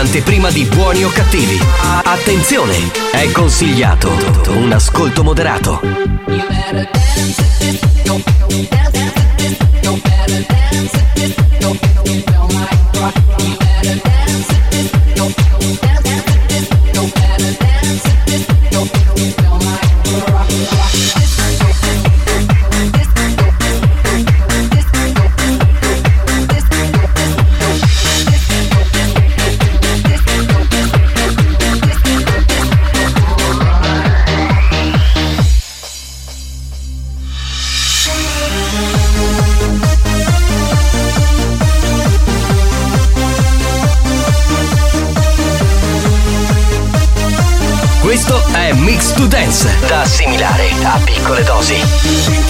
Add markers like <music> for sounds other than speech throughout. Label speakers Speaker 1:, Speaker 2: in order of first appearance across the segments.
Speaker 1: L'anteprima di buoni o cattivi. Attenzione, è consigliato un ascolto moderato. Questo Da assimilare a piccole dosi.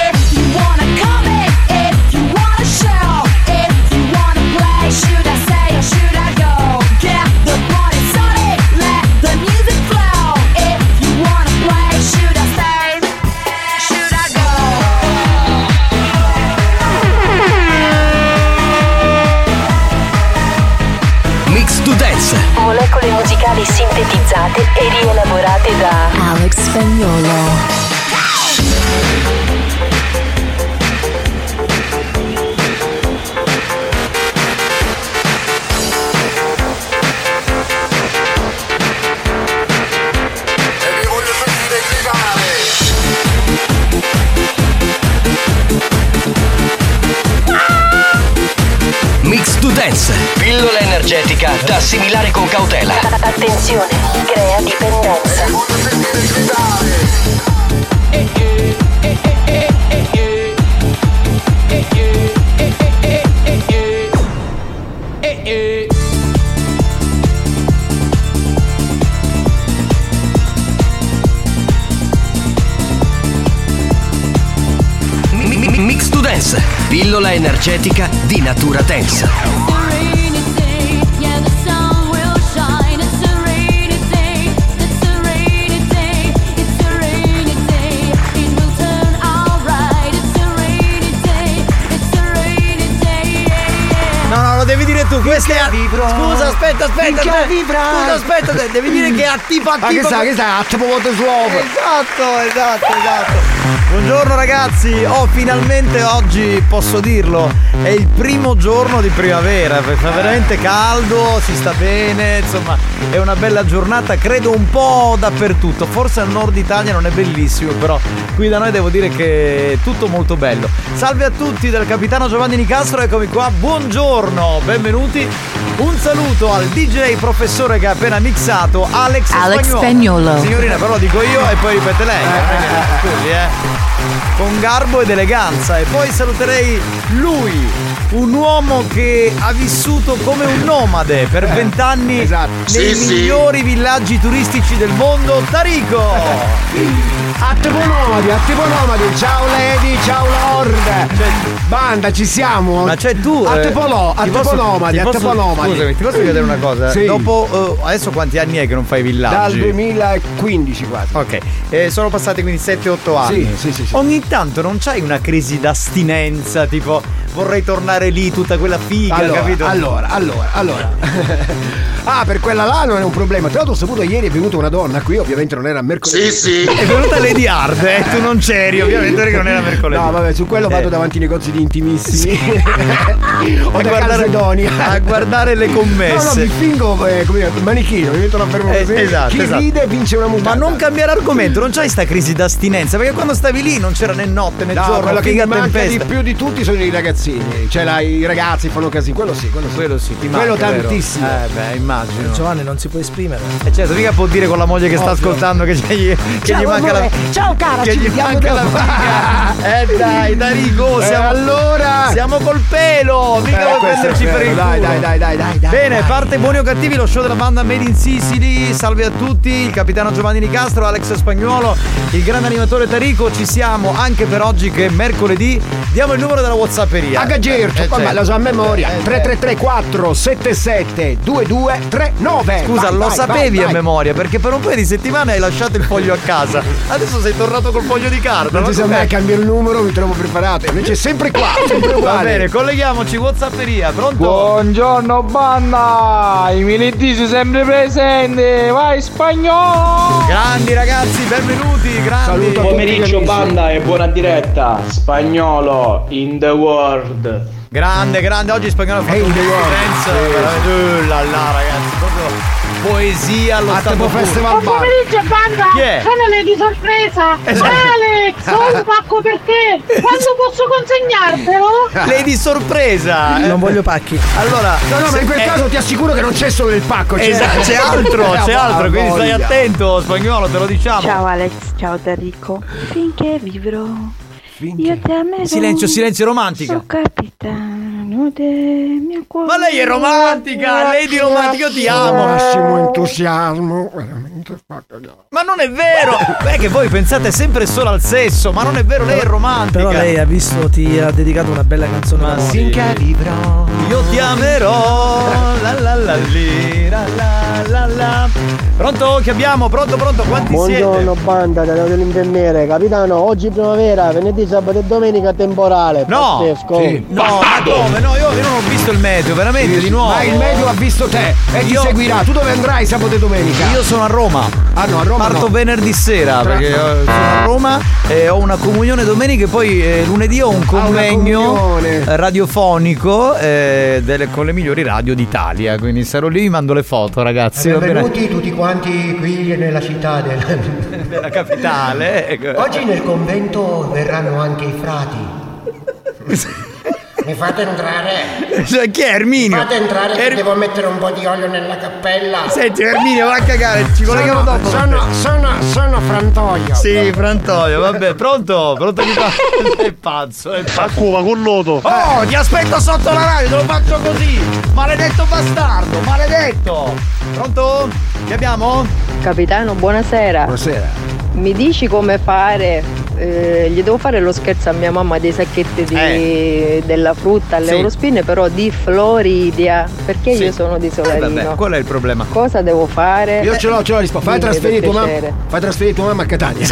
Speaker 2: Rielaborate da
Speaker 3: Alex Spagnolo.
Speaker 1: Mix to Dance, pillola energetica da assimilare con cautela.
Speaker 2: Attenzione,
Speaker 1: Dance, pillola energetica di natura dance.
Speaker 4: No, no, lo devi dire tu. Questo è. Scusa, aspetta, aspetta. Scusa, aspetta, de- devi dire che è a tipo a
Speaker 5: Ma che
Speaker 4: tipo.
Speaker 5: sa, che sa, a tipo voto suovo.
Speaker 4: Esatto, esatto, esatto. Buongiorno ragazzi, oh finalmente oggi posso dirlo, è il primo giorno di primavera, fa veramente caldo, si sta bene, insomma è una bella giornata, credo un po' dappertutto, forse al nord Italia non è bellissimo, però qui da noi devo dire che è tutto molto bello. Salve a tutti dal capitano Giovanni Nicastro, eccomi qua, buongiorno, benvenuti, un saluto al DJ professore che ha appena mixato, Alex,
Speaker 5: Alex Spagnuolo.
Speaker 4: Signorina, però lo dico io e poi ripete lei. eh, scusi, eh. Con garbo ed eleganza. E poi saluterei lui, un uomo che ha vissuto come un nomade per vent'anni
Speaker 6: esatto.
Speaker 4: nei
Speaker 6: Sì, sì.
Speaker 4: migliori villaggi turistici del mondo, Tarico!
Speaker 6: Attimo nomadi, attimo nomadi, ciao Lady, ciao Lord. Banda, ci siamo.
Speaker 4: Ma c'è tu.
Speaker 6: A
Speaker 4: eh,
Speaker 6: Tepolò, a
Speaker 4: ti posso-
Speaker 6: Tepolomadi,
Speaker 4: ti
Speaker 6: a
Speaker 4: posso-
Speaker 6: Tepolomadi.
Speaker 4: Scusami, ti posso chiedere una cosa?
Speaker 6: Sì.
Speaker 4: Dopo eh, adesso quanti anni è che non fai
Speaker 6: Dal
Speaker 4: villaggi?
Speaker 6: 2015 quasi.
Speaker 4: Ok, eh, sono passati quindi 7-8 anni.
Speaker 6: Sì, sì, sì, sì.
Speaker 4: Ogni tanto non c'hai una crisi d'astinenza, tipo vorrei tornare lì, tutta quella figa,
Speaker 6: Allora,
Speaker 4: capito?
Speaker 6: allora, allora, allora. <laughs> ah, per quella là non è un problema. Tra l'altro ho saputo ieri è venuta una donna qui, ovviamente non era mercoledì. <laughs>
Speaker 4: È venuta Lady Hard, eh? tu non c'eri, ovviamente perché non era mercoledì.
Speaker 6: No, vabbè, su quello vado
Speaker 4: Eh.
Speaker 6: davanti ai negozi di intimissimi. <laughs> o
Speaker 4: A
Speaker 6: da
Speaker 4: guardare- a guardare le commesse.
Speaker 6: No, no, mi fingo eh, come dire, manichino, mi metto a fermo
Speaker 4: Eh,
Speaker 6: così.
Speaker 4: esatto,
Speaker 6: Chi
Speaker 4: esatto.
Speaker 6: ride vince una
Speaker 4: Ma
Speaker 6: mutanda.
Speaker 4: non cambiare argomento, non c'hai sta crisi d'astinenza, perché quando stavi lì non c'era né notte né
Speaker 6: No,
Speaker 4: giorno,
Speaker 6: mi
Speaker 4: figa a
Speaker 6: manca di
Speaker 4: tempesta.
Speaker 6: più di tutti sono i ragazzini. Cioè la- i ragazzi fanno casino, quello sì, quello sì.
Speaker 4: Quello sì, ti
Speaker 6: Quello
Speaker 4: manca, vero?
Speaker 6: tantissimo.
Speaker 4: Eh beh, immagino.
Speaker 7: Giovanni non si può esprimere.
Speaker 4: E certo, mica può dire con la moglie che sta
Speaker 7: Ovvio.
Speaker 4: ascoltando che, gli, che gli manca la.
Speaker 7: Ciao cara,
Speaker 4: che
Speaker 7: ci
Speaker 4: gli manca la figa. <laughs> Eh dai, Darigo,
Speaker 6: Eh,
Speaker 4: siamo
Speaker 6: allora
Speaker 4: Siamo col pelo, mica
Speaker 6: Eh,
Speaker 4: vuoi prenderci per
Speaker 6: vero,
Speaker 4: il
Speaker 6: dai, dai, dai, dai, dai, dai,
Speaker 4: Bene,
Speaker 6: dai.
Speaker 4: parte buoni o cattivi lo show della banda Made in Sicily. Salve a tutti, il capitano Giovanni Nicastro, Alex Spagnuolo, il grande animatore Tarico. Ci siamo anche per oggi che è mercoledì. Diamo il numero della Whatsapperia.
Speaker 6: A Gaggerto,
Speaker 4: Eh,
Speaker 6: ma
Speaker 4: certo.
Speaker 6: lo so a memoria.
Speaker 4: Eh,
Speaker 6: 333 477 2239.
Speaker 4: Scusa,
Speaker 6: Vai,
Speaker 4: lo
Speaker 6: vai,
Speaker 4: sapevi
Speaker 6: vai,
Speaker 4: a
Speaker 6: vai.
Speaker 4: memoria perché per un paio di settimane hai lasciato il foglio a casa. Adesso sei tornato col foglio di carta.
Speaker 6: Non si sa mai, cambio il numero, mi trovo preparato. Invece è sempre qua, <laughs> sempre
Speaker 4: Va bene, colleghiamoci, Whatsapperia, pronto?
Speaker 8: Buongiorno banda, i militisi sempre presenti, vai spagnolo!
Speaker 4: Grandi ragazzi, benvenuti, grandi.
Speaker 6: Saluto
Speaker 8: Pomeriggio banda e buona diretta, spagnolo in the world.
Speaker 4: Grande, grande, oggi spagnolo ha fatto
Speaker 6: Hey,
Speaker 4: un
Speaker 6: world.
Speaker 4: senso,
Speaker 6: Sì.
Speaker 4: là, là, ragazzi, proprio poesia allo
Speaker 6: A
Speaker 4: stato
Speaker 6: Tempo
Speaker 4: puro.
Speaker 6: Festival
Speaker 9: Buon pomeriggio banda!
Speaker 4: Chi è?
Speaker 9: Sono le di sorpresa!
Speaker 4: Esatto.
Speaker 9: Alex, <laughs> ho un pacco per te! Quando posso consegnartelo?
Speaker 4: Lady sorpresa. eh.
Speaker 7: Non voglio pacchi.
Speaker 4: Allora,
Speaker 6: No, no, ma in quel
Speaker 4: eh,
Speaker 6: caso ti assicuro che non c'è solo il pacco, c'è,
Speaker 4: Esatto, c'è <laughs> altro, c'è altro, quindi stai attento, spagnolo, te lo diciamo.
Speaker 10: Ciao Alex, ciao Enrico. Finché vivrò, io ti amerò.
Speaker 4: Silenzio, silenzio romantica.
Speaker 10: So capitano del mio cuore.
Speaker 4: Ma lei è romantica, Lady romantica, io ti amo.
Speaker 6: Massimo entusiasmo, veramente.
Speaker 4: Ma non è vero! Beh, che voi pensate sempre solo al sesso, ma non è vero, lei è romantica.
Speaker 7: Però lei ha visto, ti ha dedicato una bella canzone.
Speaker 4: Ma.
Speaker 6: Finché vivrò.
Speaker 4: Io ti amerò. La la la li, la la la la. Pronto? Che abbiamo? Pronto, pronto? Quanti
Speaker 11: Buongiorno
Speaker 4: siete?
Speaker 11: banda, da dell'infermiere, capitano, oggi primavera, venerdì, sabato e domenica temporale,
Speaker 4: No,
Speaker 11: pazzesco.
Speaker 6: sì.
Speaker 4: No, ma come? No, io, io non ho visto il meteo, veramente, di nuovo.
Speaker 6: Ma il medio ha visto te e ti
Speaker 4: Io-
Speaker 6: seguirà. Tu dove andrai sabato e domenica?
Speaker 4: Io sono a Roma.
Speaker 6: Ah no, a Roma
Speaker 4: Parto
Speaker 6: no.
Speaker 4: venerdì sera
Speaker 6: Tra-
Speaker 4: perché eh, sono a Roma e ho una comunione domenica e poi eh, lunedì ho un convegno
Speaker 6: comunione.
Speaker 4: radiofonico eh, delle- con le migliori radio d'Italia. Quindi sarò lì, vi mando le foto, ragazzi.
Speaker 11: Benvenuti tutti quanti qui nella città del...
Speaker 4: Della capitale. ecco.
Speaker 11: Oggi nel convento verranno anche i frati. <laughs> Mi fate entrare?
Speaker 4: Cioè, chi è Erminio?
Speaker 11: Fate entrare che
Speaker 4: Er-
Speaker 11: devo mettere un po' di olio nella cappella.
Speaker 4: Senti, Erminio, va a cagare, ci colleghiamo
Speaker 6: Sono,
Speaker 4: dopo.
Speaker 6: sono, sono, sono Frantoio.
Speaker 4: Sì, Frantoio, vabbè, pronto? Pronto chi fa? È pazzo, è pazzo.
Speaker 12: Cuba con noto.
Speaker 4: Oh, ti aspetto sotto la radio, te lo faccio così! Maledetto bastardo, maledetto! Pronto? Che abbiamo?
Speaker 10: Capitano, buonasera.
Speaker 6: Buonasera.
Speaker 10: Mi dici come fare? Eh, gli devo fare lo scherzo a mia mamma dei sacchetti di-
Speaker 4: Eh.
Speaker 10: della frutta
Speaker 4: Sì.
Speaker 10: all'Eurospin, però di Floridia, perché
Speaker 4: Sì.
Speaker 10: io sono di
Speaker 4: Eh,
Speaker 10: Solarino.
Speaker 4: vabbè, qual è il problema?
Speaker 10: Cosa devo fare?
Speaker 6: Io ce l'ho, ce l'ho risposta. Fai trasferire tua mamma. Fai trasferire tua mamma a Catania.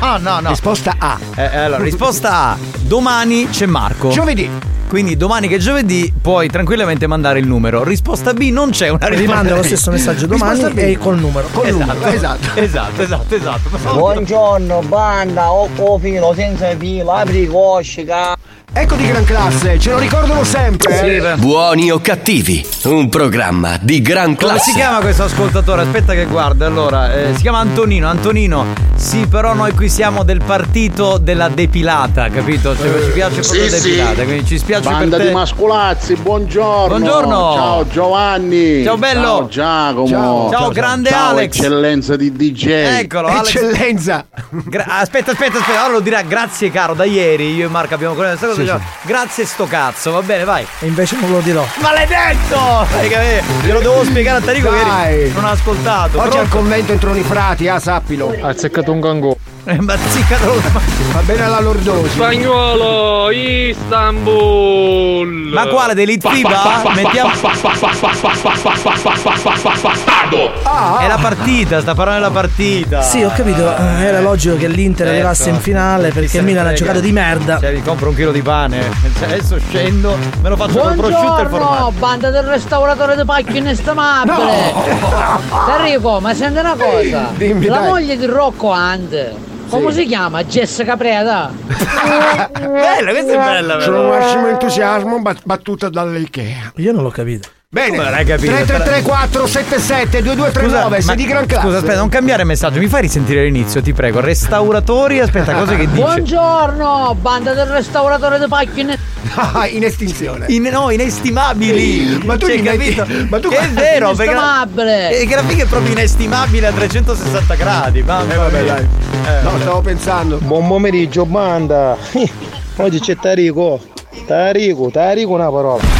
Speaker 4: No, no, no.
Speaker 6: Risposta A.
Speaker 4: Eh, allora, risposta A. Domani c'è Marco.
Speaker 6: Giovedì.
Speaker 4: Quindi domani che è giovedì puoi tranquillamente mandare il numero. Risposta B non c'è una risposta.
Speaker 7: Rimanda lo stesso messaggio domani e col numero.
Speaker 6: Col
Speaker 4: esatto,
Speaker 6: numero, esatto.
Speaker 4: Esatto, esatto, esatto.
Speaker 5: Buongiorno, banda, ho ho filo senza filo, apri i cosci, ca-
Speaker 6: Ecco di gran classe, ce lo ricordano sempre.
Speaker 1: Buoni o cattivi, un programma di gran
Speaker 4: Come
Speaker 1: classe.
Speaker 4: si chiama questo ascoltatore? Aspetta che guarda, allora, eh, si chiama Antonino. Antonino, sì, però noi qui siamo del partito della depilata, capito? Cioè, ci piace proprio
Speaker 12: Sì, sì.
Speaker 4: depilata, quindi ci spiace
Speaker 12: Banda
Speaker 4: per te.
Speaker 12: di masculazzi, buongiorno.
Speaker 4: Buongiorno.
Speaker 12: Ciao Giovanni.
Speaker 4: Ciao, bello.
Speaker 12: Ciao Giacomo.
Speaker 4: Ciao. Ciao, grande
Speaker 12: Ciao,
Speaker 4: Alex.
Speaker 12: eccellenza di DJ.
Speaker 4: Eccolo, Alex.
Speaker 6: Eccellenza.
Speaker 4: Gra- aspetta, aspetta, aspetta. Ora lo dirà grazie caro, da ieri io e Marco abbiamo questa cosa.
Speaker 7: Sì,
Speaker 4: diciamo, Grazie sto cazzo, va bene, vai.
Speaker 7: E invece non lo dirò.
Speaker 4: Maledetto! Hai capito? Glielo devo spiegare a Tarico che
Speaker 6: Dai.
Speaker 4: ieri non ha ascoltato.
Speaker 6: Oggi al convento entrano i frati, ah, sappilo.
Speaker 13: Ha azzeccato un gango.
Speaker 4: Eh, Ma ziccatelo.
Speaker 6: Va bene alla lordosi.
Speaker 13: Spagnolo, Istanbul.
Speaker 4: Ma quale dell'Elite FIBA? Mettiamo.
Speaker 6: Ah,
Speaker 4: È la partita, sta parlando della partita.
Speaker 7: Sì, ho capito. eh, Era logico che l'Inter
Speaker 4: Certo.
Speaker 7: arrivasse in finale perché il Milan ha giocato di merda.
Speaker 4: Cioè, vi compro un chilo di pane. Cioè, adesso scendo, me lo faccio col prosciutto e il
Speaker 9: Buongiorno,
Speaker 4: formaggio.
Speaker 9: banda del restauratore di pacchi inestimabile. Enrico, ma senti una cosa.
Speaker 6: Dimmi,
Speaker 9: La
Speaker 6: dai.
Speaker 9: moglie di Rocco Hunt. Come si chiama? Jessica Preda. <laughs>
Speaker 4: Bella, questa è bella,
Speaker 6: Sono
Speaker 4: però.
Speaker 6: massimo entusiasmo bat- battuta dall'Ikea.
Speaker 7: Io non l'ho capito.
Speaker 6: Bene,
Speaker 4: Come non hai capito?
Speaker 6: 3334 77 2239 sei di gran classe.
Speaker 4: scusa, aspetta, non cambiare messaggio, mi fai risentire l'inizio, ti prego. Restauratori, aspetta, cosa che dice?
Speaker 9: Buongiorno, banda del restauratore di pacchi inestimabile.
Speaker 6: Ah, in estinzione.
Speaker 4: In- no, inestimabili.
Speaker 6: Ma tu
Speaker 4: Cioè,
Speaker 6: metti-
Speaker 4: capito?
Speaker 6: ma tu
Speaker 4: Che è vero, perché la, e che la figa è proprio inestimabile a 360 gradi. Mamma
Speaker 6: Eh, vabbè,
Speaker 4: mia.
Speaker 6: dai.
Speaker 4: Eh,
Speaker 6: No, stavo pensando.
Speaker 5: Buon pomeriggio, banda. <laughs> Oggi c'è Tarico. Tarico, Tarico una parola.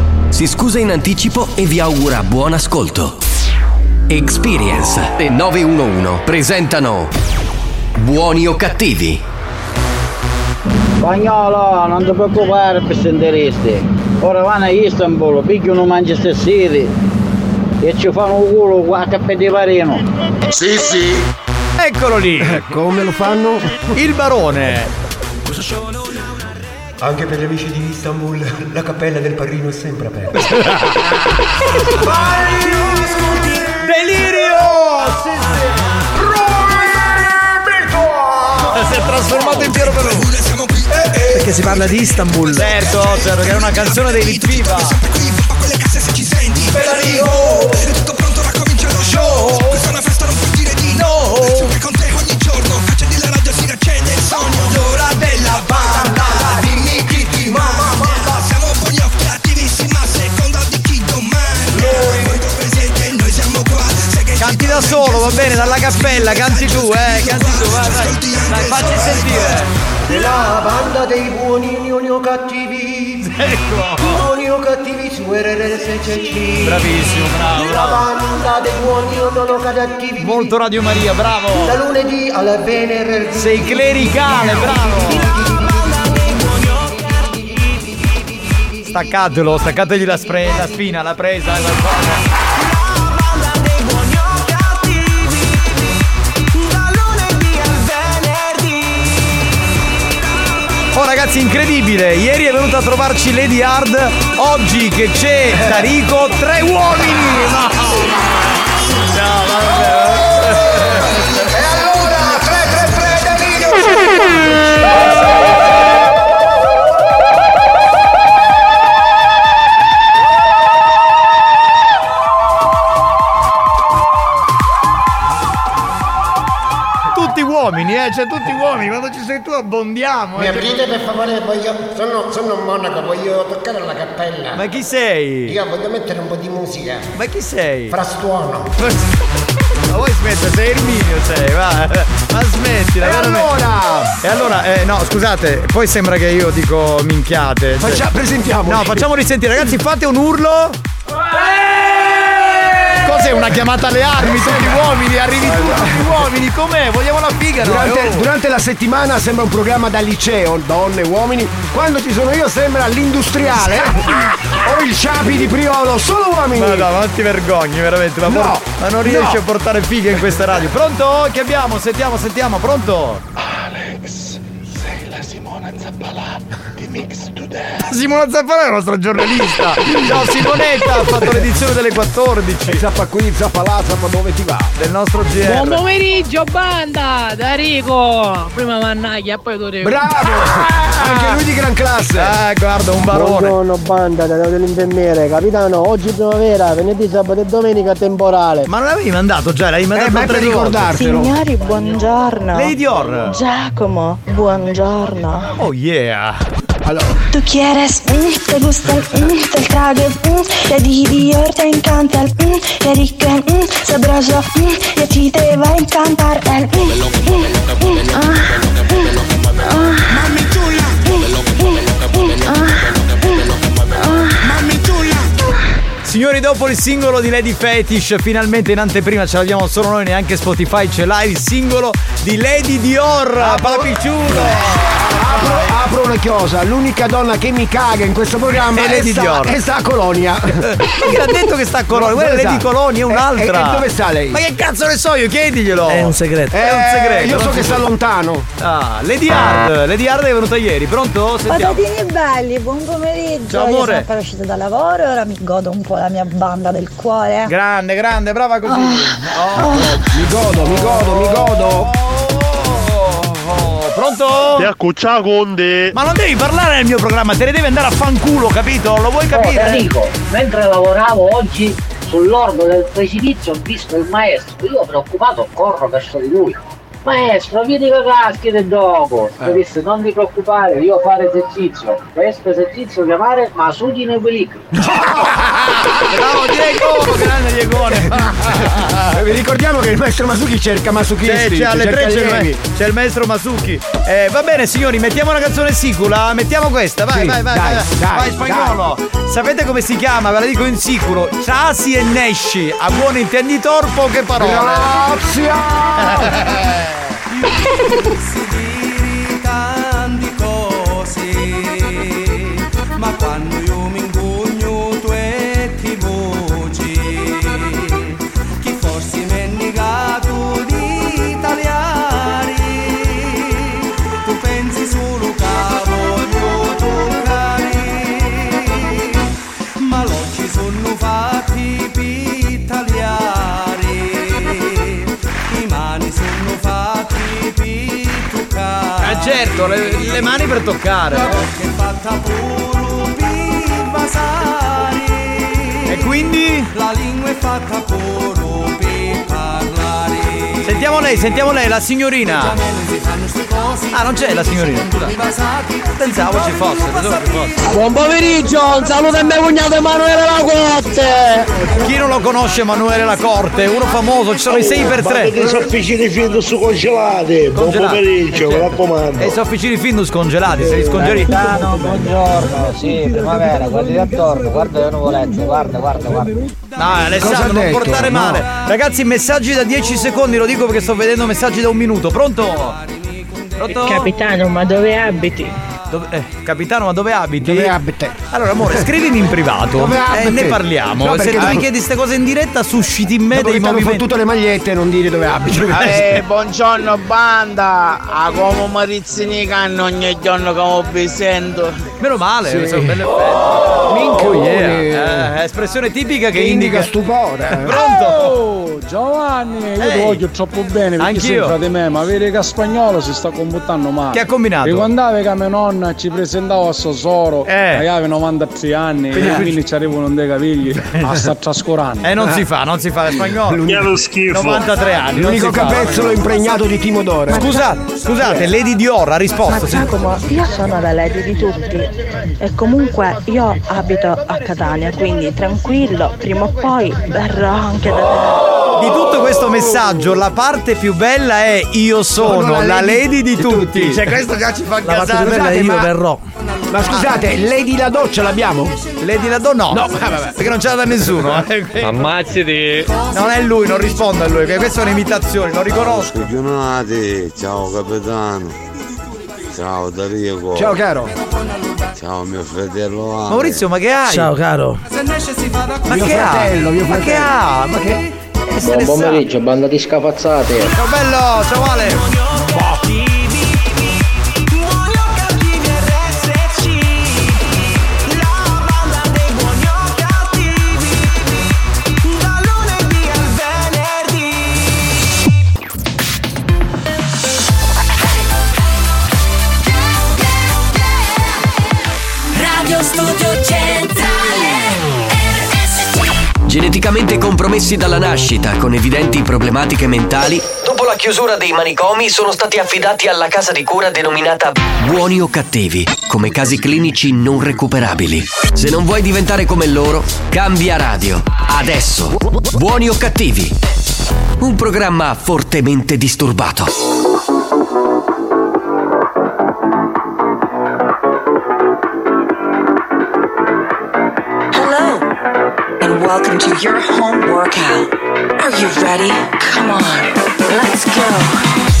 Speaker 1: si scusa in anticipo e vi augura buon ascolto. Experience e 911 presentano Buoni o cattivi?
Speaker 5: Spagnolo, non ti preoccupare per senderisti. Ora vanno a Istanbul, picchiano Manchester City e ci fanno un culo qua a Parino.
Speaker 12: Sì, sì.
Speaker 4: Eccolo lì,
Speaker 6: Come lo fanno?
Speaker 4: il barone.
Speaker 11: Anche per gli amici di Istanbul, <laughs> la cappella del Parrino è sempre aperta. <laughs>
Speaker 4: Delirio! Sì, sì. Si è trasformato in Piero Pelù.
Speaker 7: Perché si parla di Istanbul.
Speaker 4: Certo, certo, che è una canzone dei Litviva.
Speaker 14: Tutto pronto, ora comincia lo show Questa è una festa, non puoi dire di no Sempre con te ogni giorno Accendi la radio, si riaccende il sogno L'ora della banda
Speaker 4: da solo, va bene, dalla cappella, canti tu, eh, canti tu, vai, vai. Dai, facci sentire.
Speaker 11: La banda dei buoni buoni o cattivi.
Speaker 4: Ecco.
Speaker 11: Buoni o cattivi su RRSCC.
Speaker 4: Bravissimo, bravo,
Speaker 11: La banda dei buoni o cattivi.
Speaker 4: Molto Radio Maria, bravo.
Speaker 11: Da lunedì alla venerdì.
Speaker 4: Sei clericale, bravo. Staccatelo, staccategli la, spre- la spina, la presa, qualcosa. Ragazzi, incredibile! Ieri è venuta a trovarci Lady Hard, oggi che c'è Tarico, tre uomini! No! Eh, cioè tutti uomini, quando ci sei tu abbondiamo.
Speaker 11: Mi
Speaker 4: eh.
Speaker 11: aprite per favore, voglio. Sono, sono un monaco, voglio toccare la cappella.
Speaker 4: Ma chi sei?
Speaker 11: Io voglio mettere un po' di musica.
Speaker 4: Ma chi sei?
Speaker 11: Frastuono.
Speaker 4: Ma vuoi veramente, sei Erminio sei, va. Ma smettila,
Speaker 6: E
Speaker 4: veramente.
Speaker 6: allora?
Speaker 4: E allora, eh, no, scusate, poi sembra che io dico minchiate. cioè-
Speaker 6: Faccia- presentiamoci.
Speaker 4: No, facciamo risentire, ragazzi, fate un urlo. Cos'è una chiamata alle armi? Tutti uomini, arrivi tutti uomini, com'è? Vogliamo la figa, no?
Speaker 6: Durante,
Speaker 4: Oh.
Speaker 6: durante la settimana sembra un programma da liceo, donne, uomini. Quando ci sono io sembra l'industriale o il Ciapi di Priolo, solo uomini.
Speaker 4: Ma no, ma non ti vergogni, veramente. Ma,
Speaker 6: No,
Speaker 4: por- ma non riesci
Speaker 6: no.
Speaker 4: a portare figa in questa radio. Pronto? Che abbiamo? Sentiamo, sentiamo, pronto? Simona Zappalà è la nostra giornalista. <laughs> Ciao Simonetta, ha fatto l'edizione delle 14.
Speaker 6: Zappa qui, zappa là, zappa dove ti va.
Speaker 4: Del nostro
Speaker 9: Buon
Speaker 4: GR.
Speaker 9: pomeriggio, banda! Da Rico! Prima Mannaglia, poi Torino.
Speaker 6: Bravo! Anche lui di gran classe.
Speaker 4: Eh, guarda, un barone.
Speaker 15: Buongiorno banda, da dell'infermiere, capitano, oggi è primavera, venerdì, sabato e domenica temporale.
Speaker 4: Ma non l'avevi mandato già? L'hai mandato
Speaker 6: Eh, ma per ricordartelo.
Speaker 16: Signori, buongiorno.
Speaker 4: Lady Dior.
Speaker 16: Giacomo, buongiorno.
Speaker 4: Oh yeah.
Speaker 16: Tú quieres, mm, te gusta el, mm, te trago, mm, Lady Dior te encanta el, mm, Eric, mm, sabroso, mm, y a ti te va a encantar el, mm, mm, mm, ah, mm, ah,
Speaker 4: Signori, dopo il singolo di Lady Fetish, finalmente in anteprima ce l'abbiamo solo noi, neanche Spotify ce l'ha il singolo di Lady Dior, papicciulo.
Speaker 6: Apro, apro una chiosa, l'unica donna che mi caga in questo programma
Speaker 4: È
Speaker 6: è,
Speaker 4: Lady
Speaker 6: sta,
Speaker 4: Dior.
Speaker 6: è sta a Colonia.
Speaker 4: Ma <laughs> chi l'ha detto che sta a Colonia? Quella è Lady? Colonia, è un'altra.
Speaker 6: E, e- e dove sta lei?
Speaker 4: Ma che cazzo ne so io? Chiediglielo.
Speaker 7: È un segreto.
Speaker 4: È un
Speaker 6: Eh,
Speaker 4: segreto.
Speaker 6: Io so che sta lontano.
Speaker 4: Ah, Lady Hard. Lady Hard è venuta ieri, pronto? Sentiamo.
Speaker 17: Patatini belli, buon pomeriggio.
Speaker 4: Ciao,
Speaker 17: Io
Speaker 4: amore.
Speaker 17: sono appena uscita da lavoro e ora mi godo un po' la mia banda del cuore.
Speaker 4: Grande, grande, brava così.
Speaker 17: Ah.
Speaker 4: Oh.
Speaker 6: Mi godo, mi godo, mi godo.
Speaker 4: Oh, pronto?
Speaker 18: Ti accuccia conde.
Speaker 4: Ma non devi parlare nel mio programma, te ne devi andare a fanculo, capito? Lo vuoi
Speaker 19: Oh,
Speaker 4: capire?
Speaker 19: Enrico, mentre lavoravo oggi sull'orlo del precipizio ho visto il maestro, io preoccupato corro verso di lui. Maestro, vedi che caschi del dopo.
Speaker 4: Eh.
Speaker 19: Mi disse non ti preoccupare, io fare esercizio. Questo esercizio chiamare Masuki in equilibrio. <laughs>
Speaker 4: Bravo Diego, grande Diegone. <laughs>
Speaker 6: Eh, Vi ricordiamo che il maestro Masuki cerca Masukisti.
Speaker 4: C'è, c'è alle 3 c'è il, ma- c'è il maestro Masuki. Eh, va bene signori, mettiamo una canzone sicula. Mettiamo questa, vai,
Speaker 6: Sì,
Speaker 4: vai, vai,
Speaker 6: dai,
Speaker 4: vai,
Speaker 6: dai,
Speaker 4: vai spagnolo. Sapete come si chiama? Ve la dico in sicuro. Chasi e Nesci. A buon intenditor, poche parole.
Speaker 6: Grazie. <laughs>
Speaker 14: 嘿嘿嘿
Speaker 4: 嘿 certo, le, le mani per toccare. E quindi?
Speaker 14: La lingua è fatta parlare.
Speaker 4: Sentiamo lei, sentiamo lei, la signorina. Ah, non c'è la signorina. Pensavo ci fosse, pensavo ci fosse.
Speaker 15: Buon pomeriggio, un saluto a mio cognato Emanuele Lacotte!
Speaker 4: Chi non lo conosce Emanuele Lacorte? Uno famoso, ci sono i 6 x 3
Speaker 18: Che sofficini Findus congelati. Buon pomeriggio, mi raccomando.
Speaker 4: E i sofficini Findus congelati, se li scongeli.
Speaker 15: Buongiorno, sì, primavera, guardi attorno, guarda le nuvolette, guarda, guarda, guarda.
Speaker 4: No, Alessandro, non
Speaker 6: detto?
Speaker 4: portare
Speaker 6: No.
Speaker 4: male. Ragazzi, messaggi da 10 secondi, lo dico perché sto vedendo messaggi da un minuto. Pronto? Pronto?
Speaker 20: Capitano, ma dove abiti?
Speaker 4: Dove- eh, capitano, ma dove abiti?
Speaker 6: Dove abiti?
Speaker 4: Allora, amore, scrivimi in privato
Speaker 6: Dove
Speaker 4: e
Speaker 6: abiti?
Speaker 4: ne parliamo.
Speaker 6: No,
Speaker 4: Se tu mi chiedi queste cose in diretta, susciti in me dei movimenti.
Speaker 6: fottuto le magliette non dire dove abiti.
Speaker 5: Eh, buongiorno banda, a come marizzini canno ogni giorno che mi sento.
Speaker 4: Meno male,
Speaker 6: Sì.
Speaker 4: sono belle fette.
Speaker 6: Minchia,
Speaker 4: Oh yeah. Eh, espressione tipica che,
Speaker 6: che indica
Speaker 4: indica
Speaker 6: stupore. <laughs>
Speaker 4: Pronto?
Speaker 13: Oh, Giovanni, io
Speaker 4: Ehi.
Speaker 13: ti voglio troppo bene perché sei
Speaker 4: Anch'io.
Speaker 13: frate me, ma vedi che a spagnolo si sta comportando male.
Speaker 4: Che ha combinato?
Speaker 13: Ricordate che mia nonna ci presentava a Sosoro,
Speaker 4: Eh.
Speaker 13: eh. aveva 93 anni,
Speaker 4: Quindi-
Speaker 13: e quindi ci arrivano dei capigli, <laughs> a sta trascurando.
Speaker 4: Eh, non si fa, non si fa è spagnolo.
Speaker 18: Lo schifo.
Speaker 4: 93 anni.
Speaker 6: L'unico
Speaker 4: fa.
Speaker 6: capezzolo impregnato di timo d'oro.
Speaker 4: Scusate, scusate, Lady Dior ha risposto.
Speaker 16: Ma
Speaker 4: sì.
Speaker 16: Giacomo, io sono la lady di tutti e comunque io abito a Catania, quindi tranquillo, prima o poi verrò anche da te.
Speaker 4: Di tutto questo messaggio, la parte più bella è io sono, la lady di tutti. Cioè, questo già ci fa
Speaker 6: La parte
Speaker 4: casare.
Speaker 6: più bella è io
Speaker 4: Ma-
Speaker 6: verrò. Ma scusate, Lady la doccia l'abbiamo?
Speaker 4: Lady la do no.
Speaker 6: No,
Speaker 4: vabbè, perché non ce l'ha da nessuno. eh.
Speaker 13: Ammazzati.
Speaker 4: Non è lui, non risponde a lui, che queste sono imitazioni, lo riconosco.
Speaker 12: Campionati, ciao capitano. Ciao Dario.
Speaker 6: Ciao caro.
Speaker 12: Ciao mio fratello. Ale.
Speaker 4: Maurizio, ma che hai?
Speaker 7: Ciao caro.
Speaker 4: Ma
Speaker 6: Mio
Speaker 4: che
Speaker 6: fratello,
Speaker 4: ha?
Speaker 6: mio
Speaker 4: Ma che
Speaker 6: fratello.
Speaker 4: ha? Ma che.
Speaker 19: Buon
Speaker 4: stressato.
Speaker 19: pomeriggio, banda di scafazzate.
Speaker 4: Ciao bello, ciao Ale.
Speaker 1: Geneticamente compromessi dalla nascita, con evidenti problematiche mentali, dopo la chiusura dei manicomi sono stati affidati alla casa di cura denominata Buoni o Cattivi, come casi clinici non recuperabili. Se non vuoi diventare come loro, cambia radio. Adesso. Buoni o Cattivi. Un programma fortemente disturbato.
Speaker 21: Welcome to your home workout. Are you ready? Come on, let's go.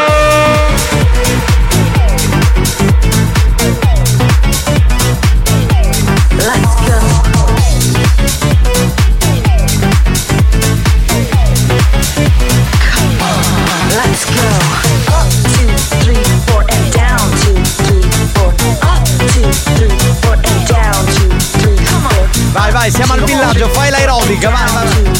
Speaker 4: Vai, vai, siamo al villaggio, fai l'aerobica, vai, vai. vai.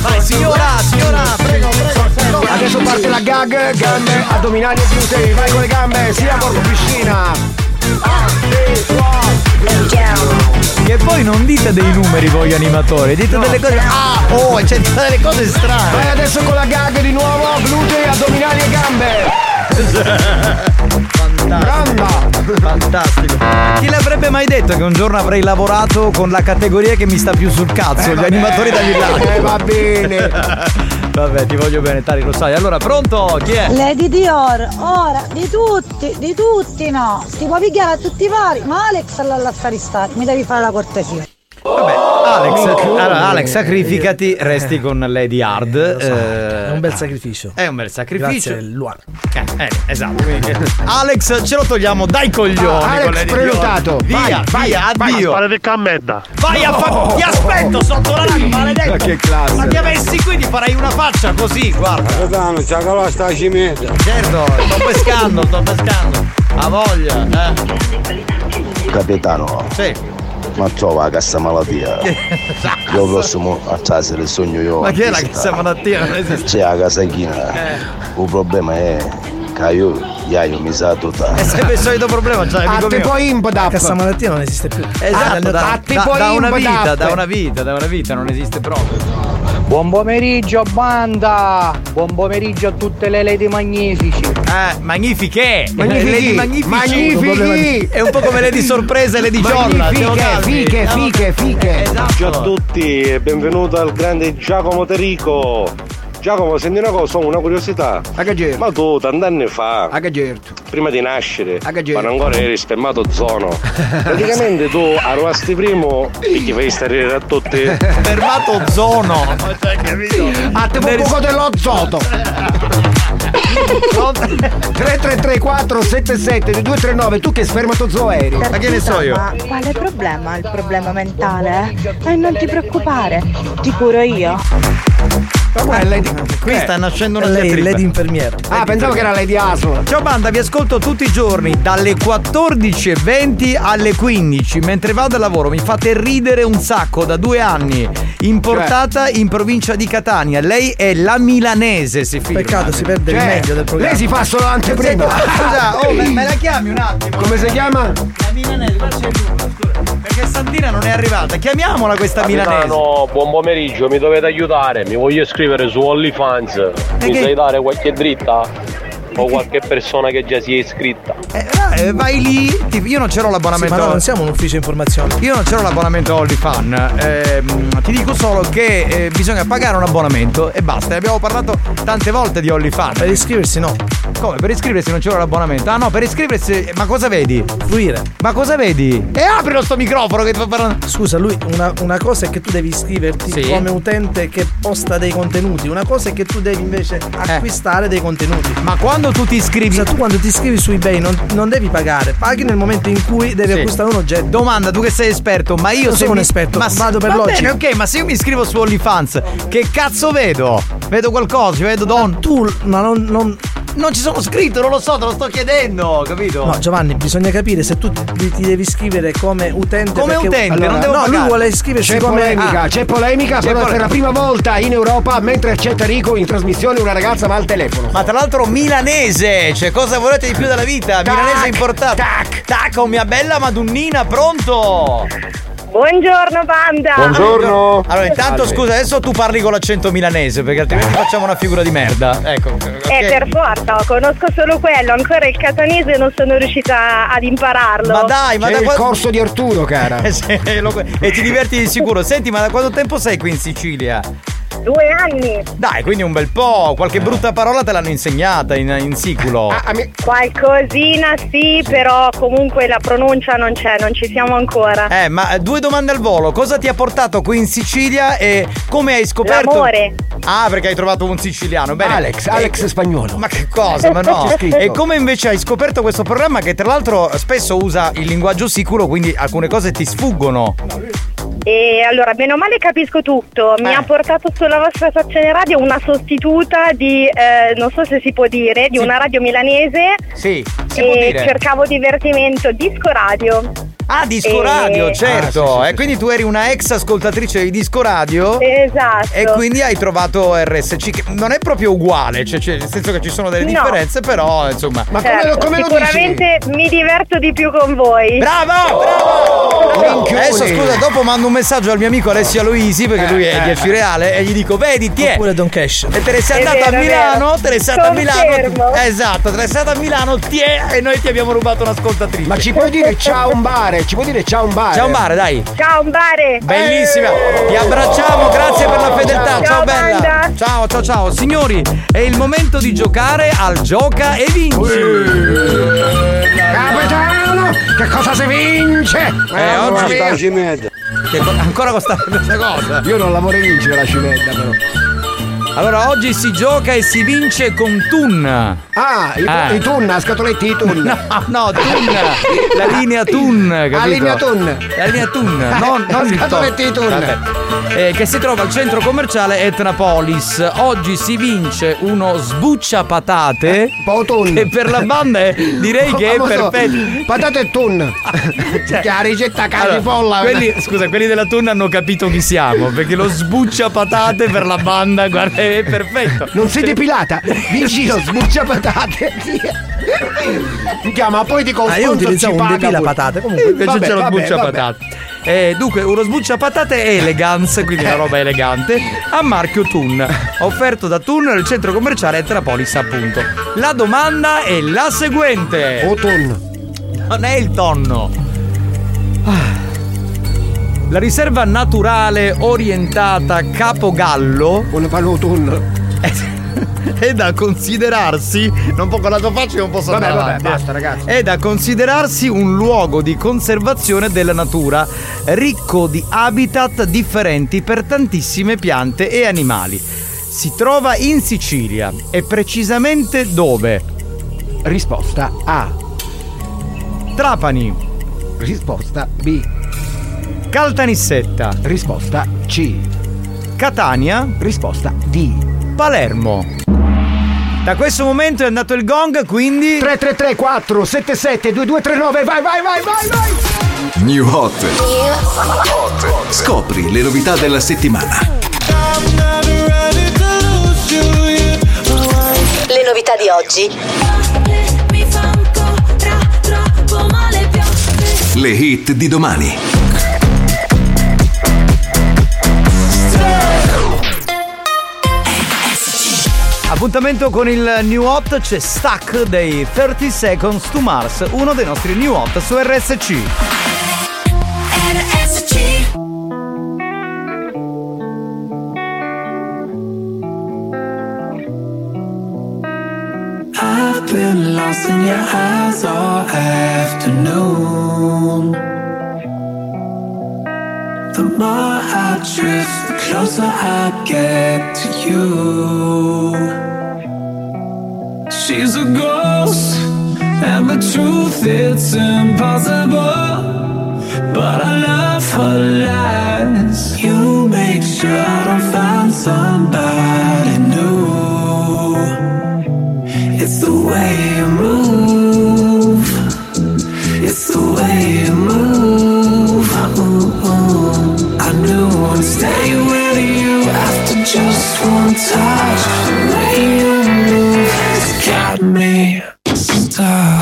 Speaker 4: Vai, signora, signora, prego, prego, prego.
Speaker 6: Adesso parte la gag, gambe, addominali e glutei, vai con le gambe, sia corpo piscina.
Speaker 4: Che poi non dite dei numeri voi animatori, dite delle cose. Ah, oh, c'è delle cose
Speaker 6: Vai
Speaker 4: strane.
Speaker 6: adesso con la gag di nuovo, glutei, addominali e gambe. <laughs>
Speaker 4: Fantastico. Fantastico. Chi l'avrebbe mai detto che un giorno avrei lavorato con la categoria che mi sta più sul cazzo, gli animatori da villaggio.
Speaker 6: Eh, va bene. <laughs>
Speaker 4: Vabbè, ti voglio bene, Tari, lo sai. Allora, pronto? Chi è?
Speaker 17: Lady Dior, ora di tutti, di tutti no. Ti puoi picchiare a tutti i vari, ma Alex la lasciare stare, mi devi fare la cortesia.
Speaker 4: Vabbè, Alex, allora, Alex, sacrificati, resti con Lady Hard.
Speaker 7: È un bel
Speaker 4: ah,
Speaker 7: sacrificio.
Speaker 4: È un bel sacrificio.
Speaker 7: Grazie, Luan.
Speaker 4: Eh, eh, esatto. Alex, ce lo togliamo dai coglioni.
Speaker 6: Ah, Alex, prenotato.
Speaker 4: Via,
Speaker 6: Vai,
Speaker 4: via,
Speaker 6: vai,
Speaker 4: addio.
Speaker 6: vai,
Speaker 18: Fare a merda.
Speaker 4: Vai a fa- Ti aspetto sotto la lama, maledetto.
Speaker 6: Ma che classe.
Speaker 4: Ma ti avessi qui ti farei una faccia così, guarda.
Speaker 12: Capitano, c'ha che la sta cimetta.
Speaker 4: Certo, sto pescando, sto pescando. A voglia, eh.
Speaker 22: Capitano,
Speaker 4: Sì.
Speaker 22: Ma trova cassa malattia. Io prossimo a casa del sogno io.
Speaker 4: Ma che
Speaker 22: visitare.
Speaker 4: cassa malattia? Non esiste.
Speaker 22: C'è la casachina.
Speaker 4: Eh.
Speaker 22: Il problema è che io, io mi sa tutta.
Speaker 4: È sempre il solito problema, cioè, amico mio.
Speaker 7: La
Speaker 6: impodap.
Speaker 7: cassa malattia non esiste più.
Speaker 4: Esatto, da,
Speaker 7: da-
Speaker 4: da- una vita, da una vita, da una vita, non esiste proprio.
Speaker 9: Buon pomeriggio banda! Buon pomeriggio a tutte le lady magnifici!
Speaker 4: Eh, magnifiche!
Speaker 6: Magnifichi!
Speaker 4: Lady magnifici!
Speaker 6: Magnifichi!
Speaker 4: È un po' come Lady Sorpresa e Lady Giorna.
Speaker 6: Magnifiche,
Speaker 4: calmi.
Speaker 6: fiche, fiche, fiche.
Speaker 4: Esatto.
Speaker 18: Ciao a tutti e benvenuto al grande Giacomo Terico.
Speaker 23: Giacomo, senti una cosa, ho una curiosità. Ma tu, tanti anni fa, prima di nascere, quando ancora eri spermatozono, <laughs> praticamente tu arrivasti primo e ti fai stare a tutti.
Speaker 4: Spermatozono.
Speaker 6: Ah, te un poco dell'ozoto. 3334 77 239 tu che spermatozoo eri?
Speaker 4: Ma che ne so io?
Speaker 16: Ma quale problema? Il problema mentale? E non ti preoccupare, ti curo io.
Speaker 4: Qui sta nascendo una
Speaker 7: lei di infermiera.
Speaker 6: Ah, pensavo che era Lady Asmo.
Speaker 4: Ciao banda, vi ascolto tutti i giorni dalle 14.20 alle 15 mentre vado al lavoro. Mi fate ridere un sacco da due anni. Importata in provincia di Catania. Lei è la milanese, si firma.
Speaker 7: Peccato, si perde il
Speaker 6: Cioè,
Speaker 7: meglio del programma.
Speaker 6: Lei si fa solo anteprima.
Speaker 4: Scusa, oh, me, me la chiami un attimo?
Speaker 6: Come si chiama?
Speaker 4: La milanese, qua c'è il scusa. Perché Santina non è arrivata. Chiamiamola questa milanese.
Speaker 24: Capitano, buon pomeriggio, mi dovete aiutare, mi voglio iscrivere su OnlyFans. Mi sai dare qualche dritta? O qualche persona che già si è iscritta?
Speaker 4: Eh, vai lì. io non c'ero
Speaker 7: Sì,
Speaker 4: l'abbonamento.
Speaker 7: ma noi non siamo un ufficio informazioni.
Speaker 4: Io non c'ero l'abbonamento OnlyFan, ehm, ti dico solo che eh, bisogna pagare un abbonamento e basta. Ne abbiamo parlato tante volte di OnlyFan.
Speaker 7: Per iscriversi no.
Speaker 4: Come? Per iscriversi non c'era l'abbonamento? Ah no, per iscriversi. Ma cosa vedi?
Speaker 7: Fruire.
Speaker 4: Ma cosa vedi? E aprilo sto microfono che ti fa parlare.
Speaker 7: Scusa, lui una, una cosa è che tu devi iscriverti
Speaker 4: Sì.
Speaker 7: come utente che posta dei contenuti, una cosa è che tu devi invece acquistare dei contenuti.
Speaker 4: Eh. Ma quando tu ti iscrivi.
Speaker 7: Scusa, tu quando ti iscrivi su eBay non, non devi pagare, paghi nel momento in cui devi
Speaker 4: Sì.
Speaker 7: acquistare un oggetto.
Speaker 4: Domanda, tu che sei esperto, ma io
Speaker 7: Non sono un
Speaker 4: mi-
Speaker 7: esperto,
Speaker 4: ma
Speaker 7: vado per
Speaker 4: va
Speaker 7: logica.
Speaker 4: ok, ma se io mi iscrivo su OnlyFans, che cazzo vedo? Vedo qualcosa, vedo don.
Speaker 7: Tu, ma non, non.
Speaker 4: Non ci sono scritto, non lo so, te lo sto chiedendo, capito?
Speaker 7: No, Giovanni, bisogna capire se tu ti, ti devi iscrivere come utente.
Speaker 4: Come
Speaker 7: perché-
Speaker 4: utente, non devo
Speaker 7: No,
Speaker 4: pagare.
Speaker 7: lui vuole iscriversi
Speaker 6: C'è
Speaker 7: come.
Speaker 6: polemica,
Speaker 7: Ah.
Speaker 6: c'è polemica,
Speaker 4: C'è
Speaker 6: però
Speaker 4: pole-
Speaker 6: per la prima volta in Europa, mentre c'è Tarico in trasmissione, una ragazza va al telefono.
Speaker 4: Ma tra l'altro milanese, cioè cosa volete di più dalla vita? milanese importato. Tac, tac, oh mia bella Madunnina, pronto?
Speaker 25: Buongiorno banda!
Speaker 4: Allora, intanto scusa, adesso tu parli con l'accento milanese, perché altrimenti facciamo una figura di merda. Ecco. ok.
Speaker 25: Eh, per forza, conosco solo quello, ancora il catanese non sono riuscita ad impararlo.
Speaker 4: Ma dai, ma
Speaker 6: C'è
Speaker 4: da
Speaker 6: il
Speaker 4: qua-
Speaker 6: corso di Arturo, cara. <laughs>
Speaker 4: Eh, e ti diverti di sicuro. Senti, ma da quanto tempo sei qui in Sicilia?
Speaker 25: Due anni.
Speaker 4: Dai, quindi un bel po'. Qualche brutta parola te l'hanno insegnata in, in siculo.
Speaker 6: Ah,
Speaker 25: Qualcosina sì, però comunque la pronuncia non c'è, non ci siamo ancora.
Speaker 4: Eh, ma eh, due domande al volo. Cosa ti ha portato qui in Sicilia e come hai scoperto?
Speaker 25: L'amore.
Speaker 4: Ah, perché hai trovato un siciliano. Bene.
Speaker 6: Alex,
Speaker 4: E-
Speaker 6: Alex spagnolo.
Speaker 4: Ma che cosa? Ma no. <laughs>
Speaker 6: C'è scritto.
Speaker 4: e come invece hai scoperto questo programma che tra l'altro spesso usa il linguaggio siculo, quindi alcune cose ti sfuggono.
Speaker 25: E allora, bene o male capisco tutto. Mi
Speaker 4: Eh.
Speaker 25: ha portato sulla vostra stazione radio una sostituta di, eh, non so se si può dire, di una radio milanese.
Speaker 4: Sì, si
Speaker 25: e
Speaker 4: può dire.
Speaker 25: cercavo divertimento, disco radio.
Speaker 4: Ah, disco
Speaker 25: E-
Speaker 4: radio, certo.
Speaker 6: Ah, sì, sì,
Speaker 4: e quindi tu eri una ex ascoltatrice di disco radio.
Speaker 25: Esatto.
Speaker 4: E quindi hai trovato RSC, che non è proprio uguale, cioè, cioè, nel senso che ci sono delle
Speaker 25: No.
Speaker 4: differenze, però insomma.
Speaker 6: Ma
Speaker 25: Certo, sicuramente mi diverto di più con voi.
Speaker 4: Bravo, bravo! Adesso scusa, dopo mando un messaggio al mio amico Alessio Aloisi, perché lui è di F Reale, e gli dico, vedi, ti è.
Speaker 7: Oppure Don Cash.
Speaker 4: E te ne sei
Speaker 25: vero,
Speaker 4: a Milano, te ne sei andata a Milano. Esatto, te ne sei andata a Milano, ti è, e noi ti abbiamo rubato un'ascoltatrice.
Speaker 6: Ma ci puoi dire ciao un bare? Ci puoi dire ciao un bare?
Speaker 4: Ciao un bare, dai.
Speaker 25: Ciao un bare.
Speaker 4: Bellissima, ti abbracciamo, grazie per la fedeltà, ciao,
Speaker 25: Ciao,
Speaker 4: bella.
Speaker 25: banda.
Speaker 4: Ciao, ciao, ciao. Signori, è il momento di giocare al gioca e vinci.
Speaker 6: Capitano, che cosa si vince?
Speaker 4: Eh, oggi
Speaker 6: mia.
Speaker 4: Che co- ancora costa questa cosa.
Speaker 6: Io non la vorrei vincere la cimetta, però.
Speaker 4: Allora, oggi si gioca e si vince con Tun.
Speaker 6: Ah, i,
Speaker 4: Eh.
Speaker 6: i tun, a scatoletti di tun. <laughs>
Speaker 4: No, no, Tun. La linea Tun, capito?
Speaker 6: Ah, linea Tun.
Speaker 4: La linea Tun, non, non il
Speaker 6: Scatoletti di Tun.
Speaker 4: Eh, che si trova al centro commerciale Etnapolis. Oggi si vince uno sbuccia patate.
Speaker 6: Tun.
Speaker 4: E per la banda è- direi <laughs> che è perfetto.
Speaker 6: Patate e tun. <laughs>
Speaker 4: Cioè,
Speaker 6: che la ricetta
Speaker 4: allora,
Speaker 6: caripolla.
Speaker 4: quelli, scusa, quelli della Tun hanno capito chi siamo. Perché lo sbuccia patate per la banda, guarda, è perfetto.
Speaker 6: Non sei depilata? Vicino, <laughs> sbuccia patate. Mi chiama, poi ti
Speaker 7: Ah, io utilizzavo un depila patate. Comunque,
Speaker 4: Invece
Speaker 6: Vabbè,
Speaker 4: c'è lo sbuccia patate. Eh, dunque, uno sbuccia patate elegance, quindi una roba elegante, a marchio Tun, offerto da Tun nel centro commerciale Etrapolis, appunto. La domanda è la seguente.
Speaker 6: O Tun.
Speaker 4: Non è il tonno. Ah. La riserva naturale orientata Capogallo.
Speaker 6: Vuole farlo Tun. <laughs>
Speaker 4: è da considerarsi. Non può con la tua faccia, non posso
Speaker 6: Vabbè,
Speaker 4: andare
Speaker 6: vabbè,
Speaker 4: avanti, eh.
Speaker 6: basta, ragazzi.
Speaker 4: È da considerarsi un luogo di conservazione della natura, ricco di habitat differenti per tantissime piante e animali. Si trova in Sicilia e precisamente dove?
Speaker 6: Risposta A.
Speaker 4: Trapani.
Speaker 6: Risposta B.
Speaker 4: Caltanissetta.
Speaker 6: Risposta C.
Speaker 4: Catania.
Speaker 6: Risposta D.
Speaker 4: Palermo. Da questo momento è andato il gong, quindi
Speaker 6: 333 477 2239 vai vai vai vai vai
Speaker 21: New Hot. Scopri le novità della settimana.
Speaker 3: Le novità di oggi.
Speaker 21: Le hit di domani.
Speaker 4: Appuntamento con il New Hot c'è Stuck dei 30 Seconds to Mars, uno dei nostri New Hot su RSC.
Speaker 26: I've been lost in your eyes all afternoon. The more I drift, the closer I get to you. She's a ghost, and the truth it's impossible. But I love her lies. You make sure I don't find somebody new. It's the way you move. It's the way you move. One touch. The way you move has got me stuck.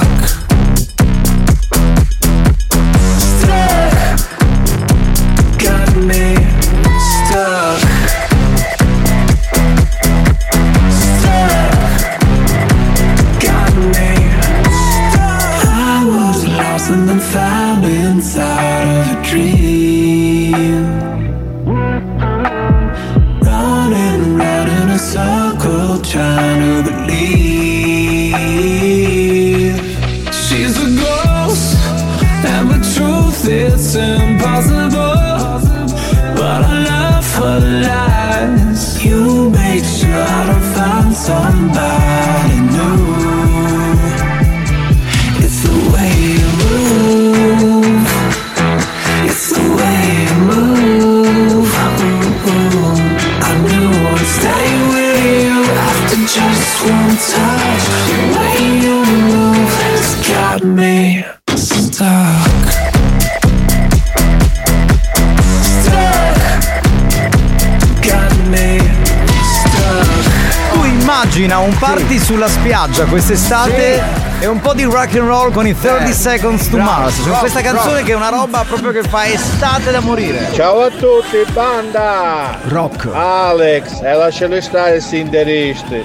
Speaker 4: Sulla spiaggia quest'estate e un po' di rock and roll con i 30
Speaker 6: Eh,
Speaker 4: Seconds to
Speaker 6: bravo,
Speaker 4: Mars. Cioè,
Speaker 6: bravo,
Speaker 4: questa canzone
Speaker 6: bravo.
Speaker 4: che è una roba proprio che fa estate da morire.
Speaker 27: Ciao a tutti, banda!
Speaker 6: Rock!
Speaker 27: Alex, e lasciali stare sti interisti.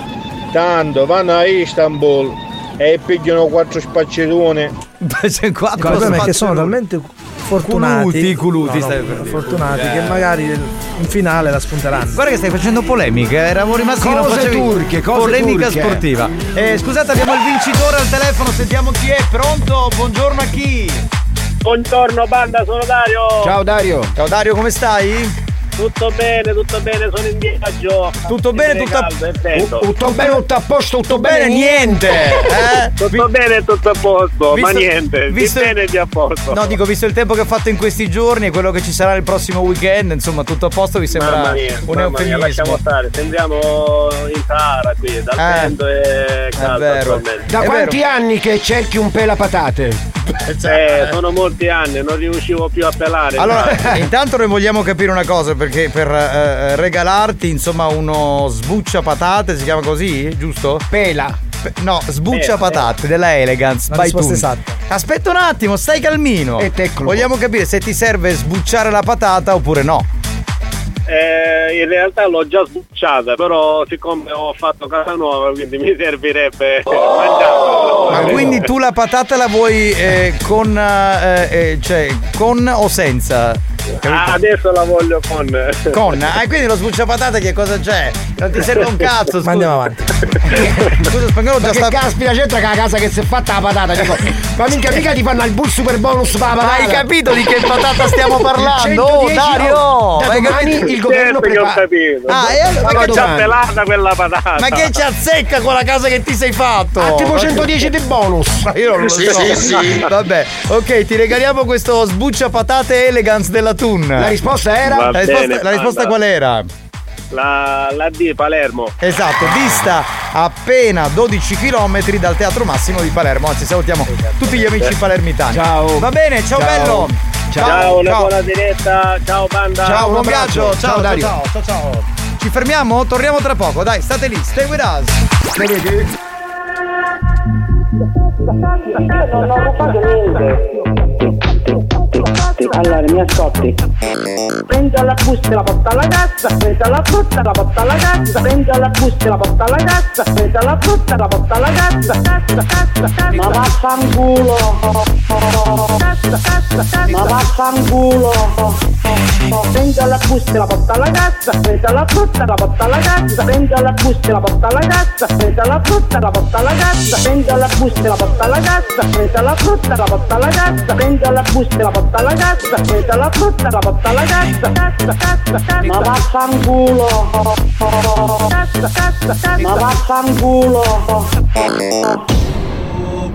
Speaker 27: Tanto vanno a Istanbul e pigliano quattro spaccerone.
Speaker 4: C'è qua
Speaker 7: Il problema è che sono talmente fortunati
Speaker 4: Culuti, culuti,
Speaker 7: no,
Speaker 4: stai
Speaker 7: no, fortunati
Speaker 4: Eh.
Speaker 7: che magari in finale la spunteranno
Speaker 4: Guarda che stai facendo polemiche, eravamo rimasti che non
Speaker 7: Cose
Speaker 4: facevi
Speaker 7: turche, cose
Speaker 4: polemica
Speaker 7: turche.
Speaker 4: sportiva. Eh, scusate, abbiamo il vincitore al telefono, sentiamo chi è. Pronto? Buongiorno a chi?
Speaker 24: Buongiorno banda, sono Dario.
Speaker 4: Ciao Dario. Ciao Dario, come stai?
Speaker 24: Tutto bene, tutto bene, sono in viaggio.
Speaker 4: Tutto bene, tutto a-
Speaker 24: caldo, freddo.
Speaker 6: Tutto bene, tutto a posto, tutto
Speaker 4: bene,
Speaker 6: bene,
Speaker 4: niente. Eh? <laughs>
Speaker 24: Tutto bene, tutto a posto,
Speaker 4: Visto-
Speaker 24: ma niente,
Speaker 4: visto-
Speaker 24: di bene e di a posto.
Speaker 4: No, dico, visto il tempo che ha fatto in questi giorni e quello che ci sarà il prossimo weekend, insomma, tutto a posto, vi sembra
Speaker 24: Mamma mia,
Speaker 4: un
Speaker 24: mamma mia, lasciamo stare, sembriamo in Sahara qui, dal
Speaker 4: Eh,
Speaker 24: vento e caldo
Speaker 4: vero.
Speaker 6: Da quanti anni che cerchi un pelapatate?
Speaker 24: Eh, sono molti anni, non riuscivo più a pelare.
Speaker 4: Allora, <laughs> intanto noi vogliamo capire una cosa, perché per eh, regalarti, insomma, uno sbuccia patate, si chiama così, giusto?
Speaker 6: Pela.
Speaker 4: no, sbuccia
Speaker 7: Eh,
Speaker 4: patate della Elegance. By. Aspetta un attimo, stai calmino.
Speaker 6: E tecnico.
Speaker 4: Vogliamo capire se ti serve sbucciare la patata oppure no.
Speaker 24: Eh, in realtà l'ho già sbucciata, però siccome ho fatto casa nuova, quindi mi servirebbe mangiarla.
Speaker 4: Ma quindi tu la patata la vuoi eh, con, eh, eh, cioè, con o senza?
Speaker 24: Ah, adesso la voglio con.
Speaker 4: Con? Ah, e quindi lo sbucciapatate che cosa c'è? Non ti serve un cazzo, scusa.
Speaker 7: Ma andiamo avanti.
Speaker 4: Scusa, spagnolo
Speaker 6: Ma
Speaker 4: già
Speaker 6: che
Speaker 4: sta.
Speaker 6: caspita c'entra che la casa che si è fatta la patata? Dico, ma minchia mica ti fanno il bull super bonus per la patata.
Speaker 4: Hai capito di che patata stiamo <laughs> parlando? Oh,
Speaker 6: 110
Speaker 4: Dario!
Speaker 6: Da
Speaker 4: Hai
Speaker 6: domani
Speaker 4: capito?
Speaker 6: il governo
Speaker 24: Certo che ho
Speaker 6: prepara.
Speaker 24: capito.
Speaker 4: Ah, e allora-
Speaker 24: ma
Speaker 4: ma
Speaker 24: che c'ha pelata quella patata?
Speaker 4: Ma che ci azzecca con la casa che ti sei fatto?
Speaker 6: Ah, tipo 110 di bonus.
Speaker 4: Ma io non lo
Speaker 6: Sì,
Speaker 4: so.
Speaker 6: sì, sì.
Speaker 4: Vabbè, ok, ti regaliamo questo sbuccia patate elegance della Tun.
Speaker 6: La risposta era?
Speaker 24: Va
Speaker 4: La risposta,
Speaker 24: bene,
Speaker 4: la risposta qual era?
Speaker 24: La, la D, Palermo.
Speaker 4: Esatto, dista appena 12 km dal Teatro Massimo di Palermo. Anzi, salutiamo tutti gli amici palermitani.
Speaker 6: Ciao.
Speaker 4: Va bene, ciao,
Speaker 6: Ciao.
Speaker 4: bello.
Speaker 24: Ciao, una buona diretta. Ciao, banda.
Speaker 4: Ciao,
Speaker 6: un
Speaker 4: buon
Speaker 6: abbraccio.
Speaker 4: viaggio. Ciao,
Speaker 6: Ciao,
Speaker 4: ciao,
Speaker 6: Dario.
Speaker 4: ciao, ciao, ciao. Ci fermiamo? Torniamo tra poco. Dai, state lì, stay with us.
Speaker 6: Vedete?
Speaker 5: Non ho rubato niente. Allora, mi ascolti. Prendo la busta e la porta alla cassa, prendo la frutta e la porta alla cassa, prendo la busta e la porta alla cassa, prendo la frutta e la porta alla cassa, cassa, cassa, cassa. Ma vaffanculo. Cassa, cassa, cassa. Ma vaffanculo. Prendo la busta e la porta alla cassa, prendo la frutta e la porta alla cassa, prendo la busta e la porta alla cassa, prendo la frutta e la porta alla cassa, prendo la busta e la porta alla cassa, prendo la frutta la porta alla cassa, prendo la busta e la porta alla cassa, prendo la frutta la porta alla cassa, cassa, cassa, cassa. Ma vaffanculo. Cassa, cassa, cassa. Ma vaffanculo.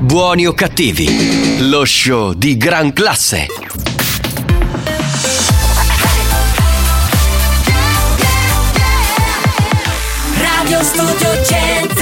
Speaker 1: Buoni o cattivi, lo show di gran classe.
Speaker 3: Radio Studio Centrale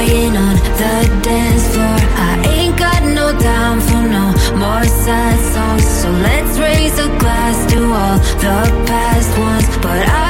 Speaker 3: On the dance floor. I ain't got no time for no more sad songs. So let's raise a glass to all the past ones. But I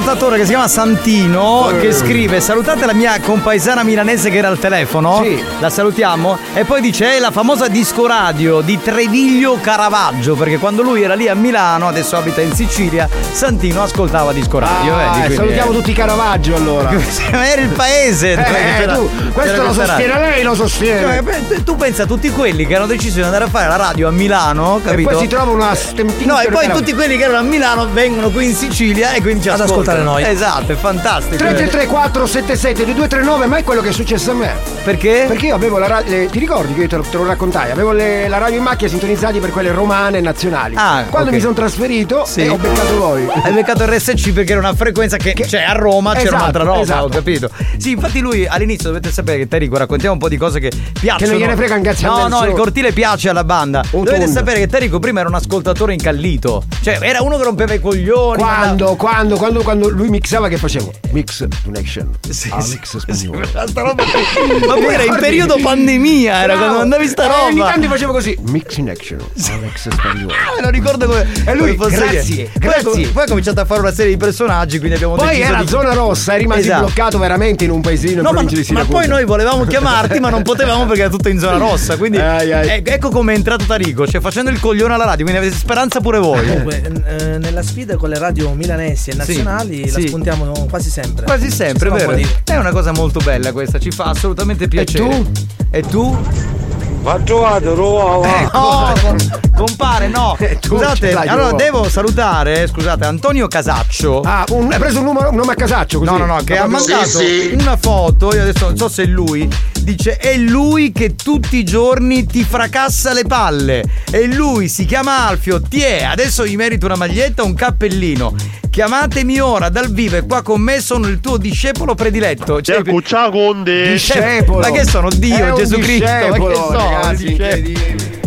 Speaker 4: ascoltatore che si chiama Santino che scrive salutate la mia compaesana milanese che era al telefono.
Speaker 6: Sì.
Speaker 4: La salutiamo. E poi dice è la famosa disco radio di Treviglio Caravaggio. Perché quando lui era lì a Milano, adesso abita in Sicilia, Santino ascoltava disco radio.
Speaker 6: Ah,
Speaker 4: vedi,
Speaker 6: e
Speaker 4: quindi
Speaker 6: salutiamo
Speaker 4: è-
Speaker 6: tutti Caravaggio allora. <laughs>
Speaker 4: Era il paese.
Speaker 6: Eh,
Speaker 4: c'era-
Speaker 6: tu, questo lo sostiene
Speaker 4: radio.
Speaker 6: lei, lo sostiene.
Speaker 4: Eh, beh, Tu pensa a tutti quelli che hanno deciso di andare a fare la radio a Milano, capito?
Speaker 6: poi si trova una stempigliata
Speaker 4: No, e poi tutti quelli che erano a Milano vengono qui in Sicilia e quindi ci
Speaker 6: Ad
Speaker 4: ascoltano.
Speaker 7: Ascoltare noi.
Speaker 4: Esatto, è fantastico.
Speaker 6: 333 477 2239 ma è quello che è successo a me
Speaker 4: perché?
Speaker 6: perché io avevo la radio ti ricordi che io te lo, te lo raccontai avevo le- la radio in macchina sintonizzati per quelle romane e nazionali
Speaker 4: Ah,
Speaker 6: quando
Speaker 4: ok.
Speaker 6: mi sono trasferito
Speaker 4: Sì.
Speaker 6: e ho beccato voi <laughs>
Speaker 4: Hai beccato RSC perché era una frequenza che, cioè a Roma c'era
Speaker 6: Esatto,
Speaker 4: un'altra roba,
Speaker 6: esatto.
Speaker 4: ho capito. Sì, infatti lui all'inizio dovete sapere che Terrico raccontiamo un po' di cose che piacciono.
Speaker 6: Che non gliene frega un cazzo a
Speaker 4: No, no, il cortile piace alla banda. dovete
Speaker 6: turno.
Speaker 4: sapere che Terrico prima era un ascoltatore incallito. Cioè, era uno che rompeva i coglioni.
Speaker 6: quando, quando, quando, quando lui mixava che facevo? Mix connection
Speaker 4: Sì,
Speaker 6: ah,
Speaker 4: sì,
Speaker 6: mix spagnolo
Speaker 4: Sta roba. <laughs> Ma poi era in periodo pandemia, era quando mandavi sta
Speaker 6: Eh, ogni
Speaker 4: roba.
Speaker 6: tanto facevo così Mix in action Alex spagnolo <laughs>
Speaker 4: Ah, me lo ricordo come.
Speaker 6: E lui,
Speaker 4: come
Speaker 6: grazie, grazie.
Speaker 4: Poi, poi ha cominciato a fare una serie di personaggi, quindi abbiamo
Speaker 6: Poi
Speaker 4: deciso
Speaker 6: era
Speaker 4: di...
Speaker 6: zona rossa, eri rimasi
Speaker 4: Esatto.
Speaker 6: bloccato veramente in un paesino in
Speaker 4: No, ma,
Speaker 6: di
Speaker 4: ma
Speaker 6: Siracusa.
Speaker 4: poi noi volevamo chiamarti, ma non potevamo perché era tutto in zona rossa. Quindi <laughs>
Speaker 6: Ai, ai.
Speaker 4: ec- ecco come è entrato Tarico, cioè facendo il coglione alla radio, quindi avete speranza pure voi.
Speaker 7: Comunque, eh, nella sfida con le radio milanesi e nazionali
Speaker 4: Sì,
Speaker 7: la spuntiamo quasi sempre.
Speaker 4: Quasi sempre, vero? È una cosa molto bella questa, ci fa assolutamente piacere.
Speaker 6: tu?
Speaker 4: E tu?
Speaker 18: Ma trovato, trovavo.
Speaker 4: Eh, no, com- compare, no. <laughs>
Speaker 6: Eh,
Speaker 4: Scusate, allora devo salutare, scusate, Antonio Casaccio.
Speaker 6: Ah, un- hai preso un, numero, un nome a casaccio così?
Speaker 4: No, no, no, che ha mandato una foto, io adesso non so se è lui, dice è lui che tutti i giorni ti fracassa le palle. E lui si chiama Alfio, tiè, adesso gli merito una maglietta, un cappellino. Chiamatemi ora dal vivo e qua con me sono il tuo discepolo prediletto. Cioè,
Speaker 24: Ciao Conde.
Speaker 6: Discepolo.
Speaker 4: Ma che sono Dio, Gesù Cristo? Ma che
Speaker 6: discepolo,
Speaker 4: sono?
Speaker 6: Ragazzi,
Speaker 4: Discepoli.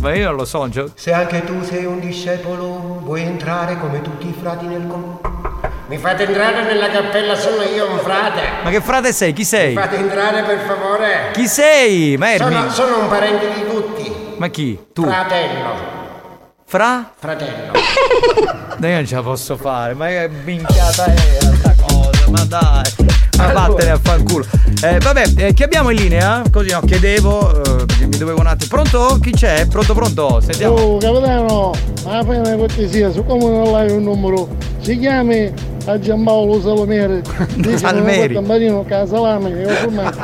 Speaker 4: Ma io non lo so, cioè-
Speaker 6: Se anche tu sei un discepolo, vuoi entrare come tutti i frati nel con... Mi fate entrare nella cappella, sono io un frate.
Speaker 4: Ma che frate sei? Chi sei?
Speaker 6: Mi fate entrare per favore.
Speaker 4: Chi sei? Ma Ermi?
Speaker 6: Sono, sono un parente di tutti.
Speaker 4: Ma chi? Tu?
Speaker 6: Fratello.
Speaker 4: Fra?
Speaker 6: Fratello. <laughs>
Speaker 4: Io non ce la posso fare, ma che minchiata era sta cosa, ma dai. Ma vattene a fanculo. Eh, vabbè, eh, chi abbiamo in linea? Così no, chiedevo, eh, perché mi dovevo un attimo. Pronto? Chi c'è? Pronto, pronto? Sentiamo.
Speaker 28: Oh, capitano, ma una cortesia, su come non hai un numero, si chiami a Giampaolo Salomere. <laughs>
Speaker 4: Salmeri.
Speaker 28: Tambarino, Casalame, che ho <laughs> formato.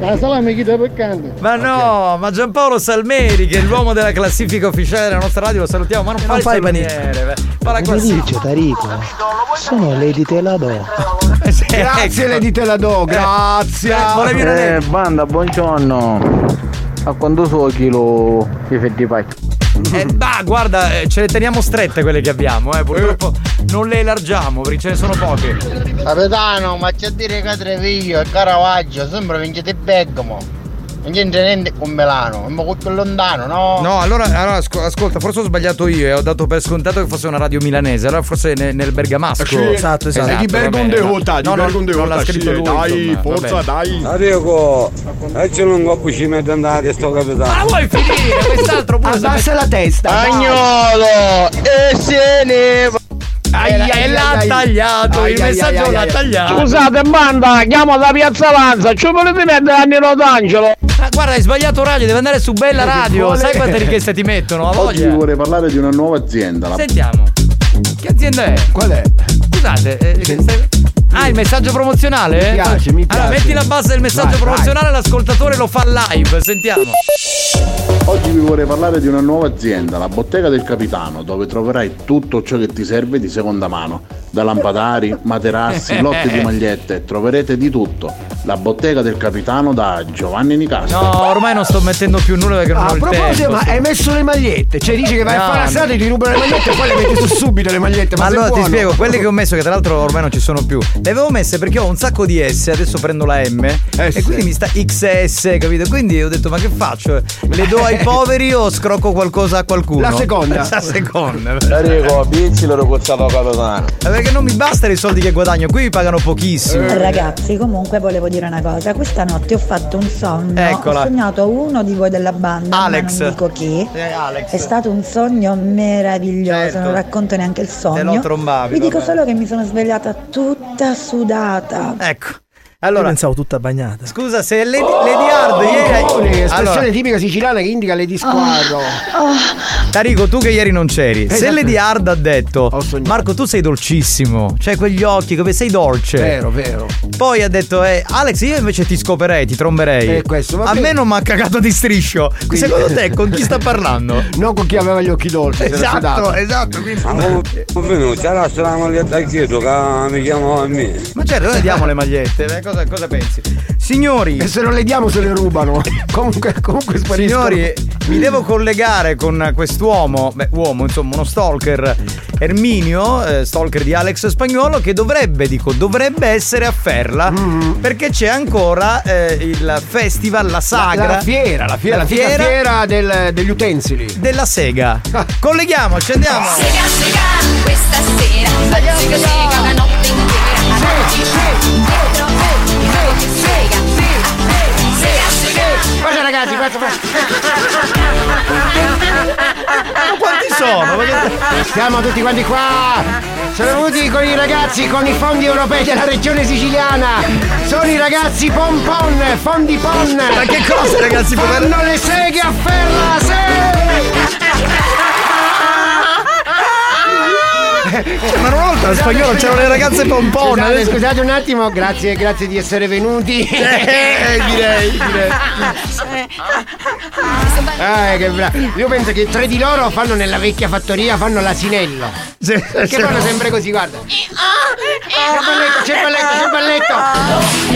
Speaker 28: Casalame chi te peccante.
Speaker 4: Ma no, ma Giampaolo Salmeri, che è l'uomo della classifica ufficiale della nostra radio, lo salutiamo, ma non fa
Speaker 7: non
Speaker 4: il
Speaker 7: fai i panini.
Speaker 4: salmiere, beh. fa la classifica.
Speaker 29: dice Tarico, sono Lady Telado.
Speaker 6: Grazie
Speaker 4: ecco.
Speaker 6: Lady te la do, <laughs> grazie.
Speaker 4: Eh, volevi
Speaker 29: Eh, banda, buongiorno. A quanto so chilo i fetti pacchi?
Speaker 4: Eh, bah, guarda, eh, ce le teniamo strette quelle che abbiamo, eh. Purtroppo non le elargiamo perché ce ne sono poche.
Speaker 28: Capitano, ma c'è a dire che Treviglio e Caravaggio sembra vincete Bergamo. Non c'è niente con Milano, ma molto lontano, no?
Speaker 4: No, allora, allora, asco- ascolta, forse ho sbagliato io e ho dato per scontato che fosse una radio milanese. Allora forse ne- nel Bergamasco.
Speaker 6: Sì, esatto, esatto. Di Bergondeota,
Speaker 4: bene,
Speaker 6: di
Speaker 4: no, no,
Speaker 6: Bergondeota,
Speaker 4: Non l'ha
Speaker 6: sì, dai,
Speaker 4: insomma,
Speaker 6: forza, dai.
Speaker 18: Arrivo, e c'è un po' ci mette andare sto capitano.
Speaker 4: Ma vuoi finire? Quest'altro pure
Speaker 6: Abbassa la testa.
Speaker 28: Agnolo! E se ne va!
Speaker 4: Tagliato,
Speaker 6: Ai,
Speaker 4: il
Speaker 6: ai,
Speaker 4: messaggio
Speaker 6: ai,
Speaker 4: l'ha tagliato.
Speaker 28: Scusate, banda, chiamo da Piazza Lanza, ci volete mettere a Nino D'Angelo?
Speaker 4: Ma guarda, hai sbagliato radio, deve andare su Bella Radio.
Speaker 6: vuole?
Speaker 4: Sai quante richieste ti mettono? A
Speaker 12: Oggi vi
Speaker 4: voglia.
Speaker 12: vorrei parlare di una nuova azienda. La
Speaker 4: Sentiamo. Che azienda è?
Speaker 6: Qual è?
Speaker 4: Scusate, eh, che stai- Ah, il messaggio promozionale?
Speaker 6: Mi piace, mi
Speaker 4: Allora,
Speaker 6: piace.
Speaker 4: metti la base del messaggio
Speaker 6: Vai,
Speaker 4: promozionale, l'ascoltatore lo fa live. Sentiamo.
Speaker 12: Oggi vi vorrei parlare di una nuova azienda, la Bottega del Capitano, dove troverai tutto ciò che ti serve di seconda mano. Da lampadari, <laughs> materassi, lotti di magliette, troverete di tutto. La Bottega del Capitano da Giovanni Nicastro.
Speaker 4: No, ormai non sto mettendo più nulla perché non
Speaker 6: Ah,
Speaker 4: ho
Speaker 6: a
Speaker 4: il
Speaker 6: proposito,
Speaker 4: tempo.
Speaker 6: ma hai messo le magliette? Cioè dici che vai
Speaker 4: No,
Speaker 6: a fare la strada e ti rubano le magliette e poi le metti su subito le magliette. Ma,
Speaker 4: Ma allora ti spiego, quelle che ho messo, che tra l'altro ormai non ci sono più, le avevo messe perché ho un sacco di S, adesso prendo la M e
Speaker 6: sì.
Speaker 4: quindi mi sta XS, capito? Quindi ho detto, ma che faccio? Le do ai poveri o scrocco qualcosa a qualcuno?
Speaker 6: La seconda. <laughs>
Speaker 4: La seconda.
Speaker 29: Tarico, pizzi l'ho cozzato capitano.
Speaker 4: Eh, Perché non mi bastano i soldi che guadagno, qui mi pagano pochissimo.
Speaker 17: Ragazzi, comunque volevo dire una cosa. Questa notte ho fatto un sogno.
Speaker 4: Eccola.
Speaker 17: Ho sognato uno di voi della banda,
Speaker 4: Alex.
Speaker 17: non dico chi.
Speaker 4: Eh, Alex.
Speaker 17: È stato un sogno meraviglioso,
Speaker 4: Certo.
Speaker 17: non racconto neanche il sogno.
Speaker 4: Te lo trombavi,
Speaker 17: Vi dico solo che mi sono svegliata tutta sudata.
Speaker 4: Ecco. Allora,
Speaker 7: Io pensavo tutta bagnata.
Speaker 4: Scusa, se Lady, Lady Hard ieri.
Speaker 6: Bocconi, espressione
Speaker 4: Allora,
Speaker 6: tipica siciliana che indica Lady Squadro.
Speaker 4: Tarico, tu che ieri non c'eri. Se
Speaker 6: Esatto.
Speaker 4: Lady Hard ha detto Marco, tu sei dolcissimo. Cioè, quegli occhi, come sei dolce.
Speaker 6: Vero, vero.
Speaker 4: Poi ha detto, eh, Alex, io invece ti scoperei, ti tromberei.
Speaker 6: Eh, questo,
Speaker 4: a me non mi ha cagato di striscio. Secondo te, con chi sta parlando? <laughs>
Speaker 6: Non con chi aveva gli occhi dolci. se
Speaker 4: Esatto, esatto. quindi-
Speaker 30: venuto, c'era la maglietta chiedo che mi chiamava a me.
Speaker 4: Ma certo, noi diamo le magliette. Cosa, cosa pensi? Signori.
Speaker 6: E se non le diamo se le rubano. comunque, comunque spariscono.
Speaker 4: Signori, mi devo collegare con quest'uomo, beh, uomo, insomma, uno stalker, Erminio, eh, stalker di Alex Spagnuolo, che dovrebbe, dico, dovrebbe essere a Ferla,
Speaker 6: Mm-hmm.
Speaker 4: perché c'è ancora eh, il festival, la sagra.
Speaker 6: La, la fiera, la fiera,
Speaker 4: la
Speaker 6: la fiera, fiera del- degli utensili.
Speaker 4: della Sega. Colleghiamoci, andiamo.
Speaker 3: Sega, sega, questa sera Sega, sega, sega, una notte intera Avanti, dietro, dico che sega Sega, sega
Speaker 6: Guarda ragazzi, guarda,
Speaker 4: Ma quanti sono?
Speaker 6: Siamo tutti quanti qua! Sono venuti con i ragazzi con i fondi europei della regione siciliana! Sono i ragazzi Pompon, fondi Pon!
Speaker 4: Ma che cosa, ragazzi,
Speaker 6: Fanno le seghe a Ferla,
Speaker 4: Cioè, ma una volta a spagnolo c'erano le ragazze pompone.
Speaker 6: Scusate, scusate un attimo, grazie, grazie di essere venuti.
Speaker 4: Eh, direi, direi.
Speaker 6: Ah, che bravo. Io penso che tre di loro fanno nella vecchia fattoria, fanno l'asinello.
Speaker 4: Sì,
Speaker 6: Che
Speaker 4: sì.
Speaker 6: fanno sempre così, guarda. C'è il balletto, c'è il balletto, c'è il balletto.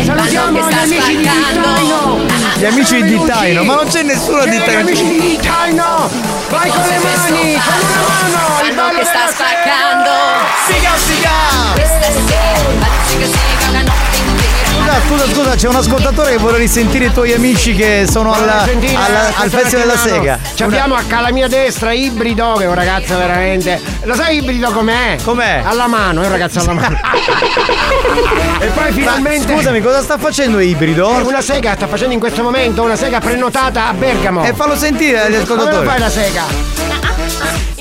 Speaker 6: Salutiamo gli amici di Dittaino.
Speaker 4: Gli amici di Dittaino, ma non c'è nessuno di
Speaker 6: Gli
Speaker 4: Dittaino.
Speaker 6: amici di Dittaino. Vai con le mani, con una mano. Il ballo
Speaker 3: che sta
Speaker 6: della
Speaker 3: spaccando
Speaker 4: Siga, siga
Speaker 3: Questa sera una notte
Speaker 4: Scusa, scusa, scusa, c'è un ascoltatore che vuole risentire i tuoi amici che sono alla-
Speaker 6: Sentite,
Speaker 4: alla- al Festival della Sega.
Speaker 6: Ci abbiamo acca alla mia destra Ibrido, che è un ragazzo veramente. Lo sai Ibrido com'è?
Speaker 4: Com'è?
Speaker 6: Alla mano, è un ragazzo alla mano. <laughs> e poi finalmente.
Speaker 4: Scusami, cosa sta facendo Ibrido?
Speaker 6: Una sega sta facendo in questo momento, una sega prenotata a Bergamo.
Speaker 4: E fallo sentire agli
Speaker 6: Come
Speaker 4: ascoltatori.
Speaker 6: lo fai la sega?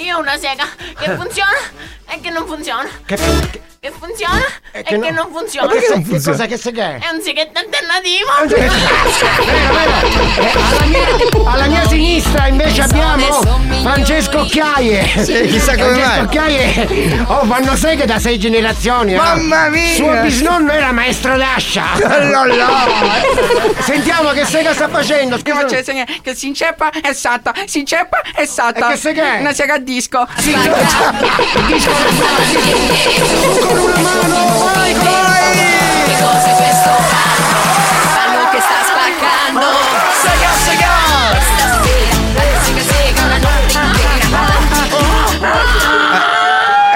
Speaker 31: Io ho una sega che funziona e che non funziona.
Speaker 6: Che,
Speaker 31: Che funziona e che,
Speaker 6: no-
Speaker 31: non funziona.
Speaker 6: Ma perché non funziona? Che cosa- che sega è?
Speaker 31: È un seghetto alternativo.
Speaker 6: alla, mia, alla mia sinistra invece abbiamo Francesco Chiaie.
Speaker 4: Sì, chissà come
Speaker 6: Francesco
Speaker 4: mai.
Speaker 6: Chiaie. Oh, fanno seghe da sei generazioni. eh.
Speaker 4: Mamma mia!
Speaker 6: Suo bisnonno era maestro d'ascia.
Speaker 4: No, no.
Speaker 6: Sentiamo che sega sta facendo.
Speaker 32: Che che si inceppa è salta, si inceppa è salta.
Speaker 6: E che sega è?
Speaker 32: Una sega a disco.
Speaker 6: Con una mano, vai, vai!
Speaker 3: Che cos'è questo Fanno che sta spaccando
Speaker 4: Sega, sega
Speaker 3: Questa sera Sega, sega, una notte intera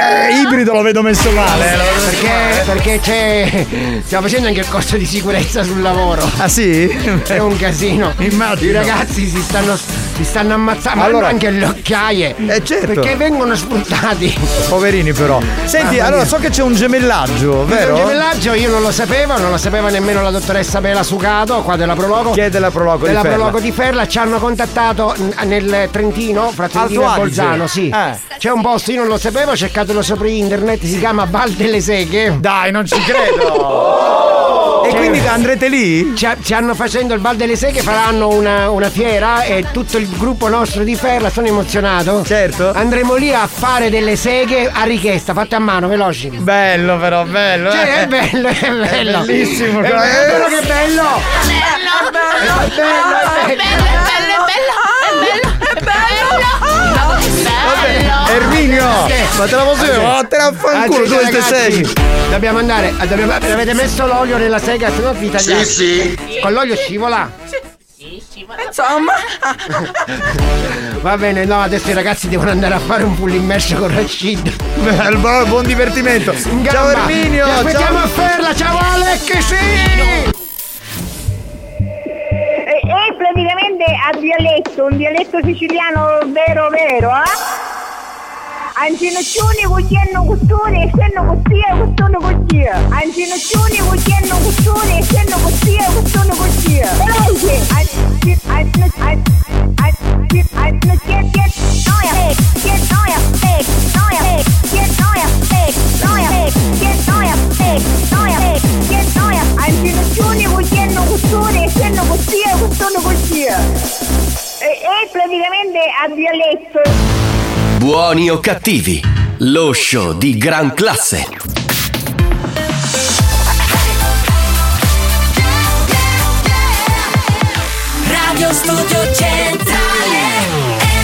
Speaker 4: Eh, ibrido lo vedo messo male. eh.
Speaker 6: Perché, perché c'è. Stiamo facendo anche il corso di sicurezza sul lavoro.
Speaker 4: Ah sì?
Speaker 6: È un casino.
Speaker 4: Immagino.
Speaker 6: I ragazzi si stanno, si stanno ammazzando.
Speaker 4: Allora-
Speaker 6: anche le occhiaie.
Speaker 4: Eh, certo.
Speaker 6: Perché vengono sfruttati.
Speaker 4: Poverini però. Senti,
Speaker 6: Mamma
Speaker 4: allora so che c'è un gemellaggio, vero?
Speaker 6: Il gemellaggio io non lo sapevo, non lo sapeva nemmeno la dottoressa Bela Sugato, qua della Prologo.
Speaker 4: Chi è della Prologo
Speaker 6: della
Speaker 4: di Ferla?
Speaker 6: Prologo di Ferla ci hanno contattato nel Trentino, fra Trentino e. Bolzano, sì.
Speaker 4: Eh.
Speaker 6: C'è un posto, io non lo sapevo, cercatelo sopra internet, si chiama Val delle Seghe.
Speaker 4: Dai, non ci credo. <laughs> E quindi andrete lì?
Speaker 6: Ci, ci hanno facendo il Val delle Seghe, faranno una, una fiera e tutto il gruppo nostro di Ferla, sono emozionato.
Speaker 4: Certo.
Speaker 6: Andremo lì a fare delle seghe a richiesta, fatte a mano, veloci.
Speaker 4: Bello però, bello.
Speaker 6: Cioè,
Speaker 4: eh.
Speaker 6: è bello, è bello.
Speaker 4: bellissimo,
Speaker 6: È
Speaker 4: però,
Speaker 6: bello,
Speaker 4: eh.
Speaker 6: però che bello.
Speaker 31: Bello, bello,
Speaker 6: È bello, è bello.
Speaker 31: bello, è bello,
Speaker 4: Erminio, ma te la posso dire? Ma te la fanculo,
Speaker 6: Anzi,
Speaker 4: tu queste
Speaker 6: ragazzi,
Speaker 4: seghe.
Speaker 6: Dobbiamo andare, eh, dobbiamo- avete messo l'olio nella sega, se no vi tagliate.
Speaker 22: Sì,
Speaker 6: Con l'olio scivola.
Speaker 32: Insomma, <laughs>
Speaker 6: Va bene, no, adesso i ragazzi devono andare a fare un full immerso con Rashid.
Speaker 4: Buon- divertimento. Ciao. Erminio,
Speaker 6: Ti aspettiamo
Speaker 4: ciao.
Speaker 6: a Ferla, ciao Alec, sì!
Speaker 25: E, e praticamente a dialetto, un dialetto siciliano vero vero, eh? Anjina chuni wujeno gustuni, seno gustia gustuni gustia. Anjina chuni wujeno gustuni, seno gustia gustuni gustia. Eloje, anjina anjina anjina anjina get get noya hey, get noya hey, noya hey, get noya hey, noya hey, get noya hey, noya hey, get noya. Anjina chuni wujeno gustuni, seno gustia gustuni gustia. Noia. Ancinoccioni a violetto.
Speaker 1: Buoni o cattivi, lo show di gran classe.
Speaker 3: Radio Studio Centrale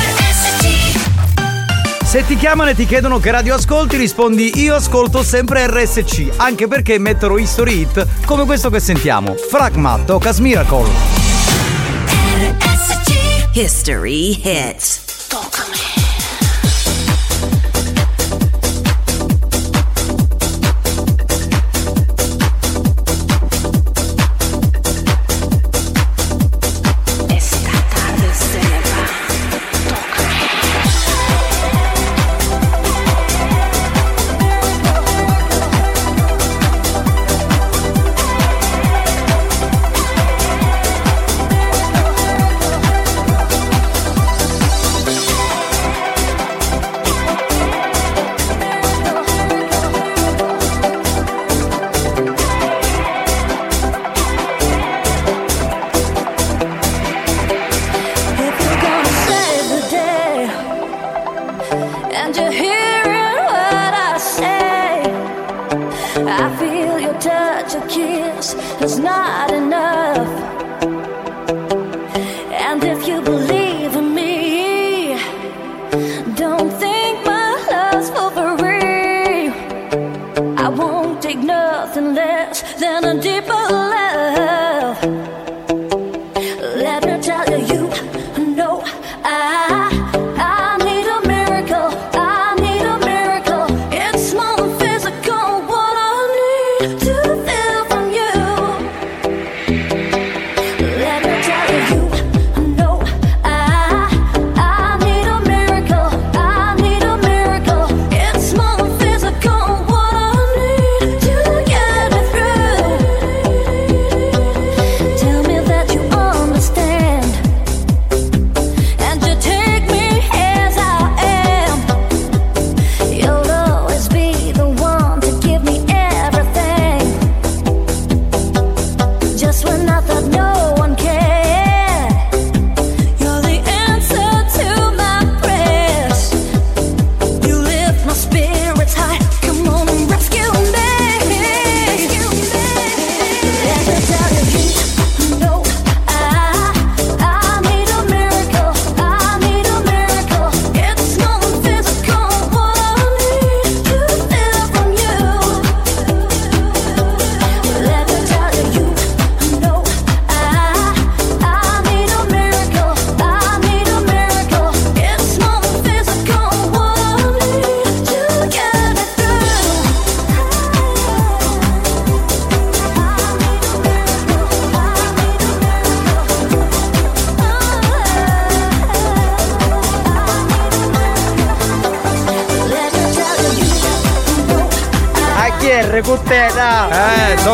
Speaker 3: RSC
Speaker 4: Se ti chiamano e ti chiedono che radio ascolti, rispondi io ascolto sempre RSC, anche perché mettono history hit come questo che sentiamo. Fragma, Tocas Miracle.
Speaker 3: History Hits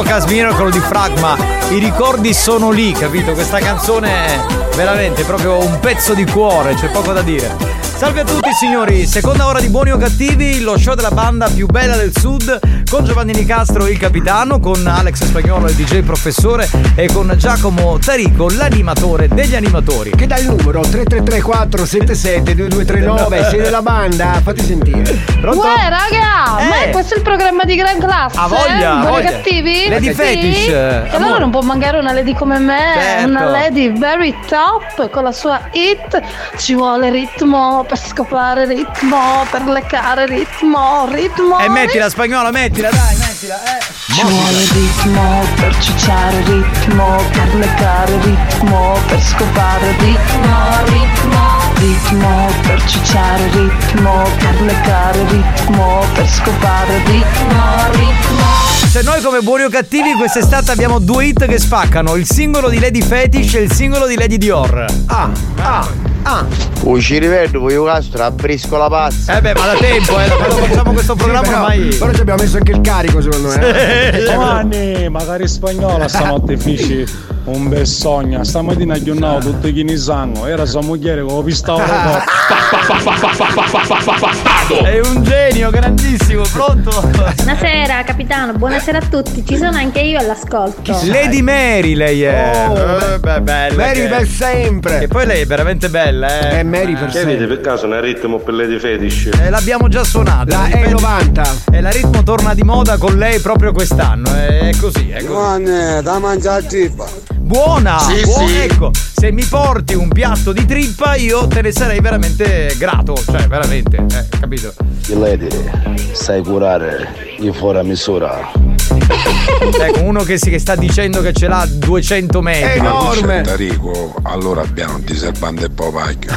Speaker 4: Tocas Miracle di Fragma. I ricordi sono lì, capito? Questa canzone è veramente proprio un pezzo di cuore, c'è poco da dire. Salve a tutti signori, seconda ora di Buoni o Cattivi, lo show della banda più bella del sud, con Giovanni Nicastro il capitano, con Alex Spagnolo il DJ professore e con Giacomo Tarico l'animatore degli animatori.
Speaker 6: Che dà il numero 3334 77 2239 sei della banda fatti sentire
Speaker 4: Pronto?
Speaker 33: Uè raga,
Speaker 4: Eh.
Speaker 33: ma è questo il programma di gran classe?
Speaker 4: A voglia, a
Speaker 33: Buoni
Speaker 4: voglia.
Speaker 33: cattivi?
Speaker 4: Lady
Speaker 33: Sì?
Speaker 4: Fetish,
Speaker 33: E
Speaker 4: amore.
Speaker 33: allora non può mancare una lady come me,
Speaker 4: Certo.
Speaker 33: una lady very top con la sua hit. Ci vuole ritmo per scopare ritmo, per leccare ritmo, ritmo.
Speaker 4: E mettila spagnola, mettila, dai, mettila. Eh.
Speaker 33: Ci vuole ritmo per ciucciare ritmo, per leccare ritmo, per scopare ritmo, ritmo, ritmo per ciucciare ritmo, per leccare ritmo, per scopare ritmo, ritmo.
Speaker 4: Cioè noi come buoni o cattivi quest'estate abbiamo due hit che spaccano, il singolo di Lady Fetish e il singolo di Lady Dior. Ah, ah, ah.
Speaker 28: Oh, ci rivedo, poi io castro, abbrisco la pazza.
Speaker 4: Eh beh, ma da tempo, eh, quando facciamo questo programma
Speaker 6: però,
Speaker 4: ormai.
Speaker 6: però ci abbiamo messo anche il carico secondo me eh. <laughs>
Speaker 34: Giovanni, magari spagnolo <laughs> stanotte fici. Un bel sogno, stamattina aggiornavo tutto chi ne sanno, era sua moglie con la pistola
Speaker 4: È un genio, grandissimo, pronto?
Speaker 35: Buonasera capitano, buonasera a tutti, ci sono anche io all'ascolto.
Speaker 4: Lady Mary lei è.
Speaker 6: Oh,
Speaker 4: Eh, beh, bella.
Speaker 6: Mary
Speaker 4: che-
Speaker 6: per sempre.
Speaker 4: E poi lei è veramente bella, eh.
Speaker 6: È Mary per
Speaker 36: Che dite per caso un ritmo per Lady Fetish?
Speaker 4: Eh, l'abbiamo già suonata.
Speaker 6: La
Speaker 4: Dipende-
Speaker 6: E90.
Speaker 4: E la ritmo torna di moda con lei proprio quest'anno. È così, è così.
Speaker 30: da mangiare trippa.
Speaker 4: Buona!
Speaker 30: Sì,
Speaker 4: buona,
Speaker 30: sì.
Speaker 4: Ecco, se mi porti un piatto di trippa, io te ne sarei veramente grato. Cioè, veramente, eh, capito?
Speaker 22: Lady, sai curare in fuori misura.
Speaker 4: Ecco, uno che, si, che sta dicendo che ce l'ha a 200 metri.
Speaker 37: Tarico, allora abbiamo un diserbante e popacchio.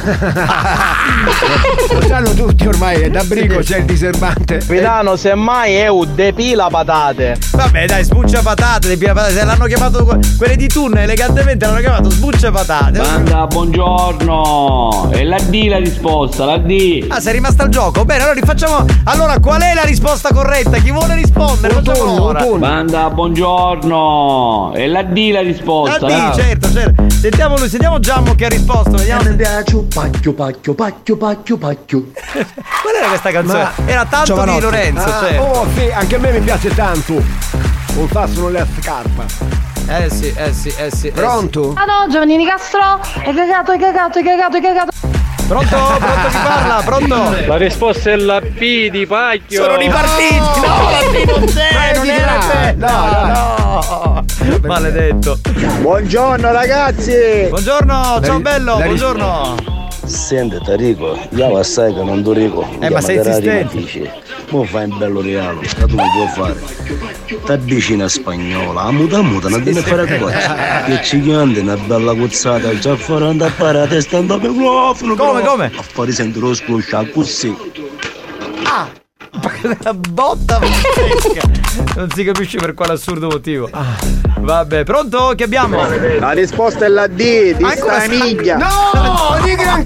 Speaker 6: Lo sanno tutti ormai, è da brico c'è il diserbante.
Speaker 28: Capitano, semmai è un depila patate.
Speaker 4: Vabbè, dai, sbuccia patate, depila patate. Se l'hanno chiamato que- quelle di turno elegantemente l'hanno chiamato sbuccia patate.
Speaker 38: Banda, buongiorno! E la D la risposta, la D!
Speaker 4: Ah, sei rimasta al gioco? Bene, allora rifacciamo. Allora, qual è la risposta corretta? Chi vuole rispondere? Facciamolo ora.
Speaker 38: Banda, buongiorno! E la D la risposta! Dai.
Speaker 4: sì, certo, certo. Sentiamo lui, sentiamo Giammo che ha risposto. Vediamo se.
Speaker 6: Pacchio, pacchio, pacchio, pacchio, pacchio. <laughs>
Speaker 4: Qual era questa canzone?
Speaker 6: Ma-
Speaker 4: Era tanto
Speaker 6: Giovanotti.
Speaker 4: di Lorenzo,
Speaker 6: Ah,
Speaker 4: certo.
Speaker 6: Oh, sì, anche a me mi piace tanto. Un tasso nella scarpa.
Speaker 4: Eh sì, eh sì, eh sì.
Speaker 6: Pronto?
Speaker 17: Ah no, Giovannini Castro, hai cagato, hai cagato, hai cagato, hai cagato.
Speaker 4: Pronto? Pronto chi parla? Pronto?
Speaker 38: La risposta è la P di Pacchio!
Speaker 4: Sono ripartiti! No, la P non c'è, te! No, no! Maledetto!
Speaker 28: Buongiorno ragazzi!
Speaker 4: Buongiorno, ciao bello, buongiorno!
Speaker 22: Senti Tarico, io lo sai che non durico.
Speaker 4: Eh, ma sei insistente.
Speaker 22: Dici, mo fai un bello regalo, che tu mi puoi fare. T'avvicina a spagnola, a muta muta, non devi fare cose. <laughs> Che ci chiandi una bella cozzata, già fuori andare a fare la testa andare per microfono.
Speaker 4: Come, come?
Speaker 22: A fare sentire lo scroscia così.
Speaker 4: Ah! La botta pazzesca! Non si capisce per quale assurdo motivo. Vabbè, pronto? Che abbiamo?
Speaker 28: La risposta è la D di
Speaker 4: Ancora
Speaker 28: Straniglia.
Speaker 6: No, di gran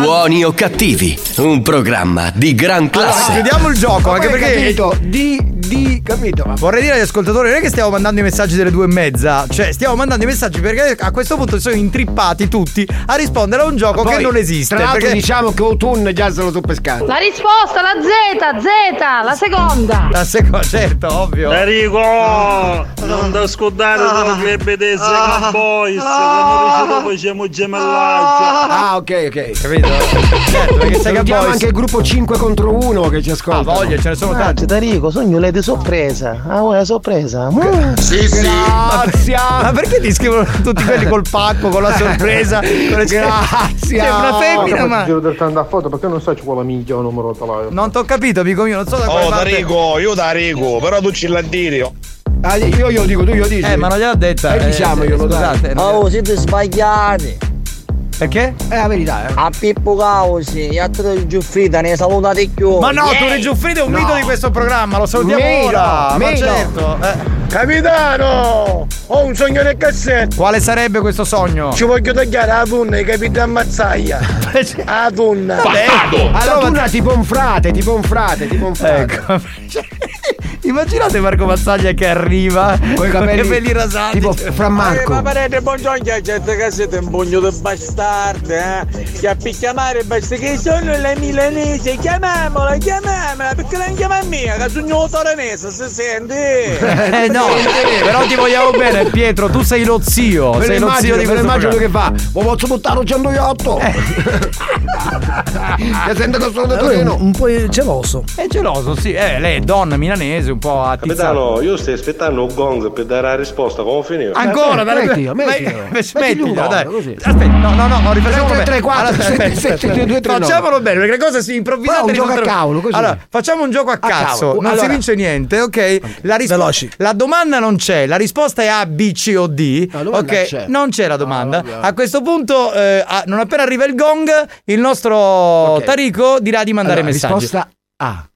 Speaker 1: Buoni o cattivi, un programma di gran
Speaker 4: Allora,
Speaker 1: classe.
Speaker 4: chiudiamo il gioco, anche perché.
Speaker 6: capito, di, di, capito?
Speaker 4: Vorrei dire agli ascoltatori, non è che stiamo mandando i messaggi delle due e mezza, cioè stiamo mandando i messaggi perché a questo punto sono intrippati tutti a rispondere a un gioco
Speaker 6: Poi,
Speaker 4: che non esiste.
Speaker 6: Tra l'altro
Speaker 4: perché
Speaker 6: diciamo che Otun già se lo sono pescato.
Speaker 17: La risposta, la Z, Z, la seconda.
Speaker 4: La seconda, certo, ovvio.
Speaker 38: Enrico! Non da scordare del club dei Second Boys! Quando dice facciamo gemellaggio!
Speaker 6: Ah, ok, ok.
Speaker 4: Capito? <laughs> Certo, perché
Speaker 6: Salutiamo
Speaker 4: poi.
Speaker 6: anche il gruppo 5 contro 1 che ci ascolta.
Speaker 4: Ah, voglia, ce ne sono tanti.
Speaker 28: Tarico, sogno lei di sorpresa. Ah, vuoi sorpresa?
Speaker 6: Sì, sì. Grazie.
Speaker 4: Ma perché ti scrivono tutti quelli col pacco, con la sorpresa? Con le-
Speaker 6: Grazie.
Speaker 4: C'è una femmina, ma.
Speaker 37: giro del tanto a foto perché non sai quale minchia o numero telefono.
Speaker 4: Non t'ho capito, amico mio, non so da quale
Speaker 18: Oh,
Speaker 4: parte.
Speaker 18: Tarico, io Tarico, però tu ci l'ha dire.
Speaker 6: Ah, io io dico, tu io dici.
Speaker 4: Eh, ma non gliel'ho detta.
Speaker 6: Eh, diciamoglielo, dai.
Speaker 4: scusate. non-
Speaker 28: Oh, siete sbagliati.
Speaker 4: Perché?
Speaker 6: È la verità, eh.
Speaker 28: A Pippo Causi, gli altri Giuffrida, ne salutate più.
Speaker 4: Ma no, Tore Giuffrida è un mito di questo programma, lo salutiamo
Speaker 6: Meno,
Speaker 4: ora. Ma
Speaker 6: meno.
Speaker 4: certo. eh.
Speaker 18: Capitano, ho un sogno nel cassetto.
Speaker 4: Quale sarebbe questo sogno?
Speaker 18: Ci voglio tagliare la tunna e capite ammazzaia. <laughs> La tunna.
Speaker 6: Allora, tu una tipo un frate, tipo un frate, tipo un frate.
Speaker 4: Ecco. <laughs> Immaginate Marco Mazzaglia che arriva
Speaker 6: Con i capelli
Speaker 4: rasati.
Speaker 6: tipo Fra Marco.
Speaker 38: ma parete buongiorno a gente che siete un pugno di bastardi, eh? Che a picchiamare basta che sono le milanese, chiamiamola, chiamiamola, perché non chiama a me, che sono un torinese, si sente?
Speaker 4: Eh no, <laughs> però ti vogliamo bene Pietro, tu sei lo zio,
Speaker 6: Me
Speaker 4: sei lo
Speaker 6: immagino,
Speaker 4: zio di
Speaker 6: me immagino che fa. Ma posso buttare un 108? Che sento che sono da
Speaker 7: è un,
Speaker 6: Torino.
Speaker 7: un po' geloso.
Speaker 4: È geloso, sì, eh, lei è donna milanese, un po' attizzata.
Speaker 36: Capitano, io sto aspettando un gong per dare la risposta, come finire?
Speaker 4: Ancora, dai,
Speaker 6: mettilo, mettilo.
Speaker 4: smettila, <laughs> dai. Aspetta, no, no, no, rifacciamo
Speaker 6: Tre,
Speaker 4: bene.
Speaker 6: tre, quattro,
Speaker 4: Allora,
Speaker 6: sette,
Speaker 4: aspetta,
Speaker 6: sette,
Speaker 4: aspetta.
Speaker 6: due, due, tre, nove.
Speaker 4: Facciamolo bene, perché le cose si improvvisate
Speaker 6: un gioco a cavolo, così.
Speaker 4: Allora, facciamo un gioco a cazzo, non si vince niente, ok? La, ris-
Speaker 7: Veloci.
Speaker 4: la domanda non c'è, la risposta è A, B, C o D.
Speaker 6: Domanda
Speaker 4: ok, non c'è la domanda.
Speaker 6: Ah, vabbè.
Speaker 4: a questo punto, eh, a- non appena arriva il gong, il nostro. Tarico dirà di mandare messaggi.
Speaker 6: Risposta A.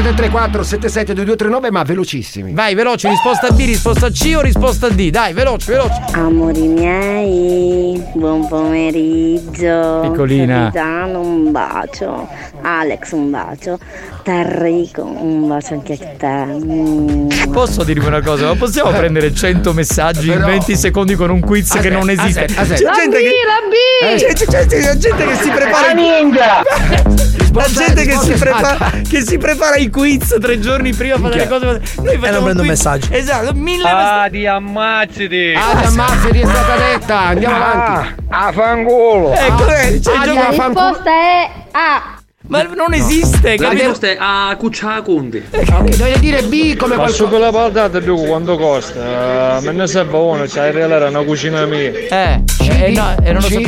Speaker 6: 3 3334 77 2239 ma velocissimi.
Speaker 4: Vai, veloce, risposta B, risposta C o risposta D? Dai, veloce, veloce.
Speaker 39: Amori miei, buon pomeriggio.
Speaker 4: Piccolina.
Speaker 39: Capitano, un bacio. Alex, un bacio. Tarrico, un bacio anche a te. Mm.
Speaker 4: Posso dirvi una cosa? Ma possiamo prendere 100 messaggi in 20 secondi con un quiz che
Speaker 6: Aspetta,
Speaker 4: non esiste?
Speaker 6: aspetta, aspetta.
Speaker 4: C'è
Speaker 6: La
Speaker 4: gente
Speaker 6: B,
Speaker 4: che...
Speaker 6: la B!
Speaker 4: Eh, c'è, c'è- c'è- c'è gente che si prepara.
Speaker 6: La ninja! <laughs>
Speaker 4: La gente che si, prepara,
Speaker 6: esatta.
Speaker 4: che si prepara i quiz tre giorni prima fa delle cose. Noi facciamo
Speaker 7: non prendo
Speaker 4: un quiz-
Speaker 7: messaggi.
Speaker 4: Esatto, mille
Speaker 40: Ah, ti ammazzati!
Speaker 6: Ah, ti ammazzati, è stata detta. Andiamo avanti.
Speaker 40: Ah, fangolo!
Speaker 4: Ecco, eh, c'è il
Speaker 6: Ah, La
Speaker 35: risposta è A.
Speaker 4: Ma non esiste,
Speaker 40: La
Speaker 4: capito?
Speaker 40: risposta è a Cuccia Conti.
Speaker 6: Dovete dire B come
Speaker 34: Ma su
Speaker 6: qualcosa.
Speaker 34: quella patata più quanto costa? Eh, Me ne serve uno, c'hai in realtà una cucina mia.
Speaker 4: Eh, eh, no, eh, non lo so.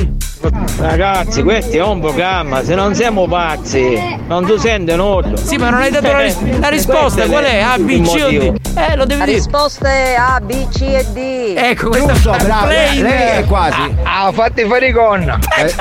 Speaker 40: Ragazzi, questo è un programma, se non siamo pazzi, non tu senti nulla.
Speaker 4: Sì, ma non hai dato la, ris- la risposta, qual è? A, B, C o D? Eh, lo devi
Speaker 39: La
Speaker 4: dire.
Speaker 39: risposta è A, B, C e D.
Speaker 4: Ecco, questa
Speaker 6: Giusto,
Speaker 4: è
Speaker 6: bravo. Lei, lei è quasi.
Speaker 40: Ah, fatti fare i gonna!
Speaker 6: Eh,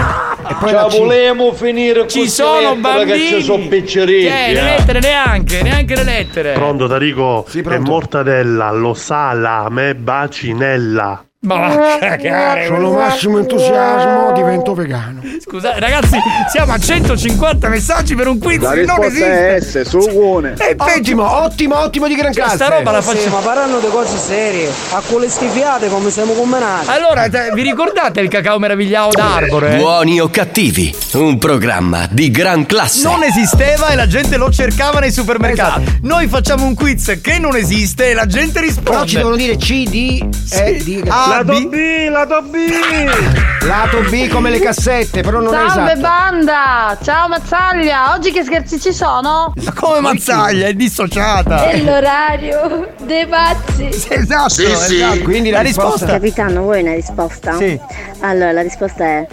Speaker 6: e poi la
Speaker 36: la volevamo finire
Speaker 4: Ci
Speaker 36: con
Speaker 4: sono bambini.
Speaker 36: che ci sono picceretti.
Speaker 4: Eh, le lettere neanche, neanche le lettere.
Speaker 18: Pronto Tarico?
Speaker 6: Sì,
Speaker 18: è
Speaker 6: pronto.
Speaker 18: mortadella, lo salame, bacinella.
Speaker 4: Ma va a cagare.
Speaker 6: Sono massimo entusiasmo, divento vegano.
Speaker 4: Scusate, ragazzi, siamo a 150 messaggi per un quiz
Speaker 38: La
Speaker 4: che non
Speaker 38: risposta è
Speaker 4: esiste.
Speaker 38: S, suone.
Speaker 4: E peggio.
Speaker 6: Ottimo, ottimo, ottimo di gran
Speaker 4: Cioè,
Speaker 6: classe.
Speaker 4: sta roba la faccio.
Speaker 41: ma parlando di cose serie, a quelle stifiate come siamo combinati.
Speaker 4: Allora, te- vi ricordate il cacao meravigliato d'Arbore?
Speaker 1: Buoni o cattivi, un programma di gran classe.
Speaker 4: Non esisteva e la gente lo cercava nei supermercati. Noi facciamo un quiz che non esiste e la gente risponde.
Speaker 6: Però ci devono dire C, D e D.
Speaker 4: A,
Speaker 38: Lato
Speaker 4: B.
Speaker 38: B, lato B. <laughs>
Speaker 6: Lato B come le cassette, però non è
Speaker 35: Salve
Speaker 6: esatto.
Speaker 35: banda! Ciao Mazzaglia! Oggi che scherzi ci sono?
Speaker 4: Ma come mazzaglia, è dissociata.
Speaker 35: È l'orario dei pazzi!
Speaker 4: Esatto,
Speaker 18: Sì, sì.
Speaker 4: esatto.
Speaker 6: Quindi la risposta-
Speaker 39: Capitano, vuoi una risposta?
Speaker 4: Sì.
Speaker 39: Allora, la risposta è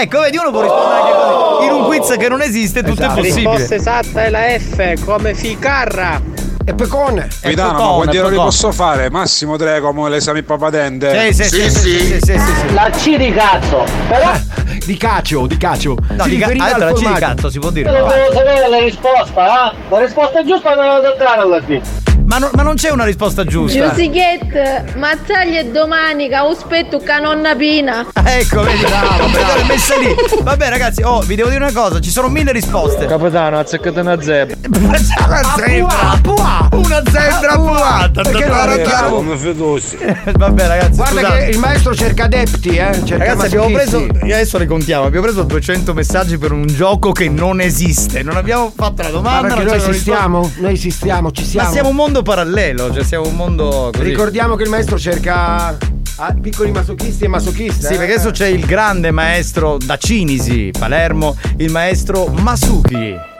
Speaker 4: Ecco, vedi, uno può rispondere anche così. In un quiz che non esiste, tutto
Speaker 6: Esatto.
Speaker 4: è possibile.
Speaker 41: esatta è la F, come ficarra.
Speaker 6: E pecone.
Speaker 34: Capitano, ma quanti errori posso fare? Massimo 3 come l'esame patente.
Speaker 4: Sì, sì, sì, sì, sì, sì, sì, sì.
Speaker 41: La C di cazzo. Però <laughs>
Speaker 6: Di cacio, di cacio.
Speaker 4: No,
Speaker 6: Si
Speaker 4: di ca- ah, la C di cazzo si può dire.
Speaker 41: devo sapere la risposta, eh? La risposta giusta me la dare alla fine.
Speaker 4: Ma, no- ma non c'è una risposta giusta.
Speaker 35: Giusichette, Mazzaglia e domenica, aspetto canonna pina!
Speaker 4: Ah, <laughs> Ecco, vedi, bravo, bravo, messa lì. Vabbè, ragazzi, oh, vi devo dire una cosa: ci sono mille risposte.
Speaker 34: Capitano, azzeccate una zebra. <laughs>
Speaker 4: C'è una zebra!
Speaker 6: Pua,
Speaker 4: Una zebra puata!
Speaker 6: Perché non arrabbiamo?
Speaker 30: Come fiduci. <laughs>
Speaker 4: Vabbè, ragazzi,
Speaker 6: Guarda
Speaker 4: scusate.
Speaker 6: che il maestro cerca adepti, eh. Cerca
Speaker 4: Ragazzi, abbiamo preso. Adesso ricontiamo. Abbiamo preso 200 messaggi per un gioco che non esiste. Non abbiamo fatto la
Speaker 6: Ma
Speaker 4: domanda.
Speaker 6: perché
Speaker 4: non
Speaker 6: noi esistiamo? Noi esistiamo, ci siamo.
Speaker 4: Ma siamo un mondo parallelo, cioè siamo un mondo così.
Speaker 6: Ricordiamo che il maestro cerca ah, piccoli masochisti e masochiste.
Speaker 4: Sì,
Speaker 6: eh.
Speaker 4: perché adesso c'è il grande maestro da Cinisi, Palermo, il maestro Masuki.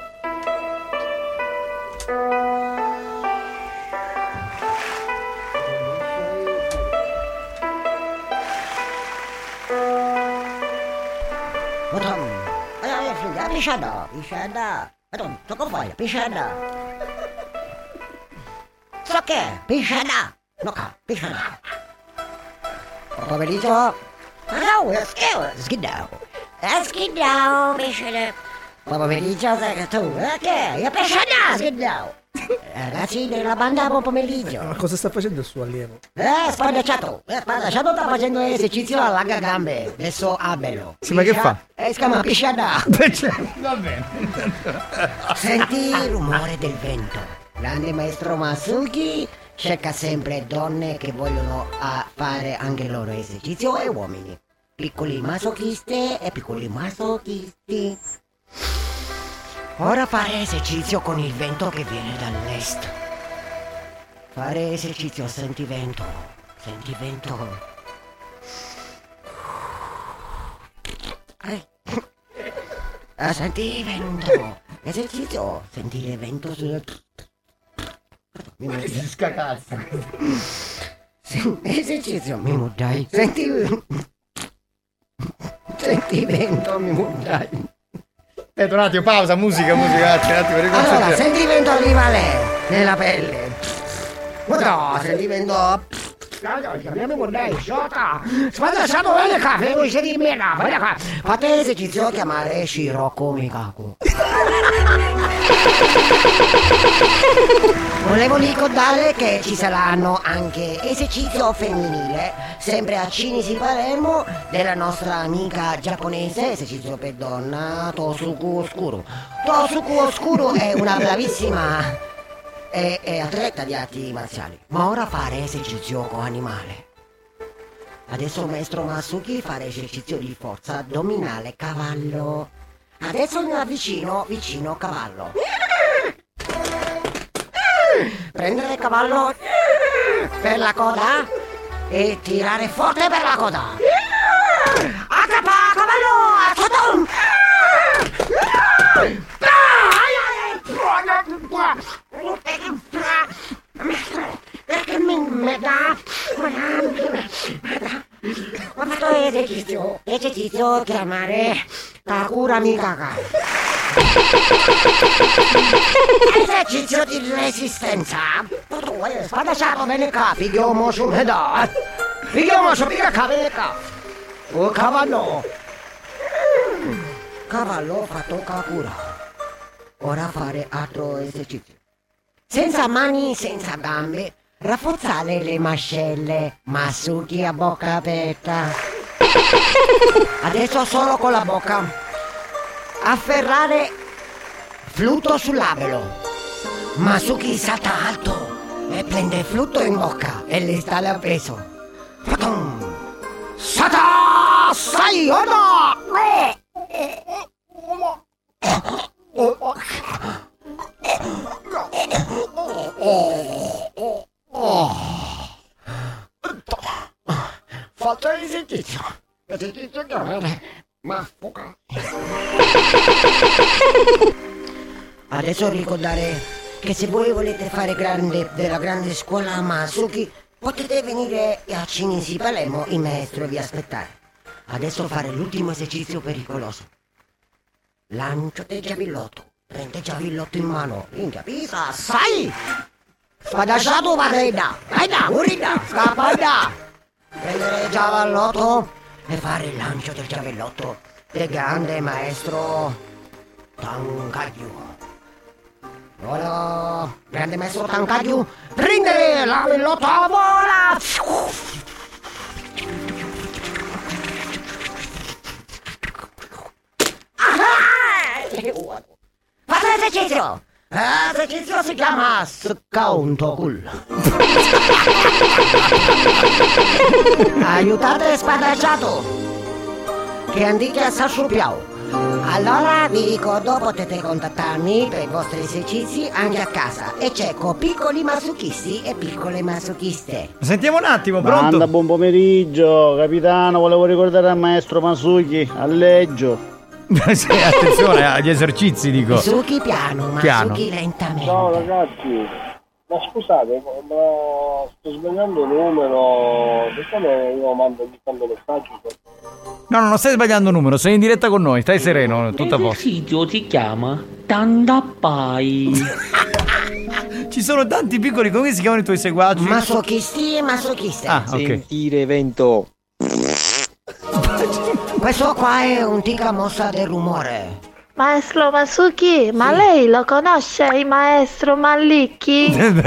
Speaker 42: Potom, ayo sudah bisa dah, bisa dah. Potom, cukup ya, bisa dah. Soke, bisa dah. Noka, bisa dah. Apa belijo? Ano, skill, skidaw. Skidaw, bisa dah. Apa belijo sa tu? Oke, ya bisa dah, skidaw. Ragazzi della banda, buon pomeriggio.
Speaker 7: Ma cosa sta facendo il suo allievo?
Speaker 42: Eh, spadacciato! Eh, spadacciato sta facendo esercizio alla larga gambe. Adesso abelo.
Speaker 4: Sì, ma che fa?
Speaker 42: Eh, si chiama pisciada. <laughs>
Speaker 4: Va bene.
Speaker 42: Senti il rumore del vento. Grande maestro Masuki cerca sempre donne che vogliono ah, fare anche loro esercizio e uomini. Piccoli masochiste e piccoli masochisti. Ora fare esercizio con il vento che viene dall'est. Fare esercizio, senti vento. Senti vento. Eh. Ah, senti vento. Esercizio, sentire vento Mi scacazza. Esercizio, mi mudai. Senti... Senti vento, mi mudai.
Speaker 4: Aspetta un attimo, pausa, musica, musica, un attimo,
Speaker 42: Allora, sentimento animale nella pelle. Guarda, sentimento. Chiamiamo vorrei, sciota! Spada stato bene caffè, vuoi sentirmi là, vai da qua! Fate esercizio a chiamare Shiroko Mikaku. Volevo ricordare che ci saranno anche esercizio femminile, sempre a Cinisi Palermo, della nostra amica giapponese, esercizio per donna, Tosuku Oscuro. Tosuku Oscuro è una bravissima è, è atleta di arti marziali, ma ora fare esercizio con animale. Adesso maestro Masuki fare esercizio di forza addominale cavallo. Adesso mi avvicino vicino cavallo. Prendere il cavallo per la coda e tirare forte per la coda. Acapa, cavallo! Perché mi, mi dà... Ho esercizio, esercizio chiamare Takura Mikaka. Esercizio di resistenza. Spadacciato bene capi, giomo su me da. Giomo su mica capi capi. Oh cavallo. Cavallo fatto Kakura. Ora fare altro esercizio. Senza mani, senza gambe, rafforzare le mascelle, Masuki a bocca aperta. Adesso solo con la bocca. Afferrare flutto sull'abelo. Masuki salta alto e prende il flutto in bocca e le sta appeso. Fatum! Sata! Sai ora! Faccio esercizio. Esercizio chiamare. Ma fuoca. Adesso ricordare che se voi volete fare grande della grande scuola Masuki, potete venire a Cinisi Palermo, il maestro vi aspettare. Adesso fare l'ultimo esercizio pericoloso. Lancio del giavillotto. Prende il giavillotto in mano. Minchia, pisa, sai! Spadacciato va da, vai da, urida, scappa da! Prendere il giavellotto e fare il lancio del giavellotto del grande maestro Tankagyu. Ora, grande maestro Tankagyu, prendere la vellotto a vola! Ah! Fate l'esercizio! L'esercizio si chiama Scounto Aiutate spadacciato! Che andiche a Sassupiao! Allora vi ricordo potete contattarmi per i vostri esercizi anche a casa e cerco piccoli masuchisti e piccole masochiste.
Speaker 4: Sentiamo un attimo, pronto?
Speaker 43: Manda, buon pomeriggio, capitano, volevo ricordare al maestro Masuki, a leggio. <laughs>
Speaker 4: Sì, attenzione agli esercizi, dico.
Speaker 42: Masuki piano,
Speaker 4: Piano.
Speaker 42: Masuki lentamente.
Speaker 18: Ciao ragazzi, ma scusate, ma sto sbagliando il numero, perché io mando ogni tanto messaggi?
Speaker 4: No, no, non stai sbagliando numero, sei in diretta con noi, stai sereno, tutto a posto.
Speaker 44: sito si chiama Tandapai. <laughs>
Speaker 4: Ci sono tanti piccoli, come si chiamano i tuoi seguaci?
Speaker 42: Masochisti e masochiste.
Speaker 4: Ah, ok.
Speaker 40: Sentire vento.
Speaker 42: Questo qua è un tica mossa del rumore.
Speaker 35: Maestro Masuki, ma lei lo conosce il maestro Mallicchi? <laughs>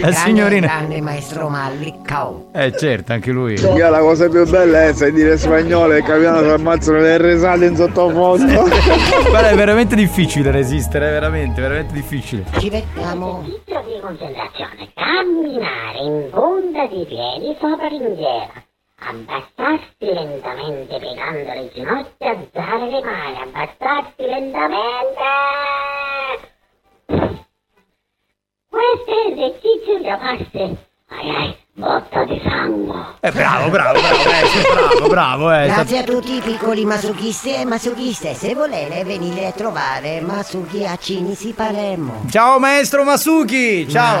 Speaker 4: La signorina.
Speaker 42: Grande maestro Malliccao.
Speaker 4: Eh certo, anche lui.
Speaker 30: Che la cosa più bella è sentire spagnolo e capitano si ammazzano le risate in sottofondo. <laughs>
Speaker 4: Guarda, è veramente difficile resistere, è veramente, veramente difficile.
Speaker 42: Ci vediamo.
Speaker 45: Esercizio di concentrazione. Camminare in punta di piedi sopra ringiera. Abbassarsi lentamente piegando le ginocchia, alzare le mani, abbassarsi lentamente. Questo è l'esercizio da parte. Ai ai, botta di sangue.
Speaker 4: Eh, bravo, bravo, bravo, eh, bravo, bravo, eh.
Speaker 42: Grazie a tutti i piccoli masuchisti e masuchiste. Se volete venire a trovare Masuki a Cinisi Palermo.
Speaker 4: Ciao maestro Masuki, ciao.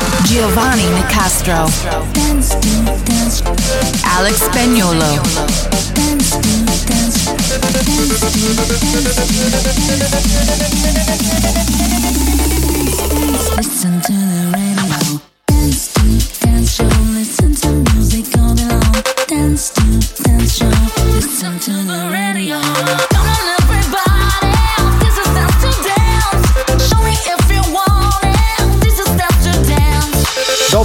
Speaker 3: Giovanni Nicastro. Alex Spagnolo. Listen to the radio. Dance to Dance show. Listen to music all day long. Dance to Dance show. Listen to the radio.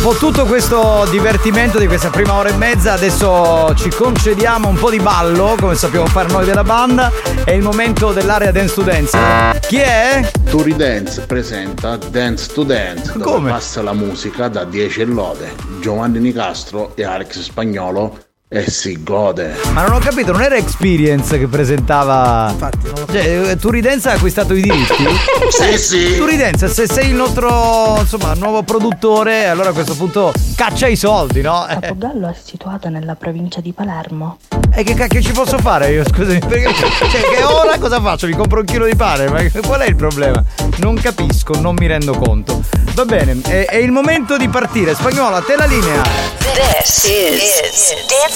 Speaker 4: Dopo tutto questo divertimento di questa prima ora e mezza, adesso ci concediamo un po' di ballo, come sappiamo fare noi della banda. È il momento dell'area Dance to Dance. Chi è?
Speaker 12: Turi Dance presenta Dance to Dance,
Speaker 4: Come?
Speaker 12: passa la musica da 10 e lode. Giovanni Nicastro e Alex Spagnolo e si gode.
Speaker 4: Ma non ho capito, non era Experience che presentava. Infatti, non lo Cioè, Turidenza ha acquistato i diritti? <laughs>
Speaker 12: Sì, sì.
Speaker 4: Turidenza, se sei il nostro insomma nuovo produttore, allora a questo punto caccia i soldi, no? Eh,
Speaker 46: Portogallo è situata nella provincia di Palermo.
Speaker 4: E che cacchio ci posso fare io? Scusami, perché cioè, che ora cosa faccio? Mi compro un chilo di pane? Ma qual è il problema? Non capisco, non mi rendo conto. Va bene, è, è il momento di partire. Spagnolo, a te la linea.
Speaker 3: This is, Dance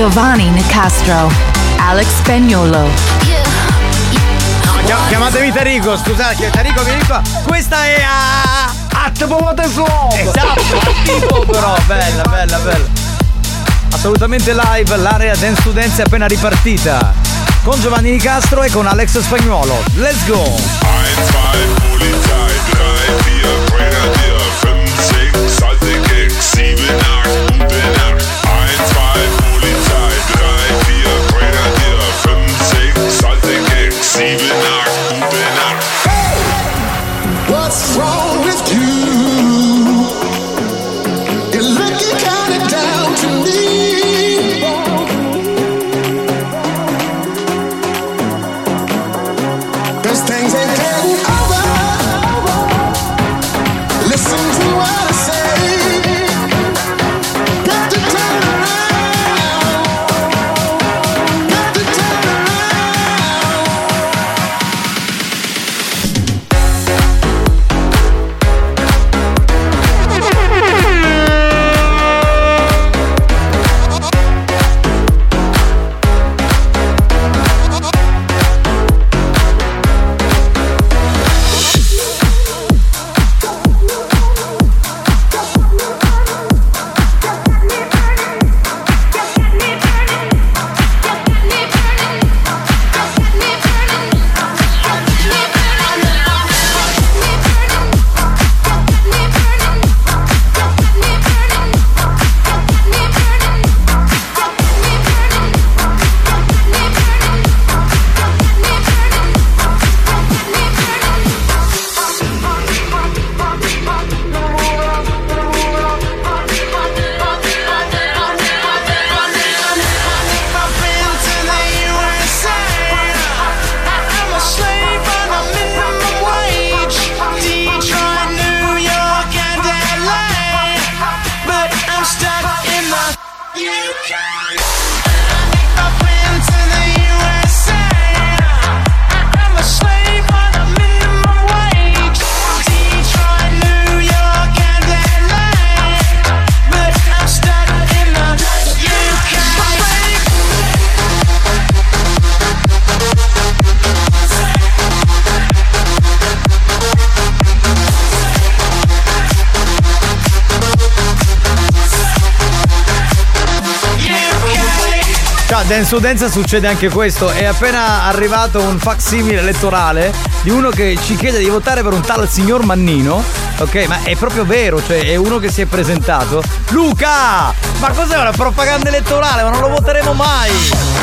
Speaker 3: Giovanni Nicastro. Alex Spagnolo.
Speaker 4: Chiam- chiamatemi Tarico, scusate, Tarico vieni qua. Questa è a. Attivo Slow! Esatto, attivo però, bella, bella, bella. Assolutamente live, l'area Dance to Dance è appena ripartita. Con Giovanni Nicastro e con Alex Spagnuolo. Let's go!
Speaker 3: receive it. Sudenza succede anche questo. È appena arrivato un facsimile elettorale di uno che ci chiede di votare per un tal signor Mannino. Ok, ma è proprio vero, cioè è uno che si è presentato. Luca! Ma cos'è una propaganda elettorale? Ma non lo voteremo mai!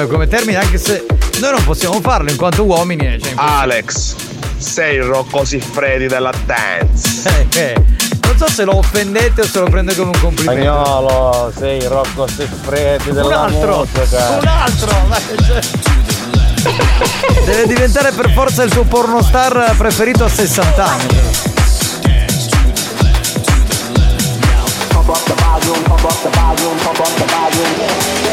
Speaker 3: Eh, come termine, anche se noi non possiamo farlo in quanto uomini. Eh, cioè in
Speaker 24: Alex, sei il Rocco Siffredi della dance.
Speaker 3: Eh,
Speaker 4: non so se lo offendete o se lo prende come un complimento.
Speaker 40: Spagnolo, sei il Rocco Siffredi della
Speaker 4: un altro,
Speaker 40: musica.
Speaker 4: Un altro, Deve diventare per forza il suo pornostar preferito a 60 anni.
Speaker 26: Pop up the volume, pop up the volume, pop up the volume.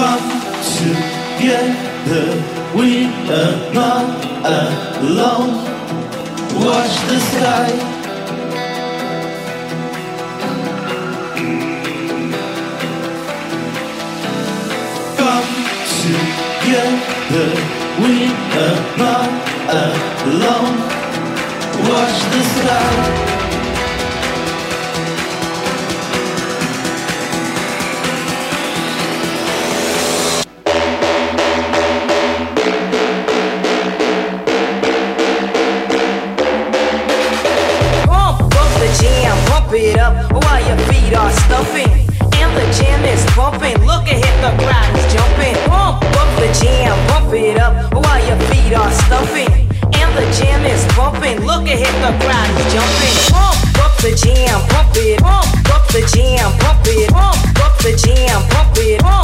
Speaker 26: Come together, we are not alone. Watch the sky.
Speaker 47: Come together, we are not alone. Watch the sky. Pump up the jam, pump it. Pump up the jam, pump it. Pump up the jam, pump it. Pump, pump,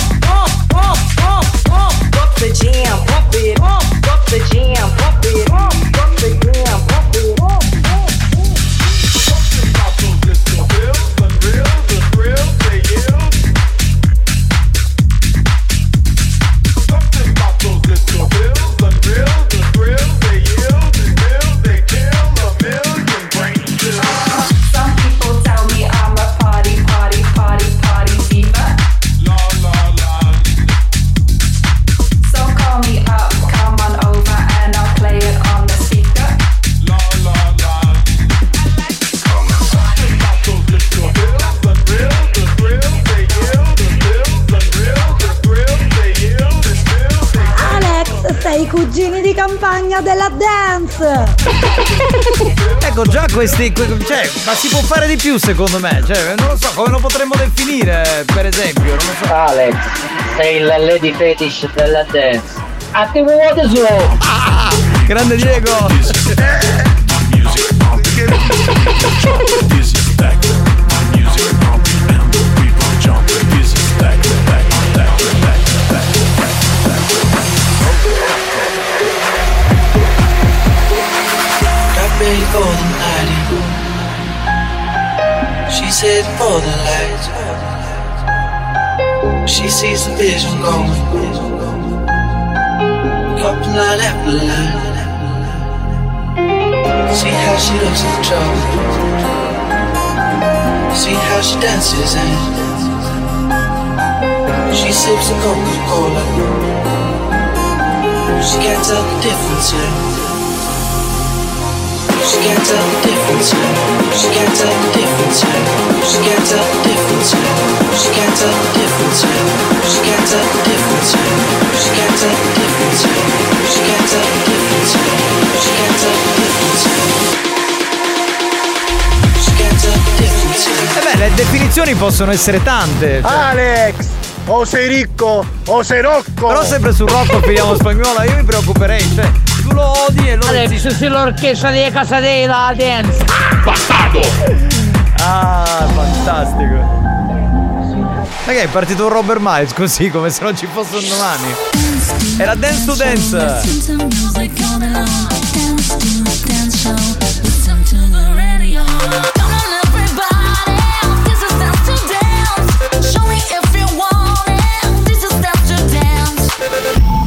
Speaker 4: questi. que- Cioè, ma si può fare di più secondo me. Cioè, non lo so, come lo potremmo definire, per esempio, non lo so.
Speaker 41: Alex, sei la lady fetish della dance. A te vuote su!
Speaker 4: Grande Diego!
Speaker 26: Got ready heading for the light. She sees the vision going. Couple line after line. See how she looks in trouble. See how she dances and she sips a difference. Yeah. She can't tell the difference. yeah.
Speaker 4: Le definizioni possono essere tante. cioè.
Speaker 6: Alex! O sei ricco o sei rocco!
Speaker 4: Però sempre sul rocco finiamo spagnola, io mi preoccuperei, cioè, lo odi e lo
Speaker 44: Alex, sei l'orchestra di casa della dance.
Speaker 4: Bastardo! Ah, fantastico. Ma che è partito un Robert Miles così come se non ci fosse un domani? Era Dance to Dance!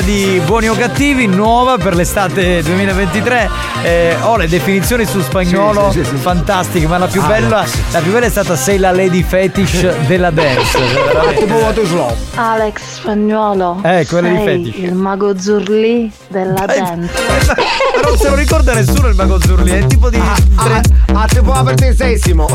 Speaker 4: Di buoni o cattivi nuova per l'estate 2023. Eh, ho le definizioni su spagnolo
Speaker 6: Sì, sì, sì, sì.
Speaker 4: fantastiche, ma la più
Speaker 6: Ah,
Speaker 4: bella,
Speaker 6: sì.
Speaker 4: la più bella è stata sei la lady fetish della dance. <laughs>
Speaker 46: Alex Spagnuolo.
Speaker 4: Eh, quella di fetish.
Speaker 46: il mago Zurli della dance. <laughs>
Speaker 4: Non se lo ricorda nessuno il mago Zurli, è tipo di.
Speaker 6: Ah, ah, tipo la ventesimo.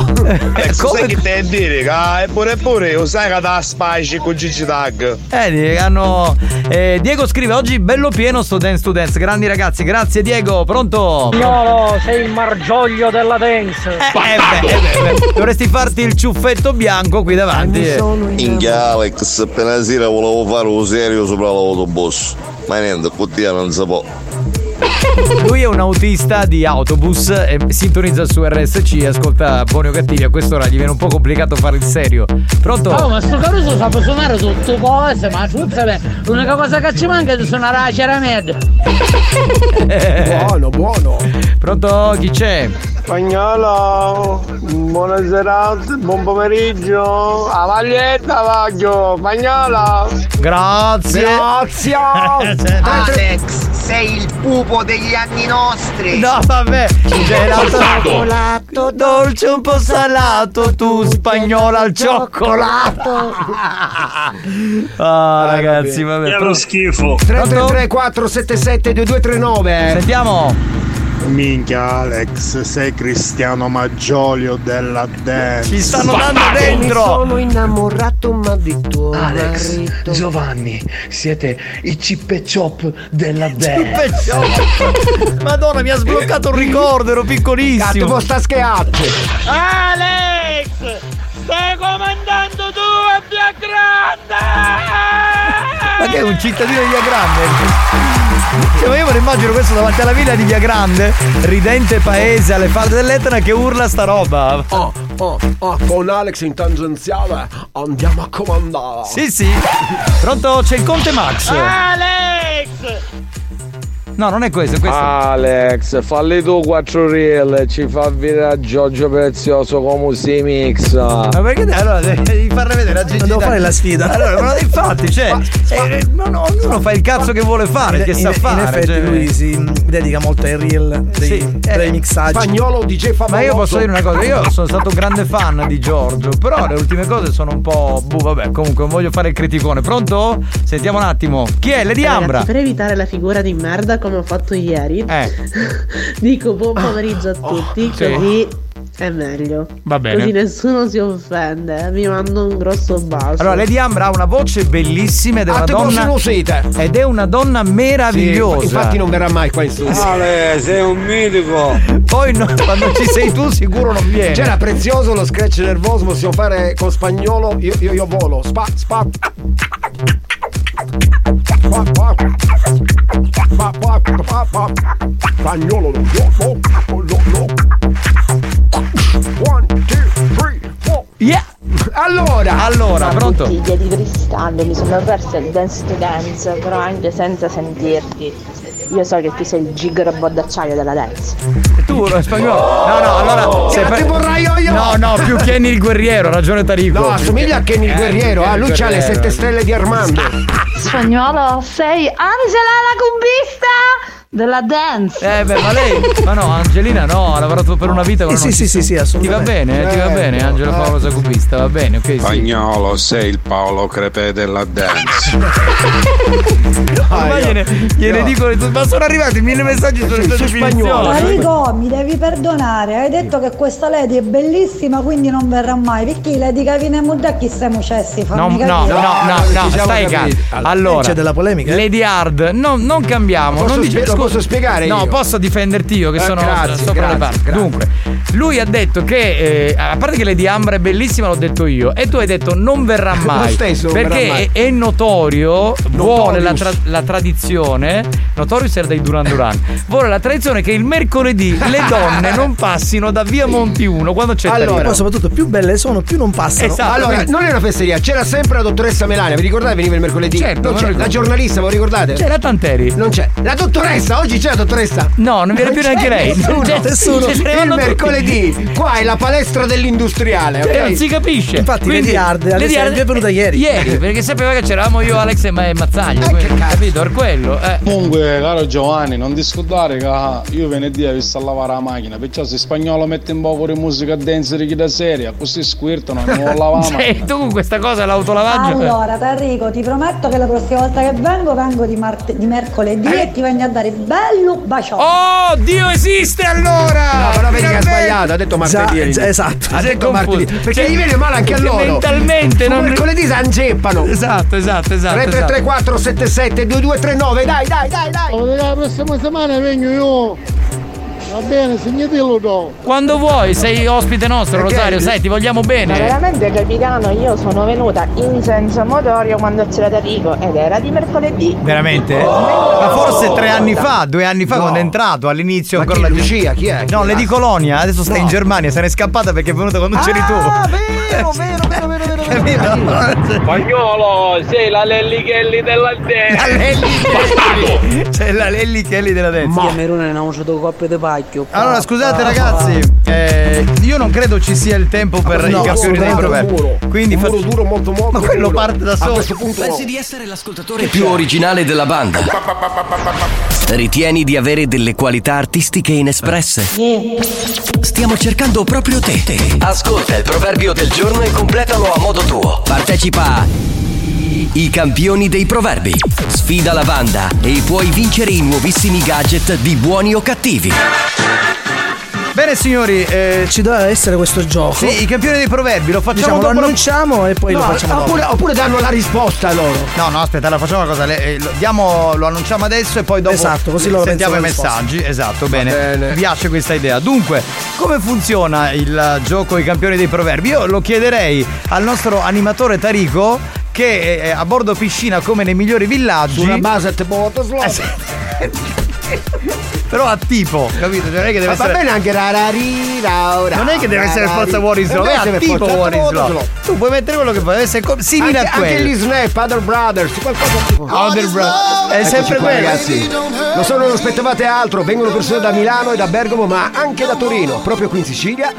Speaker 48: Ecco, sai che te dire? Che eppure pure, lo sai che da spazio con Gigi Tag.
Speaker 4: Eh, hanno. eh, Diego scrive oggi bello pieno sto dance to dance. Grandi ragazzi, grazie Diego, pronto?
Speaker 44: Spagnolo, sei il margioglio della dance.
Speaker 4: Eh, beh, eh, beh, beh. Dovresti farti il ciuffetto bianco qui davanti. eh.
Speaker 49: Minchia Alex, appena sera volevo fare un serio sopra l'autobus. Ma niente, cottia non si può.
Speaker 4: Lui è un autista di autobus e sintonizza su RSC e ascolta buoni o cattivi. A quest'ora gli viene un po' complicato fare il serio. Pronto?
Speaker 44: Oh, ma sto Caruso sa suonare tutte cose, ma beh, l'unica cosa che ci manca è di suonare la ceramede.
Speaker 4: buono, buono. Pronto? Chi c'è?
Speaker 18: Spagnolo, buonasera, buon pomeriggio. A maglietta voglio, spagnolo.
Speaker 4: Grazie.
Speaker 18: Grazie. <laughs>
Speaker 50: Alex, sei il pupo degli anni nostri.
Speaker 4: No, vabbè. Gelato cioccolato, dolce un po' salato, tu spagnola al cioccolato. <laughs> Ah, ragazzi, vabbè.
Speaker 6: Che
Speaker 4: Pro-
Speaker 6: schifo.
Speaker 4: Pronto?
Speaker 6: 333 477 2239.
Speaker 4: Sentiamo.
Speaker 34: Minchia Alex, sei Cristiano Maggiolio della dance.
Speaker 4: Ci stanno dando dentro.
Speaker 42: Sono innamorato ma di tuo
Speaker 51: Alex,
Speaker 42: marito.
Speaker 51: Giovanni, siete i chip chop della dance. <laughs>
Speaker 4: Madonna, mi ha sbloccato un ricordo, ero piccolissimo.
Speaker 6: Cattivo sta schiaccio.
Speaker 44: Alex! Stai comandando tu a Via Grande!
Speaker 4: Ma che è un cittadino di Via Grande? Cioè, ma io me lo immagino questo davanti alla villa di Via Grande, ridente paese alle falde dell'Etna che urla sta roba.
Speaker 6: Oh, oh, oh, con Alex in tangenziale andiamo a comandare.
Speaker 4: Sì, sì. Pronto? C'è il Conte Max.
Speaker 44: Alex!
Speaker 4: No, non è questo, è questo.
Speaker 18: Alex, falli tu 4 reel, ci fa vedere Giorgio Prezioso come si mixa.
Speaker 4: Ma perché allora devi farle vedere a Gigi?
Speaker 7: Devo fare la sfida.
Speaker 4: Allora, ma infatti, cioè, eh, no, no, ognuno fa il cazzo che vuole fare, che
Speaker 7: in,
Speaker 4: sa
Speaker 7: in
Speaker 4: fare.
Speaker 7: effetti
Speaker 4: cioè.
Speaker 7: lui si dedica molto ai reel dei,
Speaker 4: Sì, eh,
Speaker 7: dei mixaggi.
Speaker 6: Spagnolo DJ famoso.
Speaker 4: Ma io posso dire una cosa, io sono stato un grande fan di Giorgio, però le ultime cose sono un po'. Buh, vabbè, comunque non voglio fare il criticone. Pronto? Sentiamo un attimo. Chi è? Lady Ambra?
Speaker 52: Ragazzi, per evitare la figura di merda come ho fatto ieri,
Speaker 4: Eh. <laughs>
Speaker 52: dico buon pomeriggio a tutti,
Speaker 4: sì.
Speaker 52: così
Speaker 53: È meglio.
Speaker 4: Va bene.
Speaker 53: Così nessuno si offende. Vi mando un grosso bacio.
Speaker 4: Allora, Lady Ambra ha una voce bellissima ed è
Speaker 6: Ah,
Speaker 4: una donna. Ed è una donna meravigliosa.
Speaker 6: Sì, infatti non verrà mai qua in studio.
Speaker 4: Ale, sei un mitico. Poi no, <laughs> quando ci sei tu sicuro non viene.
Speaker 6: C'era prezioso lo scratch nervoso, possiamo fare con spagnolo. Io, io, io volo. Spa, spa. Spagnolo. Lo, lo, lo, lo. One, two, three, four.
Speaker 4: Yeah.
Speaker 6: Allora.
Speaker 4: Allora, pronto?
Speaker 46: Bottiglia di cristallo, mi sono persa il dance to dance, però anche senza sentirti. Io so che tu sei il gigrobot d'acciaio della dance.
Speaker 4: Tu lo spagnolo. No, no, allora. sei
Speaker 6: Cazzo, vorrei io, io.
Speaker 4: No, no, più Kenny il guerriero, ha ragione Tarico.
Speaker 6: No, assomiglia a Kenny il
Speaker 4: Eh,
Speaker 6: guerriero. Ah, lui c'ha le sette stelle di Armando.
Speaker 46: Spagnolo, sei Angela la cumbista della dance.
Speaker 4: Eh beh, ma lei. Ma no, Angelina no, ha lavorato per una vita con
Speaker 7: Sì,
Speaker 4: una
Speaker 7: sì, sì, sì,
Speaker 4: Ti va
Speaker 7: assolutamente.
Speaker 4: bene? Ti va
Speaker 7: Eh,
Speaker 4: bene, Angelo
Speaker 7: eh.
Speaker 4: Paolo Sacubista, va bene, ok. Sì.
Speaker 54: Spagnolo, sei il Paolo Crepè della dance. <laughs>
Speaker 4: Ormai gliene, gliene dicono di tutto. Ma sono arrivati mille messaggi sulle tue definizioni.
Speaker 55: Enrico, mi devi perdonare, hai detto che questa lady è bellissima, quindi non verrà mai. Perché lady Cavina e Mudacchi stiamo cessi,
Speaker 4: No, no, no,
Speaker 55: capire.
Speaker 4: no, no, stai calmo. Allora,
Speaker 7: c'è della polemica, eh?
Speaker 4: Lady Hard, no, non cambiamo. Non dice- scusa-
Speaker 6: posso spiegare
Speaker 4: No,
Speaker 6: io?
Speaker 4: posso difenderti io che
Speaker 6: Eh,
Speaker 4: sono
Speaker 6: grazie,
Speaker 4: sopra le
Speaker 6: grazie,
Speaker 4: parti.
Speaker 6: grazie.
Speaker 4: Dunque, lui ha detto che, eh, a parte che Lady Ambra è bellissima, l'ho detto io, e tu hai detto non verrà mai.
Speaker 6: stesso non
Speaker 4: perché
Speaker 6: mai.
Speaker 4: È, è notorio, vuole la, tra- la tradizione. Notorious era dei Duran Duran. Vuole la tradizione che il mercoledì le donne non <laughs> passino da via Monti 1 quando c'è
Speaker 6: Allora,
Speaker 4: Tarino.
Speaker 7: Poi soprattutto più belle sono, più non passano.
Speaker 4: Esatto.
Speaker 6: Allora, non è una fesseria, c'era sempre la dottoressa Melania, vi ricordate? Veniva il mercoledì.
Speaker 4: Certo,
Speaker 6: Non c'è,
Speaker 4: lo
Speaker 6: la giornalista, ve lo ricordate?
Speaker 4: C'era Tanteri.
Speaker 6: Non c'è. La dottoressa, oggi c'è la dottoressa.
Speaker 4: No, non viene più
Speaker 6: c'è
Speaker 4: neanche lei.
Speaker 6: Nessuno.
Speaker 4: C'è nessuno.
Speaker 6: Il
Speaker 4: Se
Speaker 6: mercoledì, qua è la palestra dell'industriale,
Speaker 4: Eh,
Speaker 6: ok?
Speaker 4: non si capisce.
Speaker 7: Infatti, Lady Hard, ad
Speaker 4: Lady
Speaker 7: esempio, è venuta ieri.
Speaker 4: Ieri, perché sapeva che c'eravamo io, Alex e Ma- e Mazzaglia. quindi, capito? Per quello. Eh.
Speaker 34: Comunque, caro Giovanni, non discutare che ah, io venerdì ho visto a lavare la macchina, perciò se spagnolo mette un po' di musica dance di da seria, così squirtano e non lavamo. <laughs>
Speaker 4: Cioè, tu con questa cosa l'autolavaggio.
Speaker 55: Allora, Enrico, ti prometto che la prossima volta che vengo, vengo di, marte- di mercoledì e ti vengo a dare bello bacione.
Speaker 4: Oh, Dio esiste allora!
Speaker 6: No, però vedi che ha
Speaker 4: Finalmente!
Speaker 6: Sbagliato, ha detto martedì.
Speaker 7: Già, già, esatto.
Speaker 6: Ha detto martedì. Perché
Speaker 4: Cioè,
Speaker 6: gli viene male anche a loro.
Speaker 4: mentalmente non-
Speaker 6: mercoledì si angeppano.
Speaker 4: Esatto, esatto, esatto.
Speaker 6: 3334 77 2239, dai, dai, dai, dai.
Speaker 56: Oh, la prossima settimana vengo io. Va bene, segnatelo do.
Speaker 4: Quando vuoi, sei ospite nostro? Rosario, sai, ti vogliamo
Speaker 46: Ma
Speaker 4: bene.
Speaker 46: veramente capitano, io sono venuta in senso motorio quando c'era Tarico ed era di mercoledì.
Speaker 4: Veramente? Ma forse tre anni fa, due anni fa, quando è entrato all'inizio
Speaker 6: Ma
Speaker 4: ancora
Speaker 6: chi,
Speaker 4: la
Speaker 6: Lucia? Chi è?
Speaker 4: No,
Speaker 6: è?
Speaker 4: Lady Colonia, adesso sta
Speaker 6: No.
Speaker 4: in Germania, se n'è scappata perché è venuta quando c'eri tu.
Speaker 6: Ah, vero, <laughs> vero, vero, vero, vero, vero.
Speaker 40: Spagnolo, sei la Lelli Kelly della
Speaker 4: La
Speaker 40: dance.
Speaker 4: Lelli Kelly. C'è la Lelli Kelly della destra.
Speaker 57: Ma Merone ne ha usato coppie di pacchio.
Speaker 4: Allora, scusate ragazzi, eh, io non credo ci sia il tempo per
Speaker 6: No,
Speaker 4: i campioni dei proverbi. Quindi
Speaker 6: Un
Speaker 4: fa-
Speaker 6: muro duro molto molto
Speaker 4: Ma quello
Speaker 6: duro.
Speaker 4: parte da solo.
Speaker 6: punto no.
Speaker 1: Pensi di essere l'ascoltatore più originale della banda? Ritieni di avere delle qualità artistiche inespresse? Stiamo cercando proprio te. Ascolta il proverbio del giorno e completalo a modo tuo. Partecipa a I campioni dei proverbi. Sfida la banda e puoi vincere i nuovissimi gadget di buoni o cattivi.
Speaker 4: Bene signori, eh,
Speaker 7: Ci doveva essere questo gioco.
Speaker 4: sì, i campioni dei proverbi lo facciamo
Speaker 7: Diciamo, lo
Speaker 4: dopo la-
Speaker 7: annunciamo e poi
Speaker 6: No,
Speaker 7: lo facciamo dopo.
Speaker 6: oppure, oppure danno la risposta loro.
Speaker 4: No, no, aspetta, allora facciamo una cosa. le- eh, lo, diamo, lo annunciamo adesso e poi dopo
Speaker 7: Esatto, così loro
Speaker 4: sentiamo i
Speaker 7: pensano
Speaker 4: messaggi. Esatto, bene.
Speaker 6: bene.
Speaker 4: Mi piace questa idea. Dunque, come funziona il eh, gioco I campioni dei proverbi? Io lo chiederei al nostro animatore Tarico che è a bordo piscina come nei migliori villaggi.
Speaker 6: Sulla base te boto
Speaker 4: Eh. Però a tipo, capito? Cioè, non è che deve
Speaker 6: Ma va
Speaker 4: essere.
Speaker 6: bene anche rararira.
Speaker 4: Non è che deve essere forza Warrior Slow, è a tipo Warrior Slow. Tu puoi mettere quello che vuoi, deve essere co- simile
Speaker 6: Anche,
Speaker 4: a quello.
Speaker 6: anche gli Snap, Other Brothers, qualcosa tipo.
Speaker 4: Other Bro- È sempre quello.
Speaker 6: ragazzi. Lo so, non aspettavate altro. Vengono persone da Milano e da Bergamo, ma anche da Torino, proprio qui in Sicilia.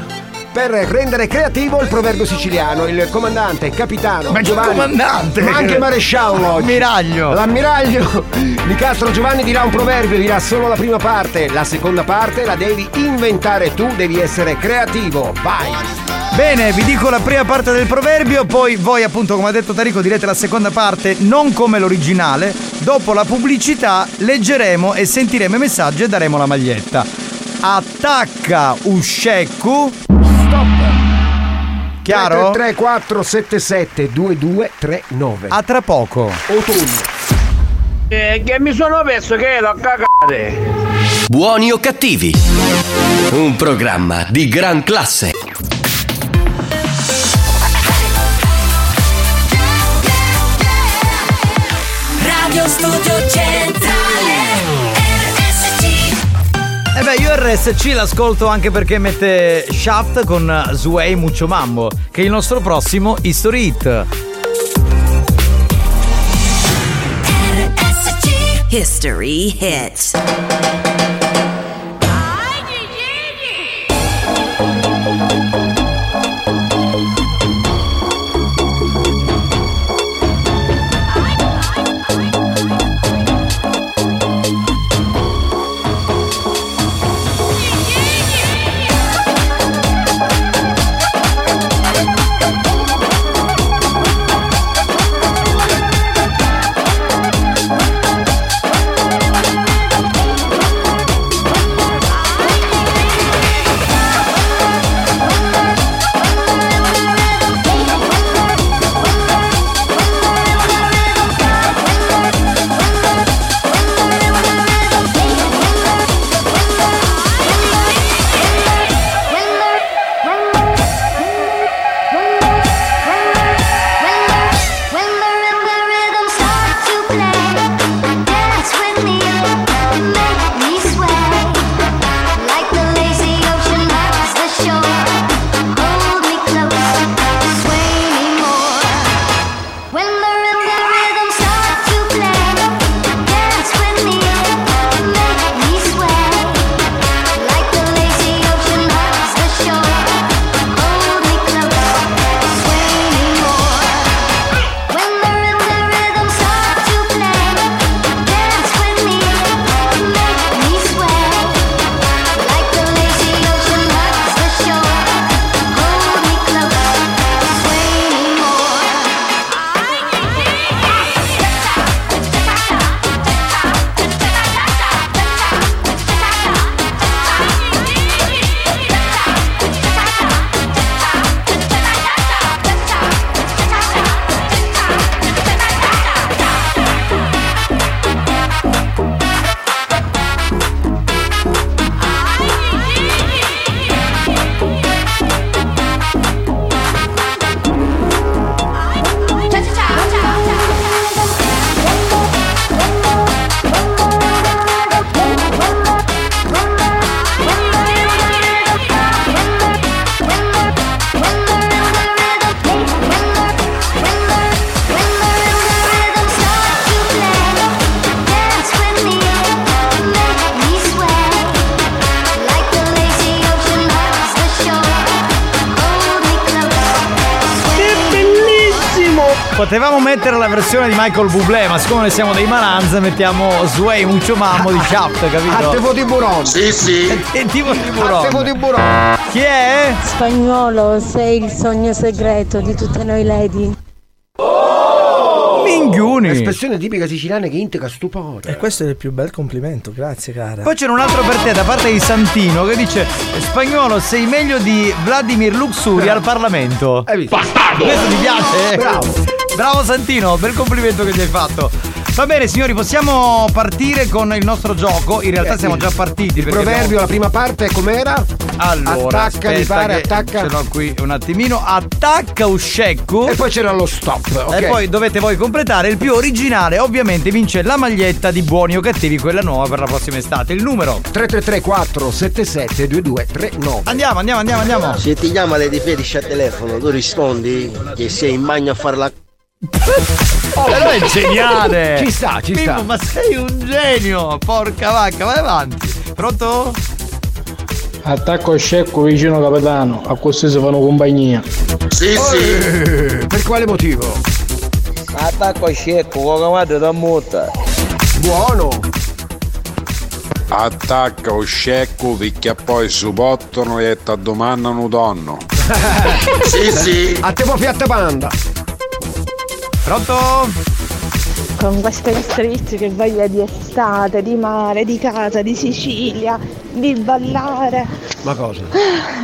Speaker 6: Per rendere creativo il proverbio siciliano, il comandante, capitano,
Speaker 4: Ma
Speaker 6: Giovanni,
Speaker 4: comandante?
Speaker 6: ma anche maresciallo, oggi.
Speaker 4: Ammiraglio.
Speaker 6: L'ammiraglio Nicastro Giovanni dirà un proverbio, dirà solo la prima parte, la seconda parte la devi inventare tu, devi essere creativo. Vai!
Speaker 4: Bene, vi dico la prima parte del proverbio, poi voi appunto come ha detto Tarico direte la seconda parte non come l'originale, dopo la pubblicità leggeremo e sentiremo i messaggi e daremo la maglietta. attacca Usceccu. Chiaro?
Speaker 6: 3 4 7 7 2 2 3 9
Speaker 4: A tra poco.
Speaker 6: Autunno.
Speaker 40: Eh, che mi sono perso che l'ho cagate.
Speaker 1: Buoni o cattivi? Un programma di gran classe.
Speaker 58: Radio Studio Centrale
Speaker 4: E beh, io RSC l'ascolto anche perché mette Shaft con Sway Muccio Mambo, che è il nostro prossimo History Hit.
Speaker 58: History Hit
Speaker 4: versione di Michael Bublé, ma siccome noi siamo dei Malanza mettiamo Sway Muccio Mammo di Shaft, capito?
Speaker 6: A te di Buron.
Speaker 4: Sì, sì. <laughs> E tipo di Buron.
Speaker 6: A te di Buron.
Speaker 4: Chi è?
Speaker 53: Spagnolo, sei il sogno segreto di tutte noi lady.
Speaker 4: Minghiuni.
Speaker 6: Espressione tipica siciliana che integra stupore.
Speaker 7: E questo è il più bel complimento, grazie cara.
Speaker 4: Poi c'era un altro per te da parte di Santino che dice Spagnolo sei meglio di Vladimir Luxuri al Parlamento.
Speaker 6: Hai visto?
Speaker 4: Questo ti piace?
Speaker 6: Bravo.
Speaker 4: Bravo Santino, bel complimento che ti hai fatto. Va bene signori, possiamo partire con il nostro gioco. In realtà
Speaker 6: Eh,
Speaker 4: siamo già partiti.
Speaker 6: Il proverbio,
Speaker 4: abbiamo-
Speaker 6: la prima parte com'era?
Speaker 4: Allora,
Speaker 6: attacca, mi pare, attacca.
Speaker 4: Ce l'ho qui un attimino. Attacca Usceccu.
Speaker 6: E poi c'era lo stop. ok.
Speaker 4: E poi dovete voi completare il più originale, ovviamente vince la maglietta di buoni o cattivi, quella nuova per la prossima estate. Il numero
Speaker 6: 333 477 2239.
Speaker 4: Andiamo, andiamo, andiamo, andiamo.
Speaker 59: Se ti chiama Lady Fetish al telefono, tu rispondi che sei in bagno a fare la.
Speaker 4: Però è <laughs> geniale!
Speaker 6: Ci sta, ci sta.
Speaker 4: Mimmo, ma sei un genio! Porca vacca, vai avanti! Pronto?
Speaker 34: Attacco a scecco vicino capitano, a così si fanno compagnia.
Speaker 59: Sì,
Speaker 6: Eh, per quale motivo?
Speaker 40: Attacco a scecco, con la madre da multa.
Speaker 6: Buono.
Speaker 54: Attacca o scecco perché poi supportano e ti domandano donno. <laughs>
Speaker 59: Sì, sì.
Speaker 6: A te fiatta panda.
Speaker 4: Pronto?
Speaker 46: con queste hit che voglia di estate, di mare, di casa, di Sicilia, di ballare.
Speaker 6: Ma cosa?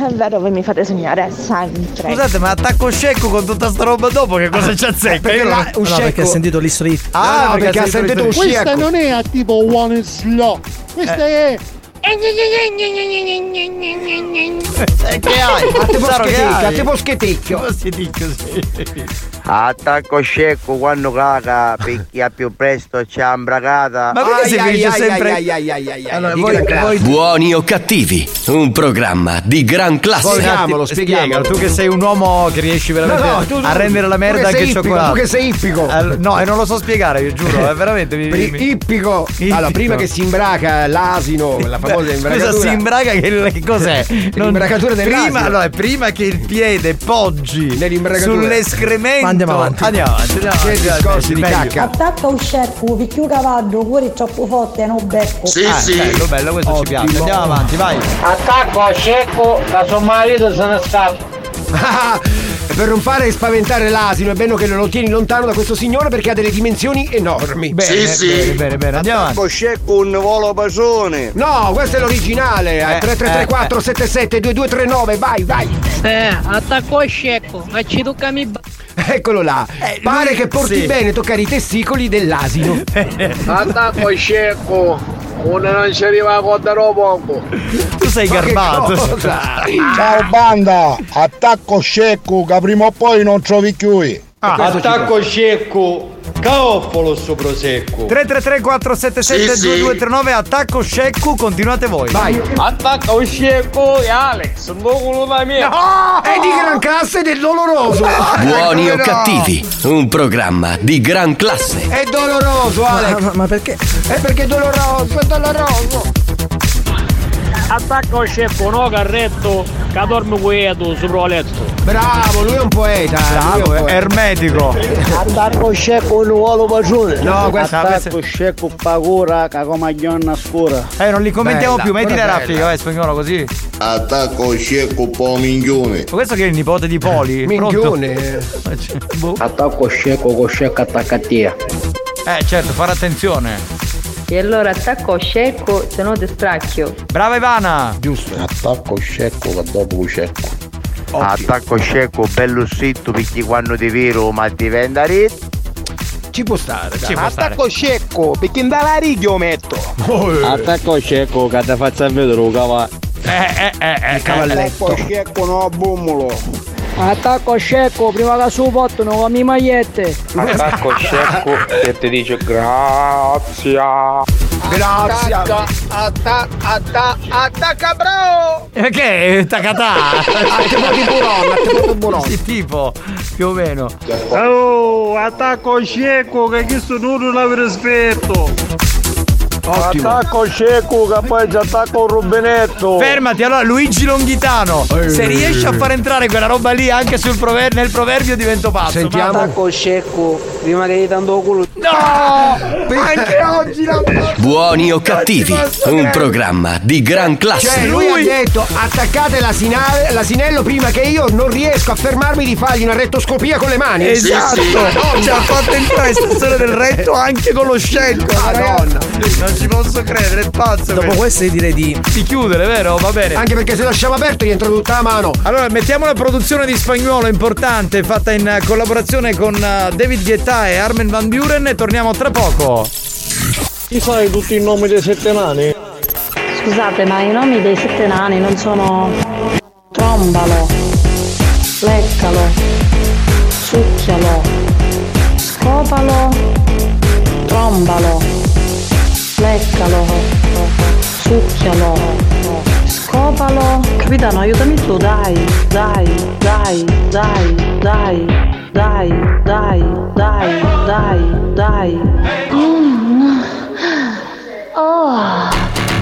Speaker 46: Ah, È vero, voi mi fate sognare sempre.
Speaker 4: Scusate, ma attacco scecco con tutta sta roba dopo che cosa ci azzecca?
Speaker 6: perché
Speaker 4: Io non-
Speaker 6: la- un
Speaker 7: No, perché ha sentito l'history.
Speaker 4: Ah,
Speaker 6: no, perché ha sentito un
Speaker 56: Questa
Speaker 6: scecco.
Speaker 56: non è a tipo one is slow. Questa è.
Speaker 4: Eh, che hai?
Speaker 6: A
Speaker 4: che
Speaker 6: poscheticchio, a
Speaker 4: hai?
Speaker 6: te poscheticchio.
Speaker 4: Poscheticchio, sì.
Speaker 60: Attacco scecco quando caga <laughs> perché più presto c'è ambracata.
Speaker 4: Ma perché si finisce
Speaker 6: ai,
Speaker 4: sempre
Speaker 6: ai, ai, ai, ai, ai,
Speaker 4: Allora,
Speaker 6: di
Speaker 4: voi-
Speaker 6: gran classe.
Speaker 4: voi-
Speaker 1: Buoni o cattivi, un programma di gran classe.
Speaker 6: Spieghiamolo, spieghiamolo.
Speaker 4: Tu che sei un uomo che riesci veramente
Speaker 6: No, no, tu-
Speaker 4: a rendere la merda
Speaker 6: che ippico,
Speaker 4: cioccolato.
Speaker 6: tu che sei ippico.
Speaker 4: All- no, e non lo so spiegare, io giuro, <laughs> è veramente mi, mi-
Speaker 6: ippico. Allora, prima che si imbraca l'asino, la famosa imbracatura.
Speaker 4: Scusa, si imbraca che, che cos'è? <laughs>
Speaker 6: L'imbracatura dell'asino.
Speaker 4: prima, allora, prima che il piede poggi sull'escremento.
Speaker 7: Andiamo avanti.
Speaker 4: Andiamo avanti, andiamo
Speaker 6: Che
Speaker 4: avanti,
Speaker 6: discorsi di
Speaker 4: meglio.
Speaker 6: cacca.
Speaker 55: Attacca un scecco, picchiu cavallo, cuore troppo forte, non becco.
Speaker 4: Ah, Bello, bello, questo ci piace. Andiamo avanti, vai.
Speaker 40: Attacco a scecco da suo marito se ne scappa.
Speaker 6: Per non fare spaventare l'asino è bello che lo tieni lontano da questo signore perché ha delle dimensioni enormi.
Speaker 4: Bene, bene, bene, bene, andiamo avanti.
Speaker 60: Attacco scecco un volo pasone.
Speaker 6: No, questo è l'originale.
Speaker 4: Eh,
Speaker 6: 3334 77 2239, vai, vai.
Speaker 44: Eh, attacco a scecco, ma ci tocca mi ba-
Speaker 6: Eccolo là. Pare
Speaker 4: lui-
Speaker 6: che porti
Speaker 4: sì.
Speaker 6: bene toccare i testicoli dell'asino. <laughs>
Speaker 40: Attacco scecco. Uno non ci arriva a contare poco.
Speaker 4: Tu sei
Speaker 6: Ma
Speaker 4: garbato.
Speaker 56: Ciao banda, attacco scecco che prima o poi non trovi più.
Speaker 59: Attacco scecco, caoppolo su prosecco.
Speaker 4: 333 477 2239 attacco scecco, continuate voi.
Speaker 6: Vai.
Speaker 40: Attacco scecco e Alex, un po' da me.
Speaker 6: È di gran classe del doloroso.
Speaker 1: Buoni o cattivi, un programma di gran classe.
Speaker 6: È doloroso, Alex.
Speaker 7: ma- ma perché?
Speaker 6: È perché è doloroso, è doloroso.
Speaker 40: Attacco scecco, no carretto, che dorme quieto sopra il letto.
Speaker 6: Bravo, lui è un poeta. eh, lui è un
Speaker 4: Bravo,
Speaker 6: poeta.
Speaker 4: ermetico.
Speaker 59: Attacco scecco un uovo pasone.
Speaker 6: No, questa
Speaker 59: Attacco che come giorna scura.
Speaker 4: Eh, non li commentiamo
Speaker 6: Bella,
Speaker 4: più, metti la raffica, vai, spagnolo così.
Speaker 61: Attacco scecco po' minchione.
Speaker 4: Ma questo che è il nipote di Poli? <laughs>
Speaker 6: Minchione. <laughs>
Speaker 59: Attacco scecco con scecco attaccatia.
Speaker 4: Eh, certo, fare attenzione.
Speaker 62: E allora attacco scecco, se no ti stracchio.
Speaker 4: Brava Ivana.
Speaker 6: Giusto.
Speaker 59: Attacco scecco che dopo scecco.
Speaker 60: Attacco scecco bello sitto perché quando ti vero ma diventa ritmo.
Speaker 6: Ci può stare, dai.
Speaker 4: Ci può stare.
Speaker 40: scecco, perché in dalla riga metto.
Speaker 59: Attacco scecco che ti faccia vedere un cavallo.
Speaker 4: Eh, eh, eh, eh.
Speaker 6: Cavalletto.
Speaker 59: scecco no bommolo.
Speaker 44: Attacco scecco, prima che su pottono con le magliette.
Speaker 40: Attacco scecco che ti dice grazie.
Speaker 6: Grazie.
Speaker 40: Attacca, attacca, attacca bro!
Speaker 4: Eh, Che è tacatà?
Speaker 6: A te di buron, a te di buron.
Speaker 4: Sì, tipo, più o meno.
Speaker 40: Oh, attacco scecco che questo non lo rispetto.
Speaker 6: Ottimo.
Speaker 40: Attacco scecco che poi ci attacca un rubinetto.
Speaker 4: Fermati, allora Luigi Longhitano. Se riesci a far entrare quella roba lì anche sul prover- nel proverbio divento pazzo.
Speaker 6: Sentiamo.
Speaker 57: Attacco scecco, prima che gli tanto culo.
Speaker 4: No! Anche oggi la
Speaker 1: Buoni o cattivi, un programma di gran classe.
Speaker 6: Cioè, lui, ha detto attaccate l'asinale- l'asinello prima che io non riesco a fermarmi di fargli una rettoscopia con le mani.
Speaker 4: Esatto! Ci ha fatto entrare in stazione del retto anche con lo scecco.
Speaker 6: Madonna.
Speaker 4: Non ci posso credere, è pazzo.
Speaker 7: Dopo questo io direi di.
Speaker 4: di chiudere, vero? Va bene.
Speaker 6: Anche perché se lasciamo aperto gli entra tutta la mano.
Speaker 4: Allora, mettiamo la produzione di Spagnuolo importante, fatta in collaborazione con eh, David Guetta e Armin Van Buren e torniamo tra poco.
Speaker 59: Ti sai tutti i nomi dei sette nani?
Speaker 46: Scusate, ma i nomi dei sette nani non sono trombalo, leccalo, succhialo, scopalo, trombalo, leccalo, succhialo, scopalo. Capitano, aiutami tu, dai, dai, dai, dai, dai, dai, dai, dai, dai, dai. Mm. Oh.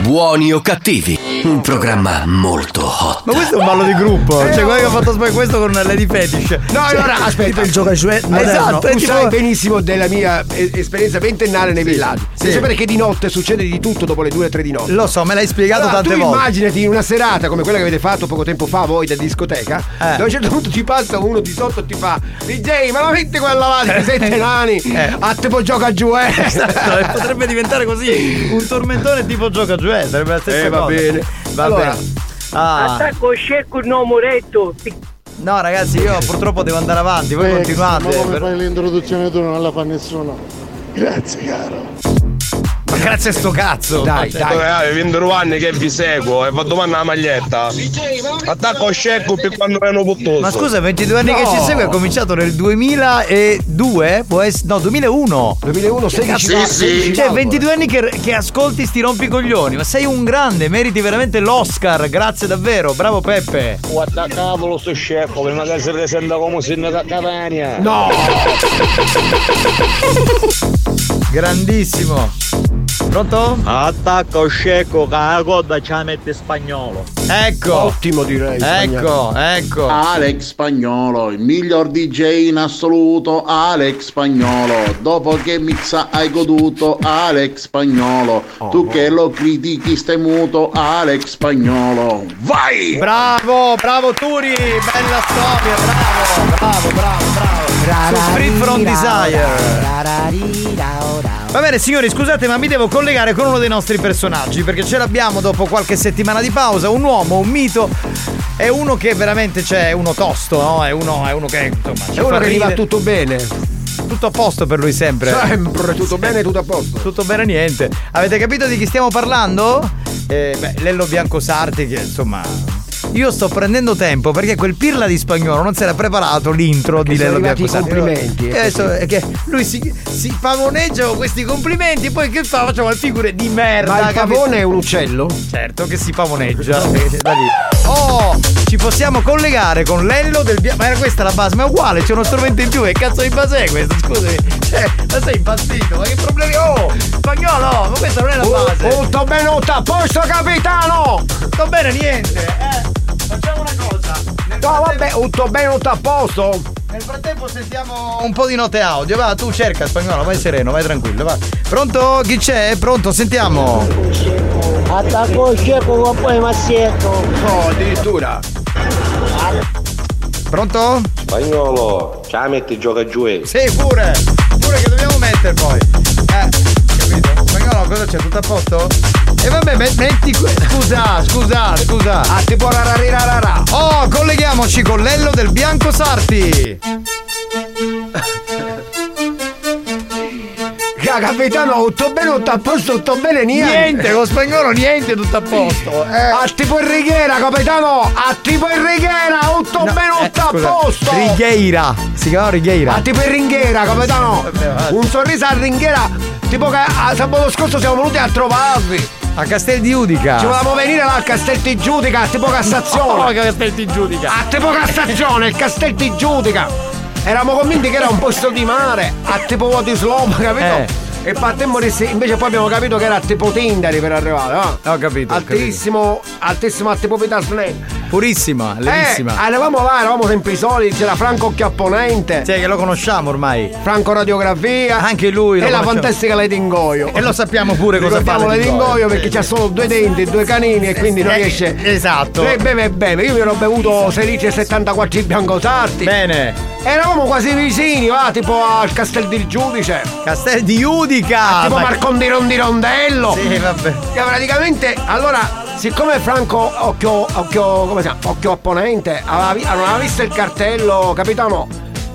Speaker 1: Buoni o cattivi, Un programma molto hot.
Speaker 4: Ma questo è un ballo di gruppo. Cioè, quello che ha fatto poi questo con Lady Fetish.
Speaker 6: No, allora aspetta.
Speaker 7: Tipo il gioca cioè
Speaker 4: Esatto, è
Speaker 6: tu
Speaker 4: tipo-
Speaker 6: sai benissimo della mia eh, esperienza ventennale nei villaggi.
Speaker 4: sì.
Speaker 6: Devi sapere che di notte succede di tutto dopo le 2-3 di notte.
Speaker 4: Lo so, me l'hai spiegato
Speaker 6: Allora,
Speaker 4: tante
Speaker 6: tu
Speaker 4: volte.
Speaker 6: immaginati una serata come quella che avete fatto poco tempo fa voi da discoteca,
Speaker 4: Eh.
Speaker 6: dove a un certo punto ti passa uno di sotto e ti fa DJ, ma la metti quella là di <laughs> sette nani, a tipo gioca giù eh.
Speaker 4: Esatto, potrebbe diventare così un tormentone tipo gioca giù, eh, sarebbe la stessa
Speaker 6: Eh, va
Speaker 4: cosa.
Speaker 6: bene.
Speaker 4: Va
Speaker 6: Allora,
Speaker 4: bene. Ah.
Speaker 57: Attacco scecco no muretto.
Speaker 4: No, ragazzi, io purtroppo devo andare avanti, voi continuate.
Speaker 56: Ma come
Speaker 4: per-
Speaker 56: fai l'introduzione tu non la fa nessuno? Grazie caro.
Speaker 4: Ma grazie a sto cazzo.
Speaker 6: Dai, dai.
Speaker 18: Eh, hai 22 anni che vi seguo e vado domani alla maglietta. Attacco scecco per quando erano puttoso.
Speaker 4: Ma scusa, 22 anni che
Speaker 6: No.
Speaker 4: ci segue, è cominciato nel 2002? Può essere. No, 2001.
Speaker 6: 2001, 16
Speaker 18: Sì, sì.
Speaker 4: Cioè, 22 anni che, che ascolti sti rompicoglioni. Ma sei un grande, meriti veramente l'Oscar. Grazie davvero, bravo Peppe.
Speaker 40: Guarda cavolo sto scecco, prima che si presenta come sindaco a Catania.
Speaker 6: No! <laughs>
Speaker 4: Grandissimo. Pronto?
Speaker 40: Attacco scecco che la coda ce la mette spagnolo.
Speaker 4: Ecco.
Speaker 6: Ottimo direi.
Speaker 4: Ecco, ecco.
Speaker 63: Alex Spagnolo, il miglior DJ in assoluto, Alex Spagnolo. Dopo che mix hai goduto, Alex Spagnolo. Tu che lo critichi stai muto, Alex Spagnolo. Vai!
Speaker 4: Bravo, bravo Turi, bella storia, bravo, bravo, bravo, bravo. Su Free From Desire. Va bene signori, scusate ma mi devo collegare con uno dei nostri personaggi perché ce l'abbiamo dopo qualche settimana di pausa, un uomo, un mito, è uno che veramente c'è, è uno tosto, no? È uno, è uno che insomma
Speaker 6: È uno che gli va tutto bene.
Speaker 4: tutto a posto per lui sempre.
Speaker 6: Sempre, tutto bene, tutto a posto.
Speaker 4: Tutto bene niente. Avete capito di chi stiamo parlando? Eh, beh, Lello Biancosarti che insomma io sto prendendo tempo perché quel pirla di spagnolo non si era preparato l'intro di
Speaker 6: sono
Speaker 4: Lello Biancosarti.
Speaker 6: complimenti,
Speaker 4: E adesso è che lui si, si pavoneggia con questi complimenti e poi che fa? Facciamo le figure di merda.
Speaker 6: Ma il pavone è un uccello?
Speaker 4: Certo che si pavoneggia. <laughs> Eh, da lì. Oh, ci possiamo collegare con Lello del Bia- Ma era questa la base, ma è uguale, c'è uno strumento in più. Che cazzo di base è questo? Scusami. Cioè, ma sei impazzito? Ma che problemi ho? Spagnolo, ma questa non è la base.
Speaker 6: Tutto bene, tutto a posto, capitano!
Speaker 4: Sto bene, niente. Eh, facciamo una cosa.
Speaker 6: No, vabbè, tutto bene, tutto a posto.
Speaker 4: Nel frattempo sentiamo un po' di note audio. Va, tu cerca spagnolo, vai sereno, vai tranquillo, va. Pronto? Chi c'è? Pronto? Sentiamo.
Speaker 57: Attacco scecco poi massetto.
Speaker 6: No, addirittura.
Speaker 4: Pronto?
Speaker 18: Spagnolo, ce la metti gioca giù e.
Speaker 4: Sì, pure! Pure che dobbiamo mettere poi. Eh, capito? Spagnolo, cosa c'è? Tutto a posto? E vabbè, met- metti que- Scusa, scusa, scusa.
Speaker 6: Ah, tipo rararirarara.
Speaker 4: Oh, colleghiamoci con Lello del Bianco Sarti.
Speaker 6: Ca- Capitano, tutto bene, tutto a posto, tutto bene, niente.
Speaker 4: Niente, con spagnolo niente, tutto a posto. Eh.
Speaker 6: A tipo in righiera, capitano! A tipo in righiera, tutto bene, tutto a
Speaker 4: Eh, Scusa,
Speaker 6: posto!
Speaker 4: Righeira. Si chiama Righeira.
Speaker 6: A tipo in ringhiera, capitano! Un sorriso a ringhiera, tipo che a sabato scorso siamo venuti a trovarvi!
Speaker 4: A Castel di Udica.
Speaker 6: Ci volevamo venire là al Castel di Giudica, a tipo Cassazione!
Speaker 4: Oh, che Castel di Giudica.
Speaker 6: A tipo Cassazione, il Castel di Giudica! Eravamo convinti che era un posto di mare, a tipo Votislomo, <laughs> capito?
Speaker 4: Eh.
Speaker 6: E partemmo di sì, invece poi abbiamo capito che era a tipo Tindari per arrivare, no?
Speaker 4: Ho capito. ho
Speaker 6: Altissimo, altissimo a tipo Vitasne.
Speaker 4: capito. Purissima, levissima.
Speaker 6: Eh, eravamo là, eravamo sempre i soliti, c'era Franco Chiapponente,
Speaker 4: Sì, che lo conosciamo ormai.
Speaker 6: Franco Radiografia.
Speaker 4: Anche lui
Speaker 6: E la
Speaker 4: conosciamo.
Speaker 6: fantastica Lady Ingoio.
Speaker 4: E lo sappiamo pure cosa fa.
Speaker 6: Ricordiamo Lady Ingoio perché c'ha solo due denti, due canini e quindi non
Speaker 4: Eh,
Speaker 6: riesce.
Speaker 4: esatto.
Speaker 6: E beve e beve. Io mi ero bevuto 16,74 di biancosarti.
Speaker 4: Bene.
Speaker 6: Eravamo quasi vicini, va, tipo al Castel del Giudice.
Speaker 4: Castel di Udica.
Speaker 6: tipo
Speaker 4: Ma-
Speaker 6: Marcondiron di Rondello.
Speaker 4: Sì, vabbè.
Speaker 6: Che praticamente, allora, siccome Franco Occhio, occhio, come si chiama? Occhio Opponente aveva, non aveva visto il cartello, capitano,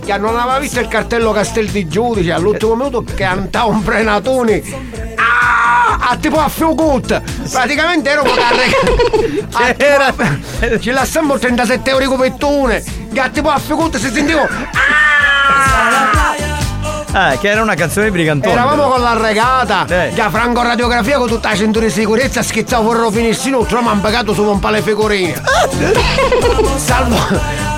Speaker 6: che non aveva visto il cartello Castel di Giudice, all'ultimo minuto cantava un Prenatuni. Ah, a tipo a Fiugut praticamente ero carre <laughs>
Speaker 4: C'era-
Speaker 6: ci lasciamo 37 euro di copertone che a tipo a Fiugut si sentivo
Speaker 4: Eh, che era una canzone di brigantone.
Speaker 6: Eravamo con la regata,
Speaker 4: Eh.
Speaker 6: da Franco Radiografia con tutta la cintura di sicurezza, schizzavo forro finissimo, trovo un pagato su un pale figurine. <laughs> Salvo,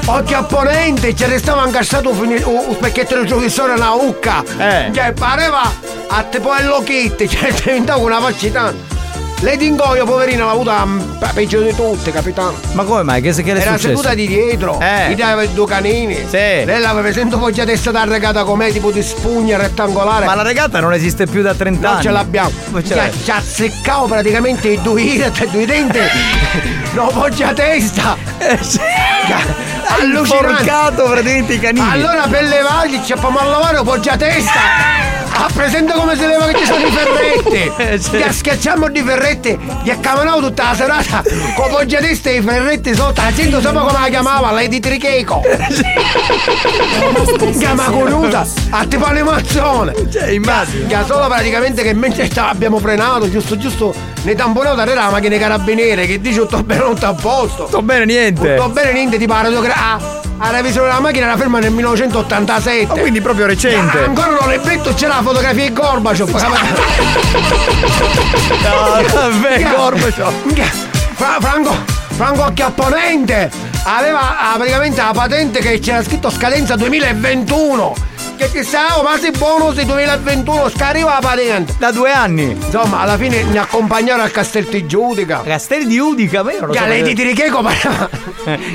Speaker 6: occhio apponente, ci restava incassato un, un- un specchietto del televisore una ucca.
Speaker 4: Eh.
Speaker 6: Cioè, pareva a tipo Hello Kitty, cioè diventava una faccia tanto. Lady Ingoio, poverina, l'ha avuta mm, pe- peggio di tutte, capitano.
Speaker 4: Ma come mai? Che, che le
Speaker 6: Era
Speaker 4: successo?
Speaker 6: seduta di dietro,
Speaker 4: Eh.
Speaker 6: gli dava due canini.
Speaker 4: Sì.
Speaker 6: Lei l'aveva sempre poggia testa da regata com'è, tipo di spugna rettangolare.
Speaker 4: Ma la regata non esiste più da 30
Speaker 6: Non
Speaker 4: anni.
Speaker 6: ce l'abbiamo.
Speaker 4: Ce
Speaker 6: Ci ha-
Speaker 4: l'hai?
Speaker 6: Ci ha seccato praticamente i due, <laughs> i due denti. <laughs> no, poggia testa. <laughs> Allucinante.
Speaker 4: Porcato praticamente i canini.
Speaker 6: Allora per levargli ci facciamo a lavare poggia testa. Ha presente come si leva che ci sono i ferretti? <laughs> Gli schiacciamo di ferretti, gli accamanato tutta la serata con poggia testa e i ferretti sotto. La gente sapeva come la chiamava, Lady Tricheco. <laughs> Chiama curiosa, a tipo animazione.
Speaker 4: Cioè, immagino.
Speaker 6: Che solo praticamente che mentre abbiamo frenato, giusto giusto, ne tamponato era la macchina carabiniere che dice tutto bene, non sta a posto.
Speaker 4: Tutto bene, niente.
Speaker 6: Tutto bene, niente, tipo la radiogra- ah, la revisione della macchina era ferma nel 1987.
Speaker 4: Ah, quindi proprio recente.
Speaker 6: Ah, ancora non l'hai detto, c'era la fotografia di Gorbaciov. <laughs>
Speaker 4: No, vabbè, Gorbaciov.
Speaker 6: Fra- Franco, Franco Acchiapponente aveva ah, praticamente la patente che c'era scritto scadenza 2021. Che ci stavo, ma si bonus di 2021, scariva la patente.
Speaker 4: Da due anni.
Speaker 6: Insomma, alla fine mi accompagnarono al Castel di Giudica.
Speaker 4: Castel di Udica, lo
Speaker 6: Che lei di Tiricheco pareva.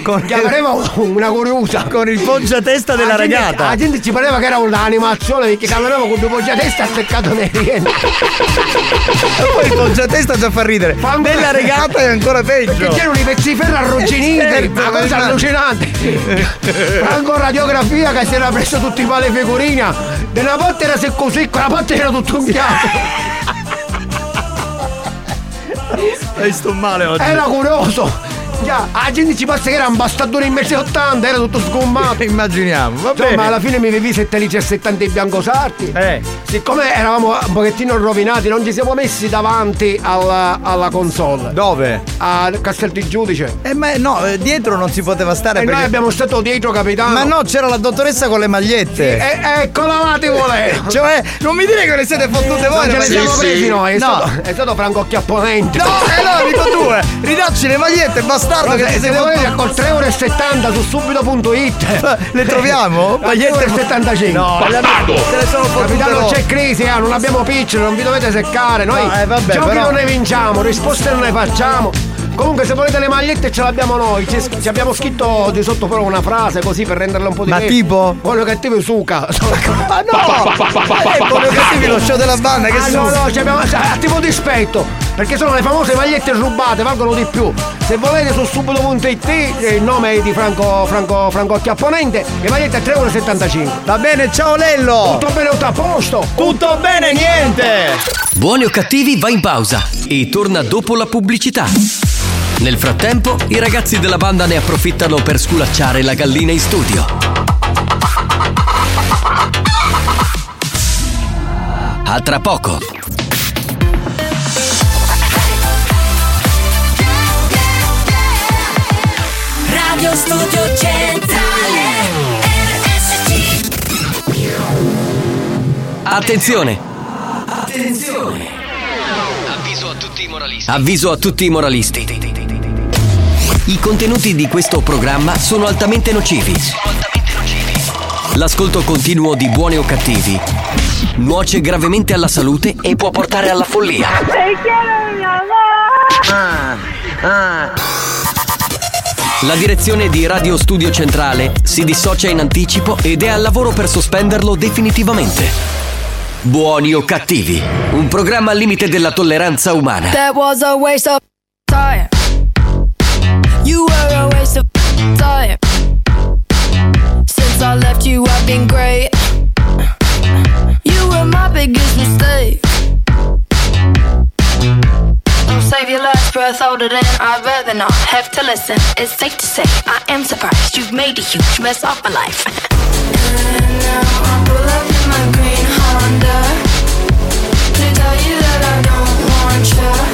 Speaker 4: Con, <laughs>
Speaker 6: Che pareva una curiosa.
Speaker 4: con il poggiatesta della
Speaker 6: La gente-
Speaker 4: ragata.
Speaker 6: La gente ci pareva che era un'animazione perché camminava con due poggiatesta attaccato nei rienti.
Speaker 4: E poi il poggiatesta già fa ridere. Nella regata è ancora peggio.
Speaker 6: Perché c'erano i pezzi ferro arrugginiti,
Speaker 4: Certo,
Speaker 6: una cosa
Speaker 4: esatto.
Speaker 6: allucinante. <laughs> Franco radiografia che si era preso tutti i pali figurina. De una parte era secco secco, la parte era tutto un chiaro.
Speaker 4: Hai sto male oggi.
Speaker 6: Era curioso. Già, la gente ci passa che era un bastardo in mezzo 80, era tutto sgommato. <laughs>
Speaker 4: Immaginiamo, va
Speaker 6: Insomma,
Speaker 4: bene.
Speaker 6: alla fine mi vivi 7 lici e 70 in bianco sarti.
Speaker 4: Eh.
Speaker 6: Siccome eravamo un pochettino rovinati, non ci siamo messi davanti alla, alla console.
Speaker 4: Dove?
Speaker 6: A Castel di Giudice.
Speaker 4: Eh, ma no, eh, dietro non si poteva stare
Speaker 6: E
Speaker 4: perché...
Speaker 6: noi abbiamo stato dietro, capitano.
Speaker 4: Ma no, c'era la dottoressa con le magliette.
Speaker 6: E, eccola là ti volevo. <laughs>
Speaker 4: Cioè, non mi dire che le siete fottute voi.
Speaker 6: Non ce le siamo
Speaker 4: magliette.
Speaker 6: presi noi, è,
Speaker 4: no.
Speaker 6: stato, è stato Franco Chiapponente.
Speaker 4: No, eh no, dico tu, eh. Ridacci le magliette, bastardo,
Speaker 6: No,
Speaker 4: che
Speaker 6: se, volete
Speaker 4: fottuto-
Speaker 6: col 3,70 su subito.it <laughs>
Speaker 4: Le troviamo?
Speaker 6: Magliette 75
Speaker 4: No, le abbiamo- se le sono fottute
Speaker 6: Capitano c'è crisi, eh, non abbiamo pitch, non vi dovete seccare Noi
Speaker 4: No, eh, vabbè,
Speaker 6: giochi
Speaker 4: però-
Speaker 6: non ne vinciamo, risposte non ne facciamo. Comunque se volete le magliette ce l'abbiamo noi. Ci, ci abbiamo scritto di sotto però una frase così per renderla un po'
Speaker 4: Ma
Speaker 6: diversa
Speaker 4: tipo?
Speaker 6: Buono cattivo suca <laughs>
Speaker 4: Ma no! Eh, buono cattivi lo show della banda, che
Speaker 6: Ah, no, no, ci abbiamo, a tipo dispetto Perché sono le famose magliette rubate, valgono di più Se volete su subito.it eh, Il nome è di Franco, Franco, Franco Chiapponente Le magliette a 3,75
Speaker 4: Va bene, ciao Lello!
Speaker 6: Tutto bene, tutto a posto
Speaker 4: Tutto bene, niente!
Speaker 1: Buoni o cattivi va in pausa e torna dopo la pubblicità. Nel frattempo, i ragazzi della banda ne approfittano per sculacciare la gallina in studio. A tra poco.
Speaker 3: Studio Centrale RSC
Speaker 1: Attenzione! Attenzione! Avviso a tutti i moralisti. Avviso a tutti i moralisti. I contenuti di questo programma sono altamente nocivi. L'ascolto continuo di buoni o cattivi nuoce gravemente alla salute e può portare alla follia. La direzione di Radio Studio Centrale si dissocia in anticipo ed è al lavoro per sospenderlo definitivamente. Buoni o cattivi, un programma al limite della tolleranza umana.
Speaker 3: That was a waste of time. You were a waste of time. Since I left you, I've been great. Breath older than I'd rather not have to listen. It's safe to say I am surprised you've made a huge mess of my life. <laughs> And now I pull up in my green Honda to tell you that I don't want you.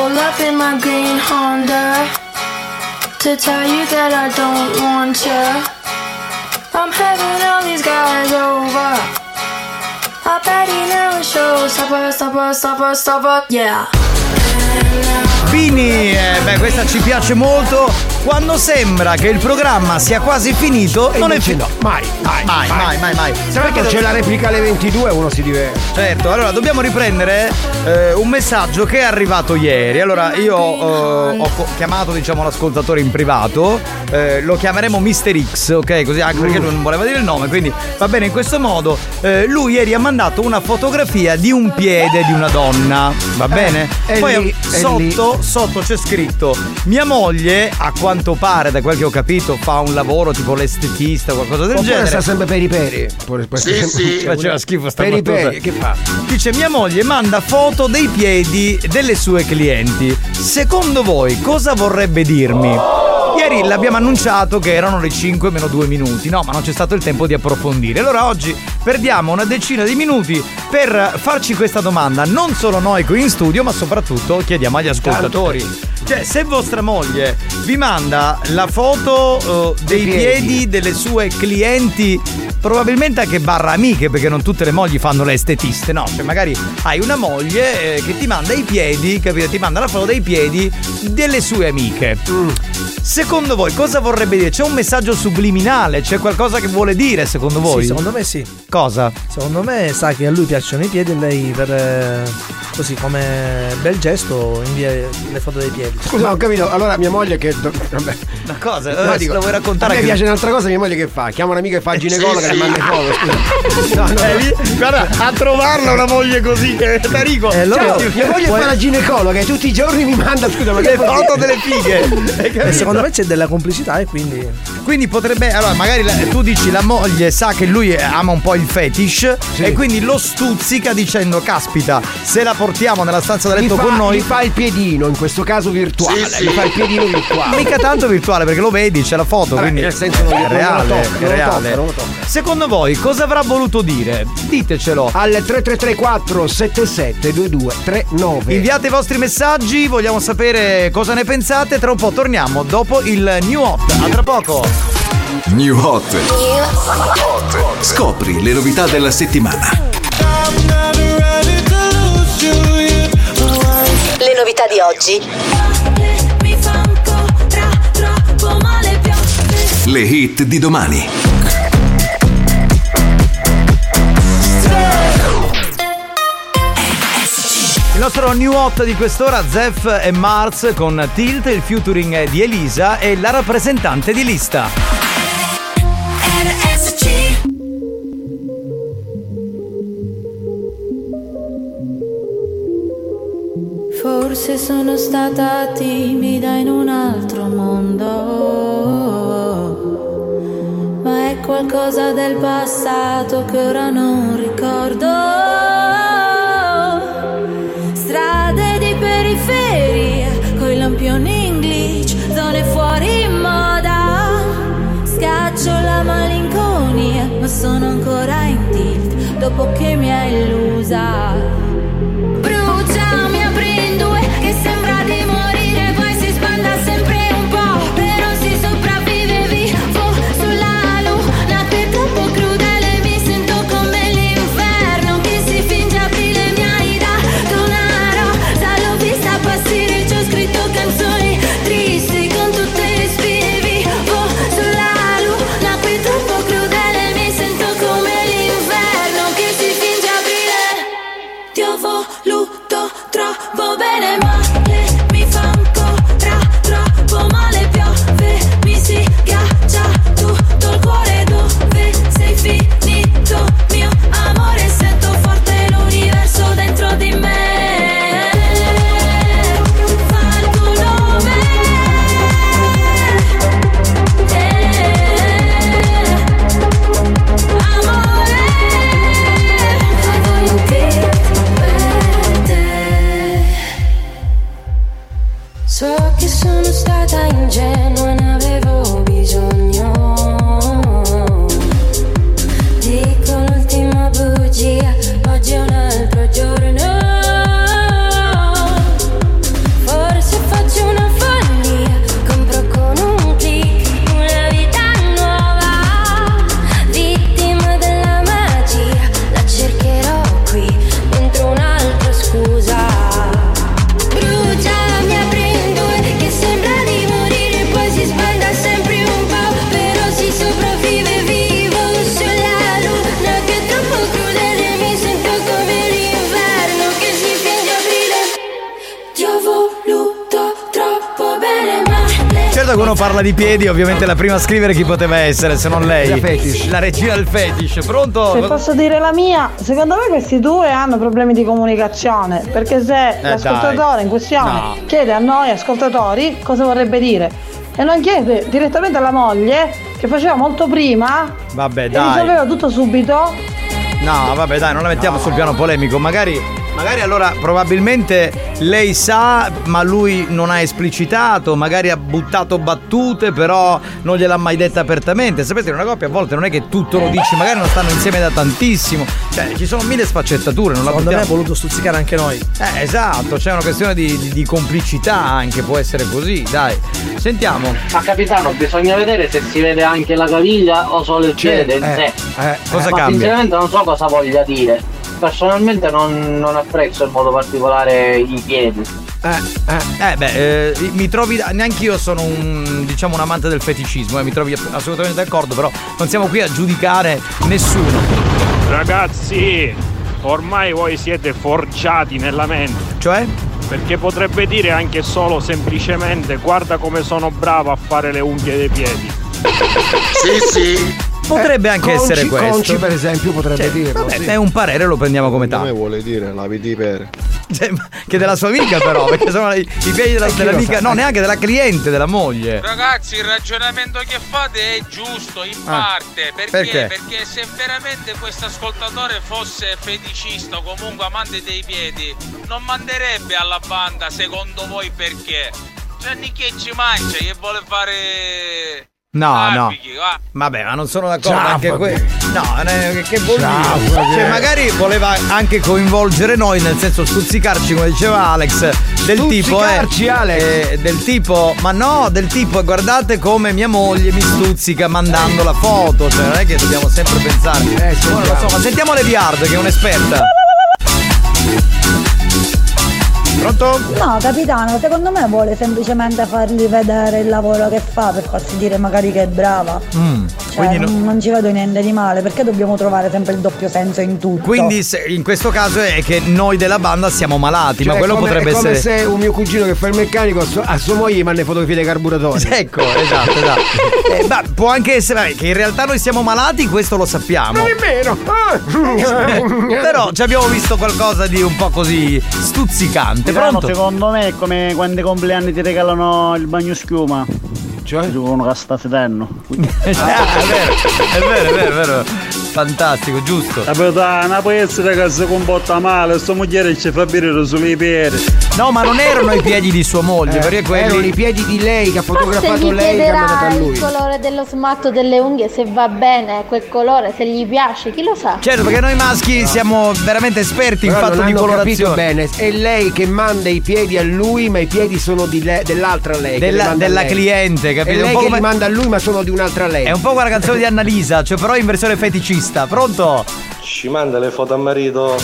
Speaker 3: Pull up in my green Honda to tell you that I don't want you. I'm having all these guys over. I bet he never shows. Stopper, stopper, stopper, stopper, yeah.
Speaker 4: Bini, eh, beh, questa ci piace molto. Quando sembra che il programma sia quasi finito, non è finito.
Speaker 6: Mai, mai,
Speaker 4: mai, mai, mai, mai.
Speaker 6: Sai che c'è la replica alle 22 uno si diverte.
Speaker 4: Certo, allora dobbiamo riprendere eh, un messaggio che è arrivato ieri. Allora, io eh, ho chiamato, diciamo, l'ascoltatore in privato. eh, lo chiameremo Mr. X, ok? Così anche perché lui non voleva dire il nome. Quindi va bene in questo modo. Eh, lui ieri ha mandato una fotografia di un piede di una donna. Va bene?
Speaker 6: è
Speaker 4: Poi
Speaker 6: lì,
Speaker 4: sotto, sotto c'è scritto: Mia moglie, a quanto pare, da quel che ho capito, fa un lavoro tipo l'estetista o qualcosa del
Speaker 6: Oppure
Speaker 4: genere.
Speaker 6: sta sempre per i peri.
Speaker 4: Sì, sì. <laughs> Faceva schifo sta
Speaker 6: Per i peri, che fa?
Speaker 4: Dice mia moglie manda foto dei piedi delle sue clienti. Secondo voi cosa vorrebbe dirmi? Ieri l'abbiamo annunciato che erano le 5 meno 2 minuti, no, ma non c'è stato il tempo di approfondire. Allora oggi perdiamo una decina di minuti per farci questa domanda, non solo noi qui in studio, ma soprattutto chiediamo agli ascoltatori. Cioè, se vostra moglie vi manda la foto eh, dei piedi.
Speaker 6: piedi.
Speaker 4: delle sue clienti, probabilmente anche barra amiche, perché non tutte le mogli fanno le estetiste, no? Cioè, magari hai una moglie eh, che ti manda i piedi, capito? Ti manda la foto dei piedi delle sue amiche. Secondo voi cosa vorrebbe dire? C'è un messaggio subliminale? C'è qualcosa che vuole dire secondo voi?
Speaker 7: Sì, secondo me sì.
Speaker 4: Cosa?
Speaker 7: Secondo me sa che a lui piacciono i piedi e lei per eh, così come bel gesto invia le foto dei piedi.
Speaker 6: Scusa, ho capito. Allora mia moglie che. Vabbè.
Speaker 4: Una cosa,
Speaker 6: No,
Speaker 4: eh,
Speaker 6: dico,
Speaker 4: lo vuoi raccontare?
Speaker 6: A me
Speaker 4: che-
Speaker 6: piace un'altra cosa, mia moglie che fa? Chiama un'amica che fa il ginecologa e le manda le foto. Scusa. <laughs> No, no.
Speaker 4: Eh, lì- guarda, a trovarla una moglie così, eh, Tarico.
Speaker 6: Eh, allora,
Speaker 4: Cioè,
Speaker 6: mia moglie
Speaker 4: puoi-
Speaker 6: fa la ginecologa e tutti i giorni mi manda, scusa, ma
Speaker 4: le foto delle fighe. <laughs>
Speaker 7: E
Speaker 4: capito?
Speaker 7: secondo me c'è della complicità e quindi.
Speaker 4: Quindi potrebbe, allora magari la- tu dici la moglie sa che lui ama un po' il fetish e quindi lo stuzzica dicendo caspita se la portiamo nella stanza da letto
Speaker 6: fa,
Speaker 4: con noi
Speaker 6: gli fa il piedino, in questo caso virtuale.
Speaker 49: Sì, sì.
Speaker 6: Gli fa il piedino virtuale. <laughs>
Speaker 4: mica tanto virtuale perché lo vedi c'è la foto
Speaker 6: Vabbè,
Speaker 4: quindi
Speaker 6: nel senso non-
Speaker 4: è
Speaker 6: non lo
Speaker 4: reale
Speaker 6: tocca,
Speaker 4: è
Speaker 6: non lo
Speaker 4: reale
Speaker 6: tocca, non lo
Speaker 4: secondo voi cosa avrà voluto dire ditecelo
Speaker 6: Al 3334 77 2239
Speaker 4: Inviate i vostri messaggi, vogliamo sapere cosa ne pensate. Tra un po' torniamo dopo il New Hot. A tra poco.
Speaker 64: New Hot. Scopri le novità della settimana.
Speaker 21: Le novità di oggi.
Speaker 64: Le hit di domani.
Speaker 4: Il nostro new hot di quest'ora, Zef e Mars con Tilt, il featuring di Elisa e la rappresentante di lista.
Speaker 3: Forse sono stata timida in un altro mondo, qualcosa del passato che ora non ricordo. Strade di periferia, coi lampioni in glitch, zone fuori moda. Scaccio la malinconia, ma sono ancora in tilt dopo che mi hai illusa. Di
Speaker 4: piedi, ovviamente la prima a scrivere chi poteva essere, se non lei.
Speaker 6: La fetish.
Speaker 4: La regina del fetish. Pronto?
Speaker 33: Se posso dire la mia, secondo me questi due hanno problemi di comunicazione, perché se l'ascoltatore
Speaker 4: dai.
Speaker 33: in questione
Speaker 4: No.
Speaker 33: chiede a noi ascoltatori cosa vorrebbe dire e non chiede direttamente alla moglie che faceva molto prima
Speaker 4: Vabbè,
Speaker 33: e
Speaker 4: dai.
Speaker 33: risolveva tutto subito,
Speaker 4: No, vabbè, dai, non la mettiamo sul piano polemico. Magari, magari allora probabilmente lei sa, ma lui non ha esplicitato, magari ha buttato battute, però non gliel'ha mai detta apertamente. Sapete, in una coppia a volte non è che tutto lo dici, magari non stanno insieme da tantissimo. Cioè, ci sono mille sfaccettature, non la
Speaker 7: Secondo me ha
Speaker 4: buttiamo.
Speaker 7: voluto stuzzicare anche noi.
Speaker 4: Eh, esatto, c'è una questione di, di- di complicità anche, può essere così, dai. Sentiamo.
Speaker 19: Ma capitano, bisogna vedere se si vede anche la caviglia o solo il piede in
Speaker 4: eh,
Speaker 19: sé.
Speaker 4: eh, cosa
Speaker 19: Ma
Speaker 4: cambia?
Speaker 19: sinceramente non so cosa voglia dire. Personalmente non, non apprezzo in modo particolare i piedi.
Speaker 4: Eh, beh, eh, mi trovi. Neanche io sono un diciamo un amante del feticismo, eh, mi trovi assolutamente d'accordo, però non siamo qui a giudicare nessuno.
Speaker 65: Ragazzi, ormai voi siete forgiati nella mente.
Speaker 4: Cioè?
Speaker 65: Perché potrebbe dire anche solo semplicemente guarda come sono bravo a fare le unghie dei piedi.
Speaker 49: Sì, sì.
Speaker 4: Potrebbe anche
Speaker 6: Conci-
Speaker 4: essere questo.
Speaker 6: Conci, per esempio, potrebbe
Speaker 4: Cioè,
Speaker 6: dirlo.
Speaker 4: vabbè,
Speaker 6: sì.
Speaker 4: È un parere, lo prendiamo come
Speaker 66: Come
Speaker 4: tale.
Speaker 66: vuole dire la vedi per.
Speaker 4: Cioè, che della sua amica, però, perché sono i, i piedi della,
Speaker 66: Eh,
Speaker 4: dell'amica. No, neanche della cliente, della moglie.
Speaker 67: Ragazzi, il ragionamento che fate è giusto in
Speaker 4: Ah,
Speaker 67: parte. Perché?
Speaker 4: perché?
Speaker 67: Perché se veramente questo ascoltatore fosse feticista o comunque amante dei piedi, non manderebbe alla banda secondo voi perché? Cioè, ni che ci mangia, che vuole fare.
Speaker 4: No, no.
Speaker 67: Traffichi, va.
Speaker 4: Vabbè, ma non sono d'accordo
Speaker 67: Ciao,
Speaker 4: anche questo. No, eh, che, che vuol
Speaker 6: Ciao,
Speaker 4: dire? Cioè, magari voleva anche coinvolgere noi, nel senso stuzzicarci, come diceva Alex, del tipo, eh,
Speaker 6: Stuzzicarci, Alex.
Speaker 4: eh, del tipo, ma no, del tipo, guardate come mia moglie mi stuzzica mandando la foto, cioè non è che dobbiamo sempre pensare.
Speaker 6: Eh,
Speaker 4: Ora lo so, ma sentiamo Hard, che è un'esperta. Pronto?
Speaker 55: No, capitano, secondo me vuole semplicemente fargli vedere il lavoro che fa per farsi dire magari che è brava.
Speaker 4: Mm,
Speaker 55: Cioè, non, non ci vedo niente di male, perché dobbiamo trovare sempre il doppio senso in tutto?
Speaker 4: Quindi se- in questo caso è che noi della banda siamo malati, ma
Speaker 6: Cioè,
Speaker 4: quello
Speaker 6: come-
Speaker 4: potrebbe
Speaker 6: è come
Speaker 4: essere.
Speaker 6: se un mio cugino che fa il meccanico a, sua- a sua moglie gli manda le fotografie dei carburatori. <laughs>
Speaker 4: Ecco, esatto, esatto. <laughs> Eh, ma può anche essere che in realtà noi siamo malati, questo lo sappiamo.
Speaker 6: Non è vero!
Speaker 4: Però ci abbiamo visto qualcosa di un po' così stuzzicante.
Speaker 28: Capitano,
Speaker 4: Pronto?
Speaker 28: secondo me è come quando i compleanni ti regalano il bagno schiuma.
Speaker 6: Cioè?
Speaker 28: Giocano che sta fedendo.
Speaker 4: Ah, è vero, è vero, è vero, è vero. Fantastico, giusto.
Speaker 28: Capitano, una pezza che si comporta male, sto moglie ci fa bere sulle piedi.
Speaker 4: No, ma non erano i piedi di sua moglie, perché quelli.
Speaker 6: Erano i piedi di lei che ha
Speaker 68: Ma se
Speaker 6: fotografato
Speaker 68: gli
Speaker 6: lei che ha mandato a lui.
Speaker 68: il colore dello smatto delle unghie, se va bene quel colore, se gli piace, chi lo sa?
Speaker 4: Certo, perché noi maschi siamo veramente esperti in
Speaker 6: Però
Speaker 4: fatto
Speaker 6: non
Speaker 4: di colorazione.
Speaker 6: bene, è lei che manda i piedi a lui, ma i piedi sono di lei- dell'altra lei.
Speaker 4: Della- della
Speaker 6: lei.
Speaker 4: cliente, capito?
Speaker 6: È
Speaker 4: Un
Speaker 6: lei
Speaker 4: po'
Speaker 6: che
Speaker 4: come-
Speaker 6: li manda a lui, ma sono di un'altra lei.
Speaker 4: È un po' quella canzone di Annalisa, cioè però in versione feticista. Pronto?
Speaker 24: Ci manda le foto a marito.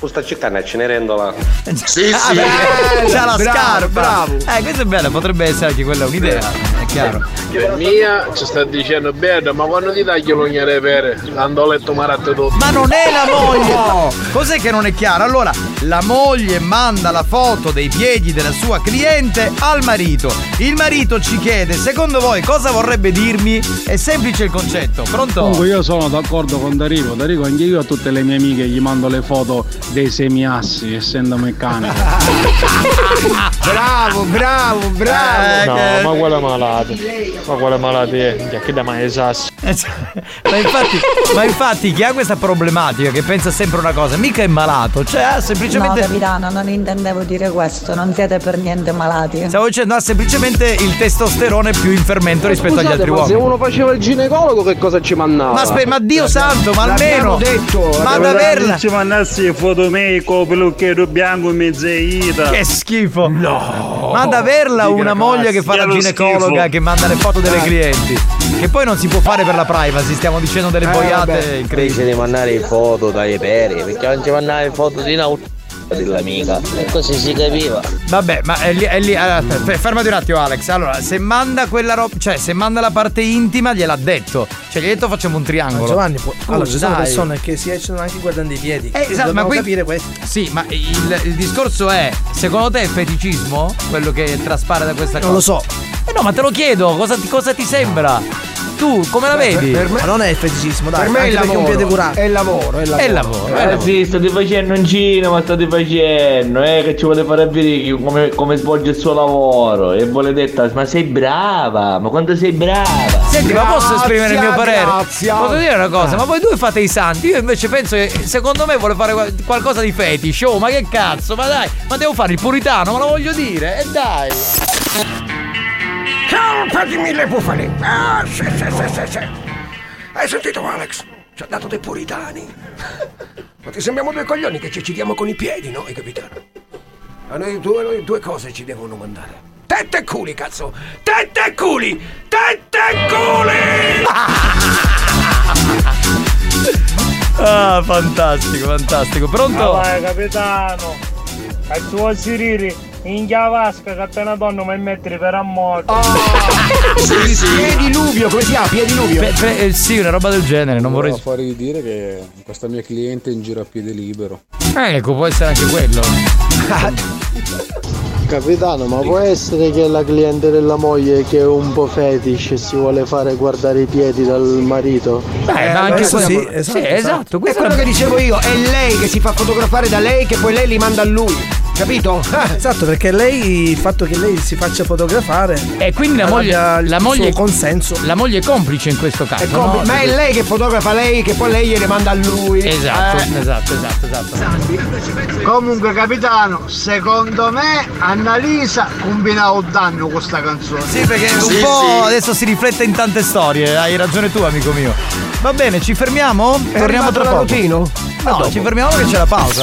Speaker 24: Questa città ce ne rendola.
Speaker 49: Sì,
Speaker 4: Ah, beh, c'ha la
Speaker 6: bravo,
Speaker 4: scarpa.
Speaker 6: bravo.
Speaker 4: Eh, questa è bella, potrebbe essere anche quella un'idea, è chiaro.
Speaker 69: Per mia ci sta dicendo bene, ma quando ti taglio l'ugna le pere? Andò a letto maratte tutto.
Speaker 4: Ma non è la moglie! Cos'è che non è chiaro? Allora, la moglie manda la foto dei piedi della sua cliente al marito. Il marito ci chiede, secondo voi cosa vorrebbe dirmi? È semplice il concetto, pronto?
Speaker 34: Comunque io sono d'accordo con Darico, Darico anche io a tutte le mie amiche gli mando le foto dei semiassi essendo meccanico. <laughs>
Speaker 6: bravo, bravo, bravo.
Speaker 34: No,
Speaker 69: ma quella malata. Ma quella malata è che da mai esassi. <laughs>
Speaker 4: ma, infatti, ma infatti chi ha questa problematica che pensa sempre una cosa, mica è malato, cioè ha
Speaker 55: No,
Speaker 4: semplicemente...
Speaker 55: capitano, non intendevo dire questo, non siete per niente malati.
Speaker 4: Stavo dicendo, ha semplicemente il testosterone più in fermento rispetto agli altri
Speaker 66: ma
Speaker 4: uomini.
Speaker 66: se uno faceva il ginecologo che cosa ci mandava?
Speaker 4: Ma aspetta, ma Dio santo, ma
Speaker 6: L'abbiamo
Speaker 4: almeno.
Speaker 6: detto,
Speaker 4: ma ad averla.
Speaker 28: ci mandassi foto me con pelucchero bianco mezzeita.
Speaker 4: Che schifo! No! Ma ad averla una moglie che fa la ginecologa
Speaker 28: schifo.
Speaker 4: che manda le foto delle clienti. Che poi non si può fare per la privacy, stiamo dicendo delle boiate incredibili.
Speaker 70: Invece di mandare foto dai peri, perché non ci mandare foto di no. Dell'amica. E così si capiva.
Speaker 4: Vabbè, ma è lì, è lì allora, fermati un attimo Alex. Allora, se manda quella roba, cioè se manda la parte intima gliel'ha detto. Cioè gli ha detto facciamo un
Speaker 7: Ma
Speaker 4: triangolo.
Speaker 7: Giovanni, può-
Speaker 4: Scusa,
Speaker 7: allora ci sono
Speaker 4: dai.
Speaker 7: persone che si eccitano anche guardando i piedi.
Speaker 4: Eh, esatto, ma qui-
Speaker 7: capire questo.
Speaker 4: Sì, ma il, il discorso è, secondo te è feticismo? Quello che traspare da questa cosa?
Speaker 7: Non lo so.
Speaker 4: Eh no, ma te lo chiedo, cosa ti, cosa ti sembra? Tu come la vedi?
Speaker 7: Ma non è il feticismo, dai.
Speaker 6: per me è il lavoro.
Speaker 7: piede curato.
Speaker 6: È il lavoro, è il lavoro.
Speaker 4: È il lavoro.
Speaker 70: Eh sì, state facendo un cinema, state facendo, eh, che ci vuole fare vedere chi- come, come svolge il suo lavoro. E vuole detto, ma sei brava, ma quanto sei brava.
Speaker 4: Senti, ma posso esprimere il mio
Speaker 6: Grazie,
Speaker 4: parere?
Speaker 6: grazie.
Speaker 4: Posso dire una cosa?
Speaker 6: Eh.
Speaker 4: Ma voi due fate i santi. Io invece penso che secondo me vuole fare qual- qualcosa di fetish. Oh, ma che cazzo? Ma dai, ma devo fare il puritano, ma lo voglio dire. E dai.
Speaker 6: Ciao, fatemi le bufale. Ah, sì, sì, sì, sì, sì. Hai sentito Alex? Ci ha dato dei puritani. Ma ti sembriamo due coglioni che ci citiamo con i piedi, no? Capito? A noi due, noi due cose ci devono mandare. Tette e culi, cazzo! Tette e culi! Tette e culi!
Speaker 4: Ah, fantastico, fantastico. Pronto?
Speaker 71: Ah, vai, capitano. E ci vuoi siriri in vasca che appena donna mi mettere per amore. <laughs>
Speaker 6: sì, sì. Piediluvio, come si chiama? Piediluvio?
Speaker 4: Pe- pe- eh, sì, una roba del genere, non vorrei.
Speaker 34: Volevo fargli dire che questa mia cliente è in giro a piede libero.
Speaker 4: Eh, ecco, può essere anche quello. <laughs>
Speaker 72: Capitano, ma può essere che la cliente della moglie che è un po' fetish si vuole fare guardare i piedi dal marito?
Speaker 4: Beh, ma anche
Speaker 6: questo sì,
Speaker 4: sì, esatto,
Speaker 6: È
Speaker 4: questo
Speaker 6: quello
Speaker 4: è-
Speaker 6: che dicevo io, è lei che si fa fotografare da lei che poi lei li manda a lui. Capito?
Speaker 7: Esatto, perché lei, il fatto che lei si faccia fotografare.
Speaker 4: E quindi la moglie, la moglie,
Speaker 7: suo consenso.
Speaker 4: La moglie è complice in questo caso.
Speaker 6: È compli-
Speaker 4: no?
Speaker 6: ma è lei che fotografa lei che poi lei gliele manda a lui.
Speaker 4: Esatto,
Speaker 6: Eh.
Speaker 4: esatto, esatto, esatto.
Speaker 72: Comunque capitano, secondo me Annalisa combina un danno con questa canzone.
Speaker 4: Sì, perché un po' adesso si riflette in tante storie, hai ragione tu, amico mio. Va bene, ci fermiamo? Torniamo
Speaker 6: arrivato
Speaker 4: tra poco.
Speaker 6: routine?
Speaker 4: No, ci fermiamo che c'è la pausa.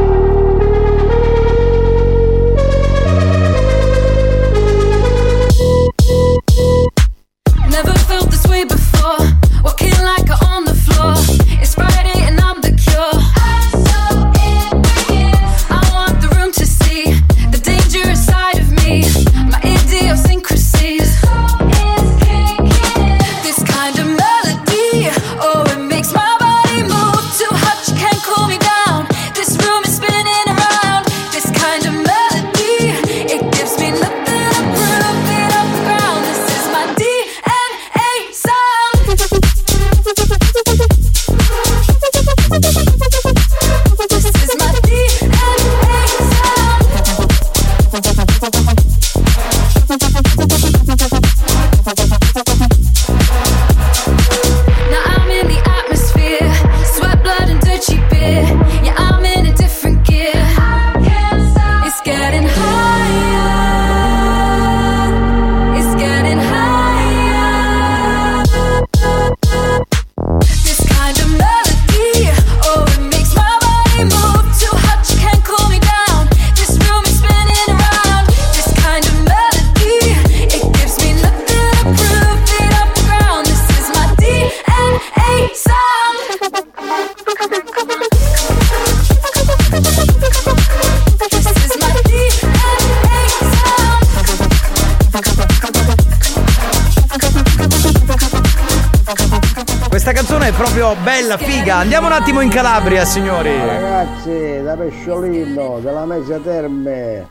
Speaker 4: Andiamo un attimo in Calabria, signori.
Speaker 72: Ragazzi, da Pesciolino, della Mezza Terme.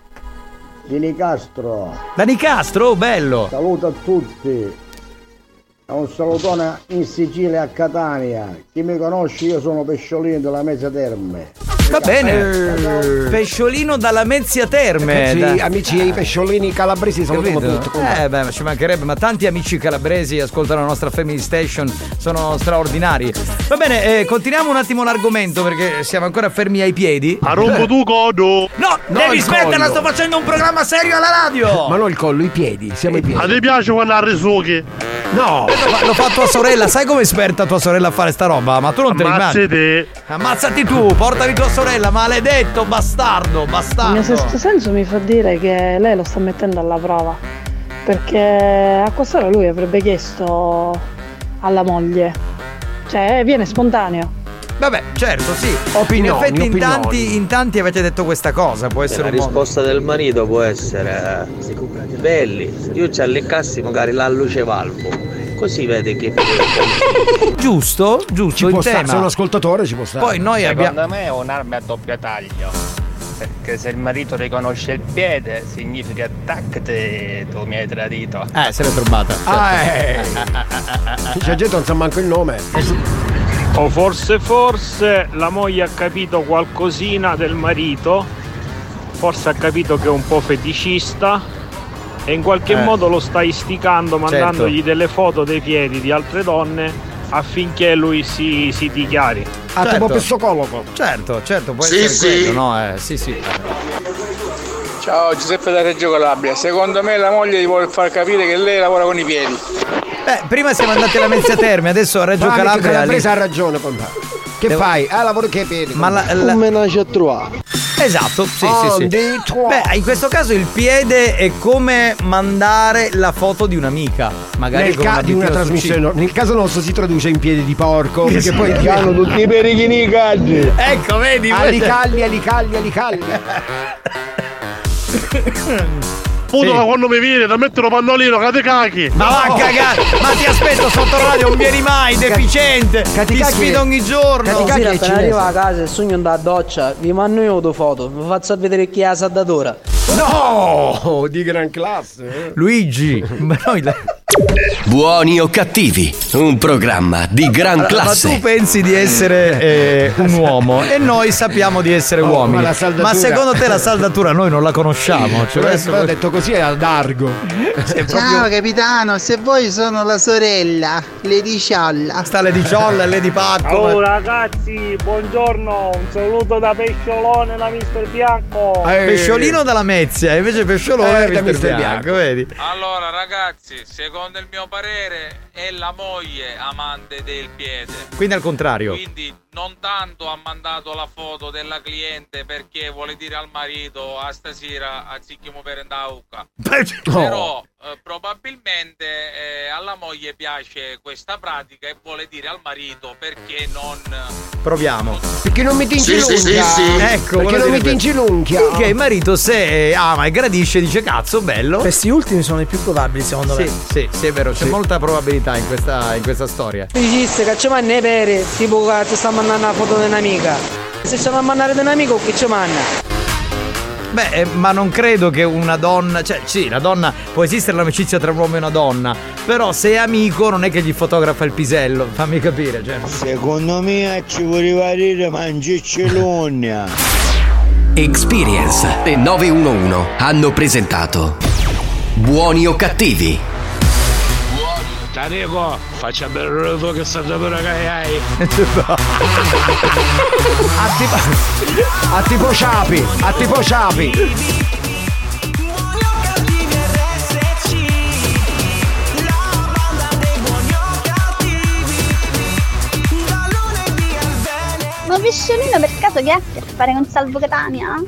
Speaker 73: di Nicastro.
Speaker 4: Da Nicastro, oh, bello.
Speaker 73: Saluto a tutti. Un salutone in Sicilia a Catania. Chi mi conosce io sono Pesciolino della Mezza Terme.
Speaker 4: Va bene. Pesciolino dalla Mezzia Terme.
Speaker 6: Sì,
Speaker 4: Da-
Speaker 6: amici, i pesciolini calabresi sono
Speaker 4: Capito?
Speaker 6: tutti contenti.
Speaker 4: Eh beh, ma ci mancherebbe, ma tanti amici calabresi ascoltano la nostra Family Station, sono straordinari. Va bene, eh, continuiamo un attimo l'argomento perché siamo ancora fermi ai piedi.
Speaker 74: A rompo tu codo!
Speaker 4: No,
Speaker 6: No,
Speaker 4: devi smetterla,
Speaker 6: collo.
Speaker 4: sto facendo un programma serio alla radio!
Speaker 6: Ma non il collo, i piedi, siamo i piedi.
Speaker 74: A te piace quando ha risucchi?
Speaker 6: No!
Speaker 4: L'ho fatto tua sorella, sai come è esperta tua sorella a fare sta roba? Ma tu non te
Speaker 74: Ammazzi
Speaker 4: rimani. Ammazzati tu, portami tua sorella, maledetto, bastardo,
Speaker 75: Il mio
Speaker 4: bastardo.
Speaker 75: sesto senso mi fa dire che lei lo sta mettendo alla prova. Perché a quest'ora lui avrebbe chiesto alla moglie. Cioè, viene spontaneo.
Speaker 4: Vabbè, certo, sì.
Speaker 6: Opinioni,
Speaker 4: in effetti in tanti, in tanti avete detto questa cosa, può essere
Speaker 76: la
Speaker 4: un modo.
Speaker 76: risposta del marito può essere eh, belli, io ci alliccassi magari la luce valvo, così vede che <laughs>
Speaker 4: Giusto, giusto,
Speaker 6: Ci può stare, se un ascoltatore ci può stare.
Speaker 4: Poi noi
Speaker 77: Secondo
Speaker 4: abbiamo.
Speaker 77: me è un'arma a doppio taglio. Perché se il marito riconosce il piede significa tac te tu mi hai tradito.
Speaker 4: Eh, se l'è trovata.
Speaker 6: Ah, eh. C'è gente non sa manco il nome.
Speaker 78: O forse forse la moglie ha capito qualcosina del marito, forse ha capito che è un po' feticista e in qualche
Speaker 4: Eh.
Speaker 78: modo lo sta isticando mandandogli
Speaker 4: Certo.
Speaker 78: delle foto dei piedi di altre donne affinché lui si, si dichiari.
Speaker 6: Ah, tipo psicologo.
Speaker 4: Certo, certo, può
Speaker 78: Sì,
Speaker 4: essere
Speaker 78: sì.
Speaker 4: quello, no? Eh, sì, sì.
Speaker 77: Ciao Giuseppe da Reggio Calabria. Secondo me la moglie gli vuole far capire che lei lavora con i piedi.
Speaker 4: Beh, prima siamo andati alla Mezzia Terme, adesso a Reggio
Speaker 6: Bravo,
Speaker 4: Calabria. lì-
Speaker 6: ha ragione con te. Che
Speaker 4: Devo-
Speaker 6: fai? Ah, lavoro che piedi.
Speaker 4: Ma la- la-
Speaker 72: Un menage a trois.
Speaker 4: Esatto, sì,
Speaker 6: Oh,
Speaker 4: sì, sì. Beh, in questo caso il piede è come mandare la foto di un'amica. Magari
Speaker 6: Nel
Speaker 4: con
Speaker 6: ca- di una trasmissione, no, nel caso nostro si traduce in piedi di porco. Perché poi
Speaker 72: Che hanno tutti i perichini caldi.
Speaker 4: Ecco, vedi?
Speaker 6: Alicalli, alicalli, alicalli. <laughs>
Speaker 74: Puto ma quando mi viene da mettere un pannolino che te cacchi!
Speaker 4: Ma va a cagare! Ma ti aspetto sotto radio, non vieni mai, deficiente! Ti sfido ogni giorno!
Speaker 79: Sì, appena arrivo a casa e sogno andare a doccia, vi mando io le foto, vi faccio vedere chi è la saldatura.
Speaker 6: No! <laughs> Di gran classe. eh.
Speaker 4: Luigi! <laughs> Ma noi la-
Speaker 80: Buoni o cattivi, un programma di gran
Speaker 4: Allora,
Speaker 80: classe.
Speaker 4: Ma tu pensi di essere eh, un uomo e noi sappiamo di essere
Speaker 6: Oh,
Speaker 4: uomini.
Speaker 6: ma
Speaker 4: Ma secondo te la saldatura noi non la conosciamo? Cioè, adesso-
Speaker 6: ho detto così è ad argo.
Speaker 4: È
Speaker 81: Ciao
Speaker 4: proprio-
Speaker 81: capitano, se voi sono la sorella, Lady Cialla.
Speaker 4: Sta Lady Ciolla e Lady Pacco.
Speaker 82: Oh
Speaker 4: ma-
Speaker 82: ragazzi, buongiorno, un saluto da Pesciolone da Mister Bianco.
Speaker 4: Pesciolino dalla Mezia, invece Pesciolone
Speaker 6: Eh, da
Speaker 4: è Mister
Speaker 6: Mister
Speaker 4: Bianco, vedi?
Speaker 67: Allora ragazzi, secondo il mio parere è la moglie amante del piede.
Speaker 4: Quindi al contrario.
Speaker 67: Quindi non tanto ha mandato la foto della cliente perché vuole dire al marito a stasera azzicchiamo per andauca. Però eh, probabilmente eh, alla moglie piace questa pratica e vuole dire al marito perché non
Speaker 4: Proviamo.
Speaker 6: Perché non mi tinci
Speaker 67: Sì, sì,
Speaker 6: l'unghia?
Speaker 67: sì, sì.
Speaker 4: Ecco,
Speaker 6: Perché non tinci
Speaker 4: questo.
Speaker 6: l'unghia?
Speaker 4: Finché il marito se ama e gradisce dice cazzo bello.
Speaker 7: Questi ultimi sono i più probabili secondo
Speaker 4: Sì,
Speaker 7: me.
Speaker 4: sì, sì, è vero, c'è molta probabilità in questa, in questa storia.
Speaker 79: Ci manna i peri, tipo ti sta mandando la foto di un'amica. Se ci va a mandare di un amico, chi ci manna?
Speaker 4: Beh, eh, ma non credo che una donna, cioè sì, la donna può esistere l'amicizia tra un uomo e una donna, però se è amico non è che gli fotografa il pisello, fammi capire, cioè.
Speaker 72: Secondo me ci voleva dire mangiccellogna.
Speaker 80: Experience e 911 hanno presentato Buoni o cattivi?
Speaker 74: Tarico, faccia bere tu che sta pure che hai. <laughs>
Speaker 6: A tipo, a tipo Ciapi, a tipo Ciapi.
Speaker 83: Ma Pesciolino per caso che ha a che fare con Salvo Catania?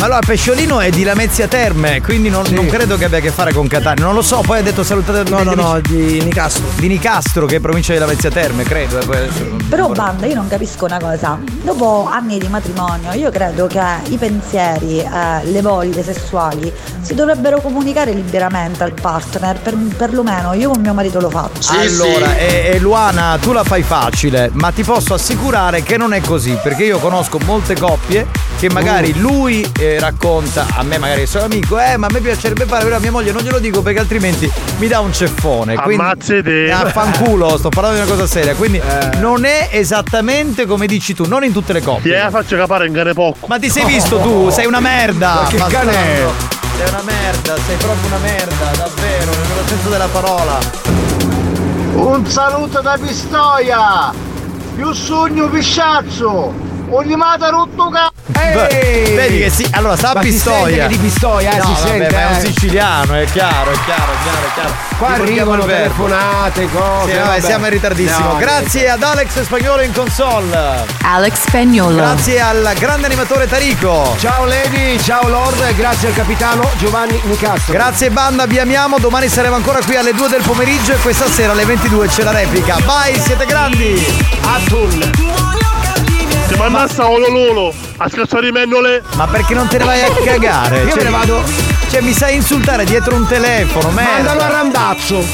Speaker 4: Allora, Pesciolino è di Lamezia Terme, quindi non, non credo che abbia a che fare con Catania. Non lo so, poi ha detto salutate
Speaker 7: No, no, no, di Nicastro.
Speaker 4: Di Nicastro, che è provincia di Lamezia Terme, credo. eh,
Speaker 55: Però banda, io non capisco una cosa. Dopo anni di matrimonio, io credo che i pensieri, eh, le voglie sessuali si dovrebbero comunicare liberamente al partner, per, perlomeno io con mio marito lo faccio.
Speaker 4: allora, E, e Luana, tu la fai facile, ma ti posso assicurare che non è così, perché io conosco molte coppie che magari lui eh, racconta a me magari sono amico, eh ma a me piacerebbe fare, però a mia moglie non glielo dico perché altrimenti mi dà un ceffone. Quindi,
Speaker 84: Ammazzate.
Speaker 4: Eh, affanculo, sto parlando di una cosa seria. Quindi non è esattamente come dici tu, non in tutte le coppie.
Speaker 84: Ti la faccio capare in cane poco.
Speaker 4: Ma ti sei visto tu? Sei una merda!
Speaker 84: Ma che
Speaker 4: Bastardo.
Speaker 84: cane è?
Speaker 4: Sei una merda, sei proprio una merda, davvero, nel vero senso della parola.
Speaker 73: Un saluto da Pistoia! Più sogno pisciazzo! Ogni mata rotto
Speaker 4: Vedi che sì, allora sta a
Speaker 6: Ma si
Speaker 4: Pistoia.
Speaker 6: di Pistoia, eh,
Speaker 4: no,
Speaker 6: si
Speaker 4: vabbè,
Speaker 6: sente,
Speaker 4: ma è un
Speaker 6: eh.
Speaker 4: siciliano, è chiaro, è chiaro, è chiaro, è chiaro.
Speaker 6: Qua
Speaker 4: Riportiamo
Speaker 6: arrivano telefonate, cose.
Speaker 4: Sì, vabbè, siamo in ritardissimo.
Speaker 6: No,
Speaker 4: Grazie ad Alex Spagnolo in console.
Speaker 85: Alex Spagnolo.
Speaker 4: Grazie al grande animatore Tarico.
Speaker 6: Ciao Lady, ciao Lord, grazie al capitano Giovanni Nicastro.
Speaker 4: Grazie banda, vi amiamo. Domani saremo ancora qui alle 2 del pomeriggio e questa sera alle 22 c'è la replica. Bye, siete grandi.
Speaker 6: Atul.
Speaker 84: Ti mandassa a Olololo a scacciare mennole.
Speaker 4: Ma perché non te ne vai a <laughs> cagare?
Speaker 6: Io me ne vado.
Speaker 4: Cioè, mi sai insultare dietro un telefono, merda.
Speaker 6: Mandalo a randazzo.